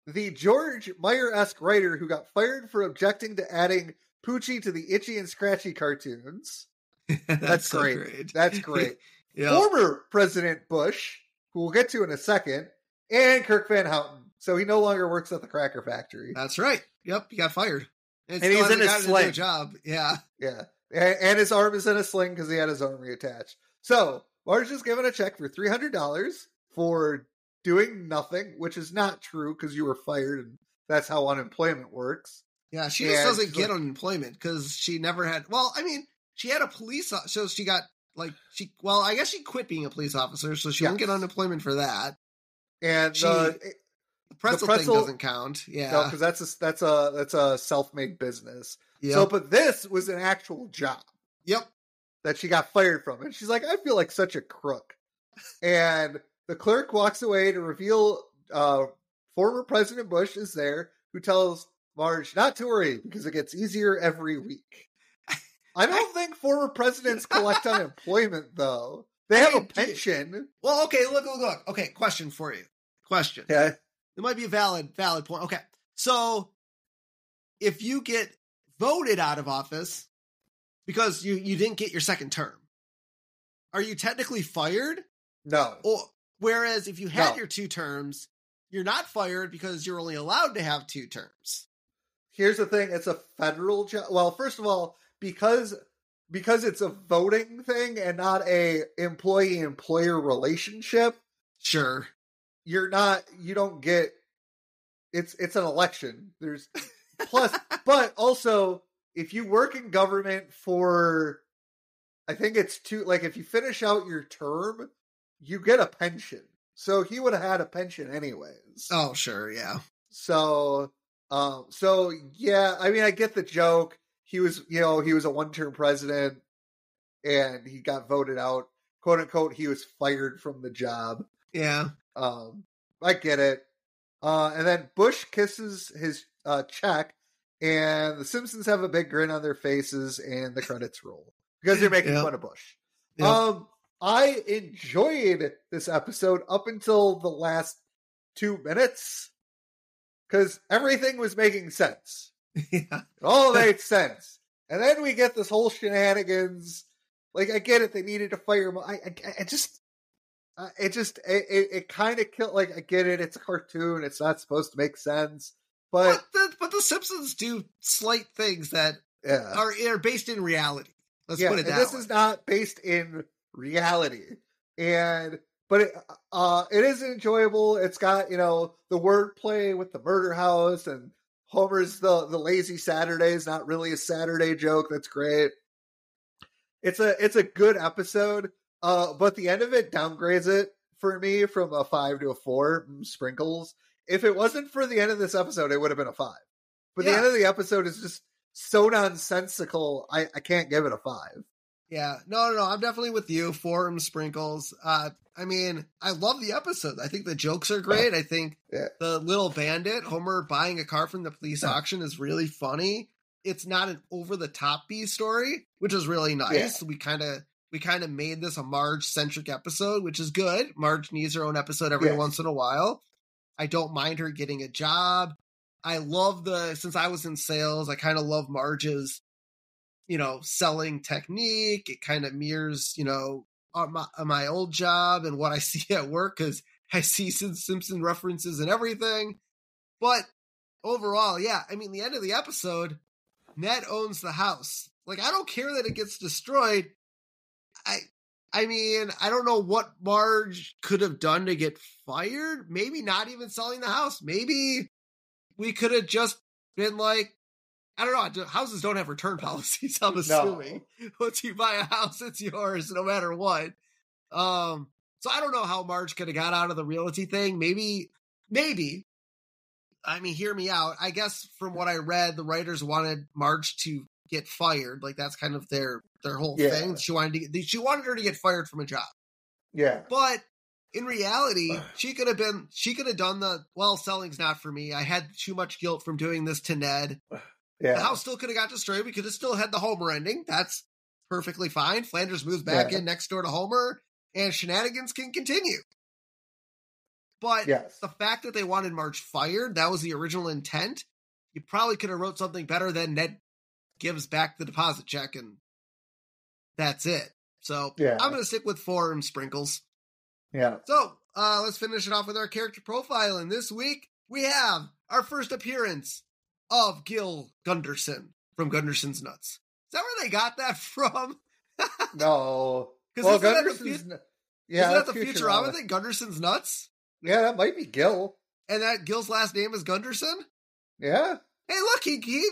Speaker 2: the George Meyer esque writer who got fired for objecting to adding Poochie to the Itchy and Scratchy cartoons.
Speaker 1: that's, so
Speaker 2: great.
Speaker 1: great.
Speaker 2: That's great.
Speaker 1: Yep.
Speaker 2: Former President Bush, who we'll get to in a second, and Kirk Van Houten. So he no longer works at the Cracker Factory.
Speaker 1: That's right. Yep. He got fired.
Speaker 2: And
Speaker 1: still
Speaker 2: he's in
Speaker 1: to
Speaker 2: sling.
Speaker 1: job. Yeah.
Speaker 2: Yeah. And, and his arm is in a sling because he had his arm reattached. So Marge is given a check for $300 for doing nothing, which is not true because you were fired and that's how unemployment works.
Speaker 1: Yeah. She just doesn't get
Speaker 2: like-
Speaker 1: unemployment because she never had. Well, I mean, she had a police. So she got like she. Well, I guess she quit being a police officer, so she won't get unemployment for that.
Speaker 2: And
Speaker 1: She-
Speaker 2: uh,
Speaker 1: The pretzel,
Speaker 2: pretzel-
Speaker 1: thing doesn't count. Yeah.
Speaker 2: no, because that's a that's a that's a self made business.
Speaker 1: yep.
Speaker 2: So, but this was an actual job
Speaker 1: yep.
Speaker 2: that she got fired from, and she's like, I feel like such a crook. And the clerk walks away to reveal uh, former President Bush is there, who tells Marge not to worry because it gets easier every week. I don't think former presidents collect unemployment though. They have a pension.
Speaker 1: Well, okay. Look, look, look. Okay. Question for you. Question.
Speaker 2: Okay.
Speaker 1: It might be a valid, valid point. Okay. So if you get voted out of office because you, you didn't get your second term, are you technically fired?
Speaker 2: No.
Speaker 1: Or whereas if you had
Speaker 2: No.
Speaker 1: your two terms, you're not fired because you're only allowed to have two terms.
Speaker 2: Here's the thing, it's a federal job. Well, first of all, because because it's a voting thing and not a employee employer relationship,
Speaker 1: Sure.
Speaker 2: You're not you don't get it's it's an election. There's plus but also if you work in government for I think it's two like if you finish out your term, you get a pension. So he would have had a pension anyways.
Speaker 1: Oh, sure. Yeah.
Speaker 2: So, um, so yeah, I mean, I get the joke. He was, you know, he was a one-term president, and he got voted out, quote unquote. He was fired from the job.
Speaker 1: Yeah.
Speaker 2: Um, I get it. Uh, and then Bush kisses his uh, check, and the Simpsons have a big grin on their faces, and the credits roll because they're making fun of Bush. Um, I enjoyed this episode up until the last two minutes because everything was making sense.
Speaker 1: yeah.
Speaker 2: It all made sense. And then we get this whole shenanigans. Like I get it, they needed to fire him. I, I, I just, uh, it just, it, it, it kind of killed. Like I get it, it's a cartoon. It's not supposed to make sense, but
Speaker 1: But the, but the Simpsons do slight things that
Speaker 2: yeah,
Speaker 1: are, are based in reality. Let's
Speaker 2: yeah.
Speaker 1: put it that
Speaker 2: this
Speaker 1: way.
Speaker 2: is not based in reality, and but it, uh, it is enjoyable. It's got you know the wordplay with the murder house and Homer's the the lazy Saturday is not really a Saturday joke. That's great. It's a it's a good episode. Uh, but the end of it downgrades it for me from a five to a four. mm, Sprinkles. If it wasn't for the end of this episode, it would have been a five. But the end of the episode is just so nonsensical. I I can't give it a five.
Speaker 1: Yeah, no, no, no. I'm definitely with you. Forum sprinkles. Uh, I mean, I love the episode. I think the jokes are great. I think
Speaker 2: Yeah.
Speaker 1: the little bandit Homer buying a car from the police
Speaker 2: Yeah.
Speaker 1: auction is really funny. It's not an over the top B story, which is really nice. We kind of we kind of made this a Marge centric episode, which is good. Marge needs her own episode every
Speaker 2: Yes.
Speaker 1: once in a while. I don't mind her getting a job. I love the since I was in sales, I kind of love Marge's you know, selling technique. It kind of mirrors, you know, uh, my, uh, my old job and what I see at work because I see Sim- Simpson references and everything. But overall, yeah, I mean, the end of the episode, Ned owns the house. Like, I don't care that it gets destroyed. I, mean, I don't know what Marge could have done to get fired. Maybe not even selling the house. Maybe we could have just been like, I don't know. Houses don't have return policies. I'm assuming once you buy a house, it's yours no matter what. Um, so I don't know how Marge could have got out of the realty thing. Maybe, maybe. I mean, hear me out. I guess from what I read, the writers wanted Marge to get fired. Like that's kind of their their whole
Speaker 2: Yeah.
Speaker 1: thing. She wanted to get, she wanted her to get fired from a job.
Speaker 2: Yeah.
Speaker 1: But in reality, she could have been she could have done the well, selling's not for me. I had too much guilt from doing this to Ned.
Speaker 2: Yeah.
Speaker 1: The house still could have got destroyed. We could have still had the Homer ending. That's perfectly fine. Flanders moves back
Speaker 2: Yeah.
Speaker 1: in next door to Homer, and shenanigans can continue. But
Speaker 2: yes.
Speaker 1: the fact that they wanted Marge fired, that was the original intent. You probably could have wrote something better than Ned gives back the deposit check and that's it. So
Speaker 2: Yeah.
Speaker 1: I'm gonna stick with four sprinkles.
Speaker 2: Yeah.
Speaker 1: So uh, let's finish it off with our character profile. And this week we have our first appearance of Gil Gunderson from Gunderson's Nuts. Is that where they got that from?
Speaker 2: No. Well,
Speaker 1: isn't that the
Speaker 2: Gunderson's. yeah,
Speaker 1: Isn't that the
Speaker 2: that's
Speaker 1: Futurama thing? Gunderson's Nuts?
Speaker 2: Yeah, that might be Gil.
Speaker 1: And that Gil's last name is Gunderson?
Speaker 2: Yeah.
Speaker 1: Hey, look, he he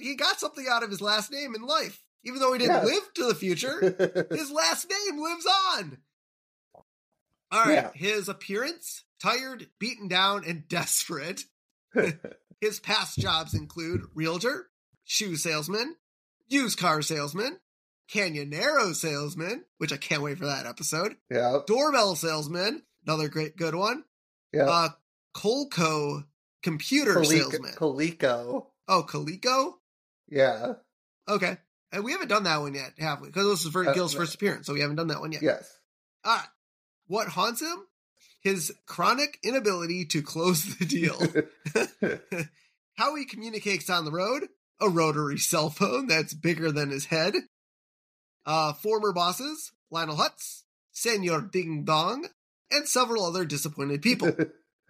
Speaker 1: he got something out of his last name in life. Even though he didn't live to the future, his last name lives on. All right,
Speaker 2: Yeah.
Speaker 1: his appearance tired, beaten down, and desperate. His past jobs include realtor, shoe salesman, used car salesman, canyonero salesman, which I can't wait for that episode,
Speaker 2: yeah,
Speaker 1: doorbell salesman, another great good one,
Speaker 2: yeah.
Speaker 1: uh, Coleco computer
Speaker 2: Coleco-
Speaker 1: salesman.
Speaker 2: Coleco.
Speaker 1: oh, Coleco?
Speaker 2: Yeah.
Speaker 1: Okay. And we haven't done that one yet, have we? Because this is for
Speaker 2: Uh,
Speaker 1: Gil's
Speaker 2: no.
Speaker 1: first appearance, so we haven't done that one yet.
Speaker 2: Yes.
Speaker 1: All right. What haunts him? His chronic inability to close the deal. How he communicates on the road? A rotary cell phone that's bigger than his head. Uh, former bosses, Lionel Hutz, Senor Ding Dong, and several other disappointed people.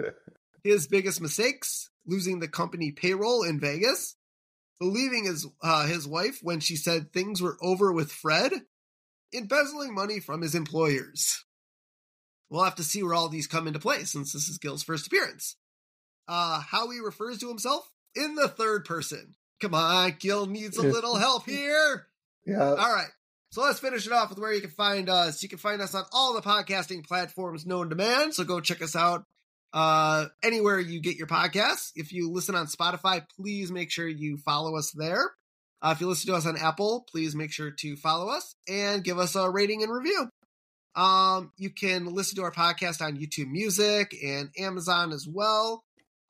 Speaker 1: his biggest mistakes losing the company payroll in Vegas, believing his uh, his wife when she said things were over with Fred, embezzling money from his employers. We'll have to see where all these come into play since this is Gil's first appearance. Uh, how he refers to himself in the third person. Come on, Gil needs a little help here.
Speaker 2: yeah.
Speaker 1: All right. So let's finish it off with where you can find us. You can find us on all the podcasting platforms known to man. So go check us out uh, anywhere you get your podcasts. If you listen on Spotify, please make sure you follow us there. Uh, if you listen to us on Apple, please make sure to follow us and give us a rating and review. Um, you can listen to our podcast on YouTube Music and Amazon as well.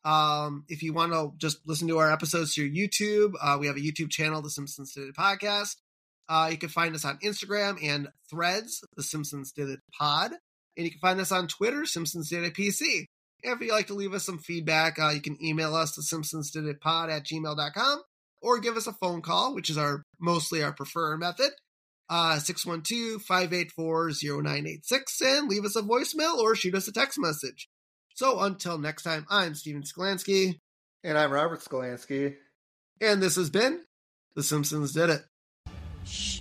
Speaker 1: Um, if you want to just listen to our episodes through YouTube, uh, we have a YouTube channel, The Simpsons Did It Podcast. Uh, you can find us on Instagram and Threads, The Simpsons Did It Pod, and you can find us on Twitter, Simpsons Did It PC. And if you'd like to leave us some feedback, uh, you can email us to simpsonsdiditpod at gmail.com or give us a phone call, which is our mostly our preferred method, uh, 612-584-0986, and leave us a voicemail or shoot us a text message. So until next time, I'm Steven Skolansky,
Speaker 2: And I'm Robert Skolansky.
Speaker 1: and this has been The Simpsons Did It.
Speaker 3: Shh.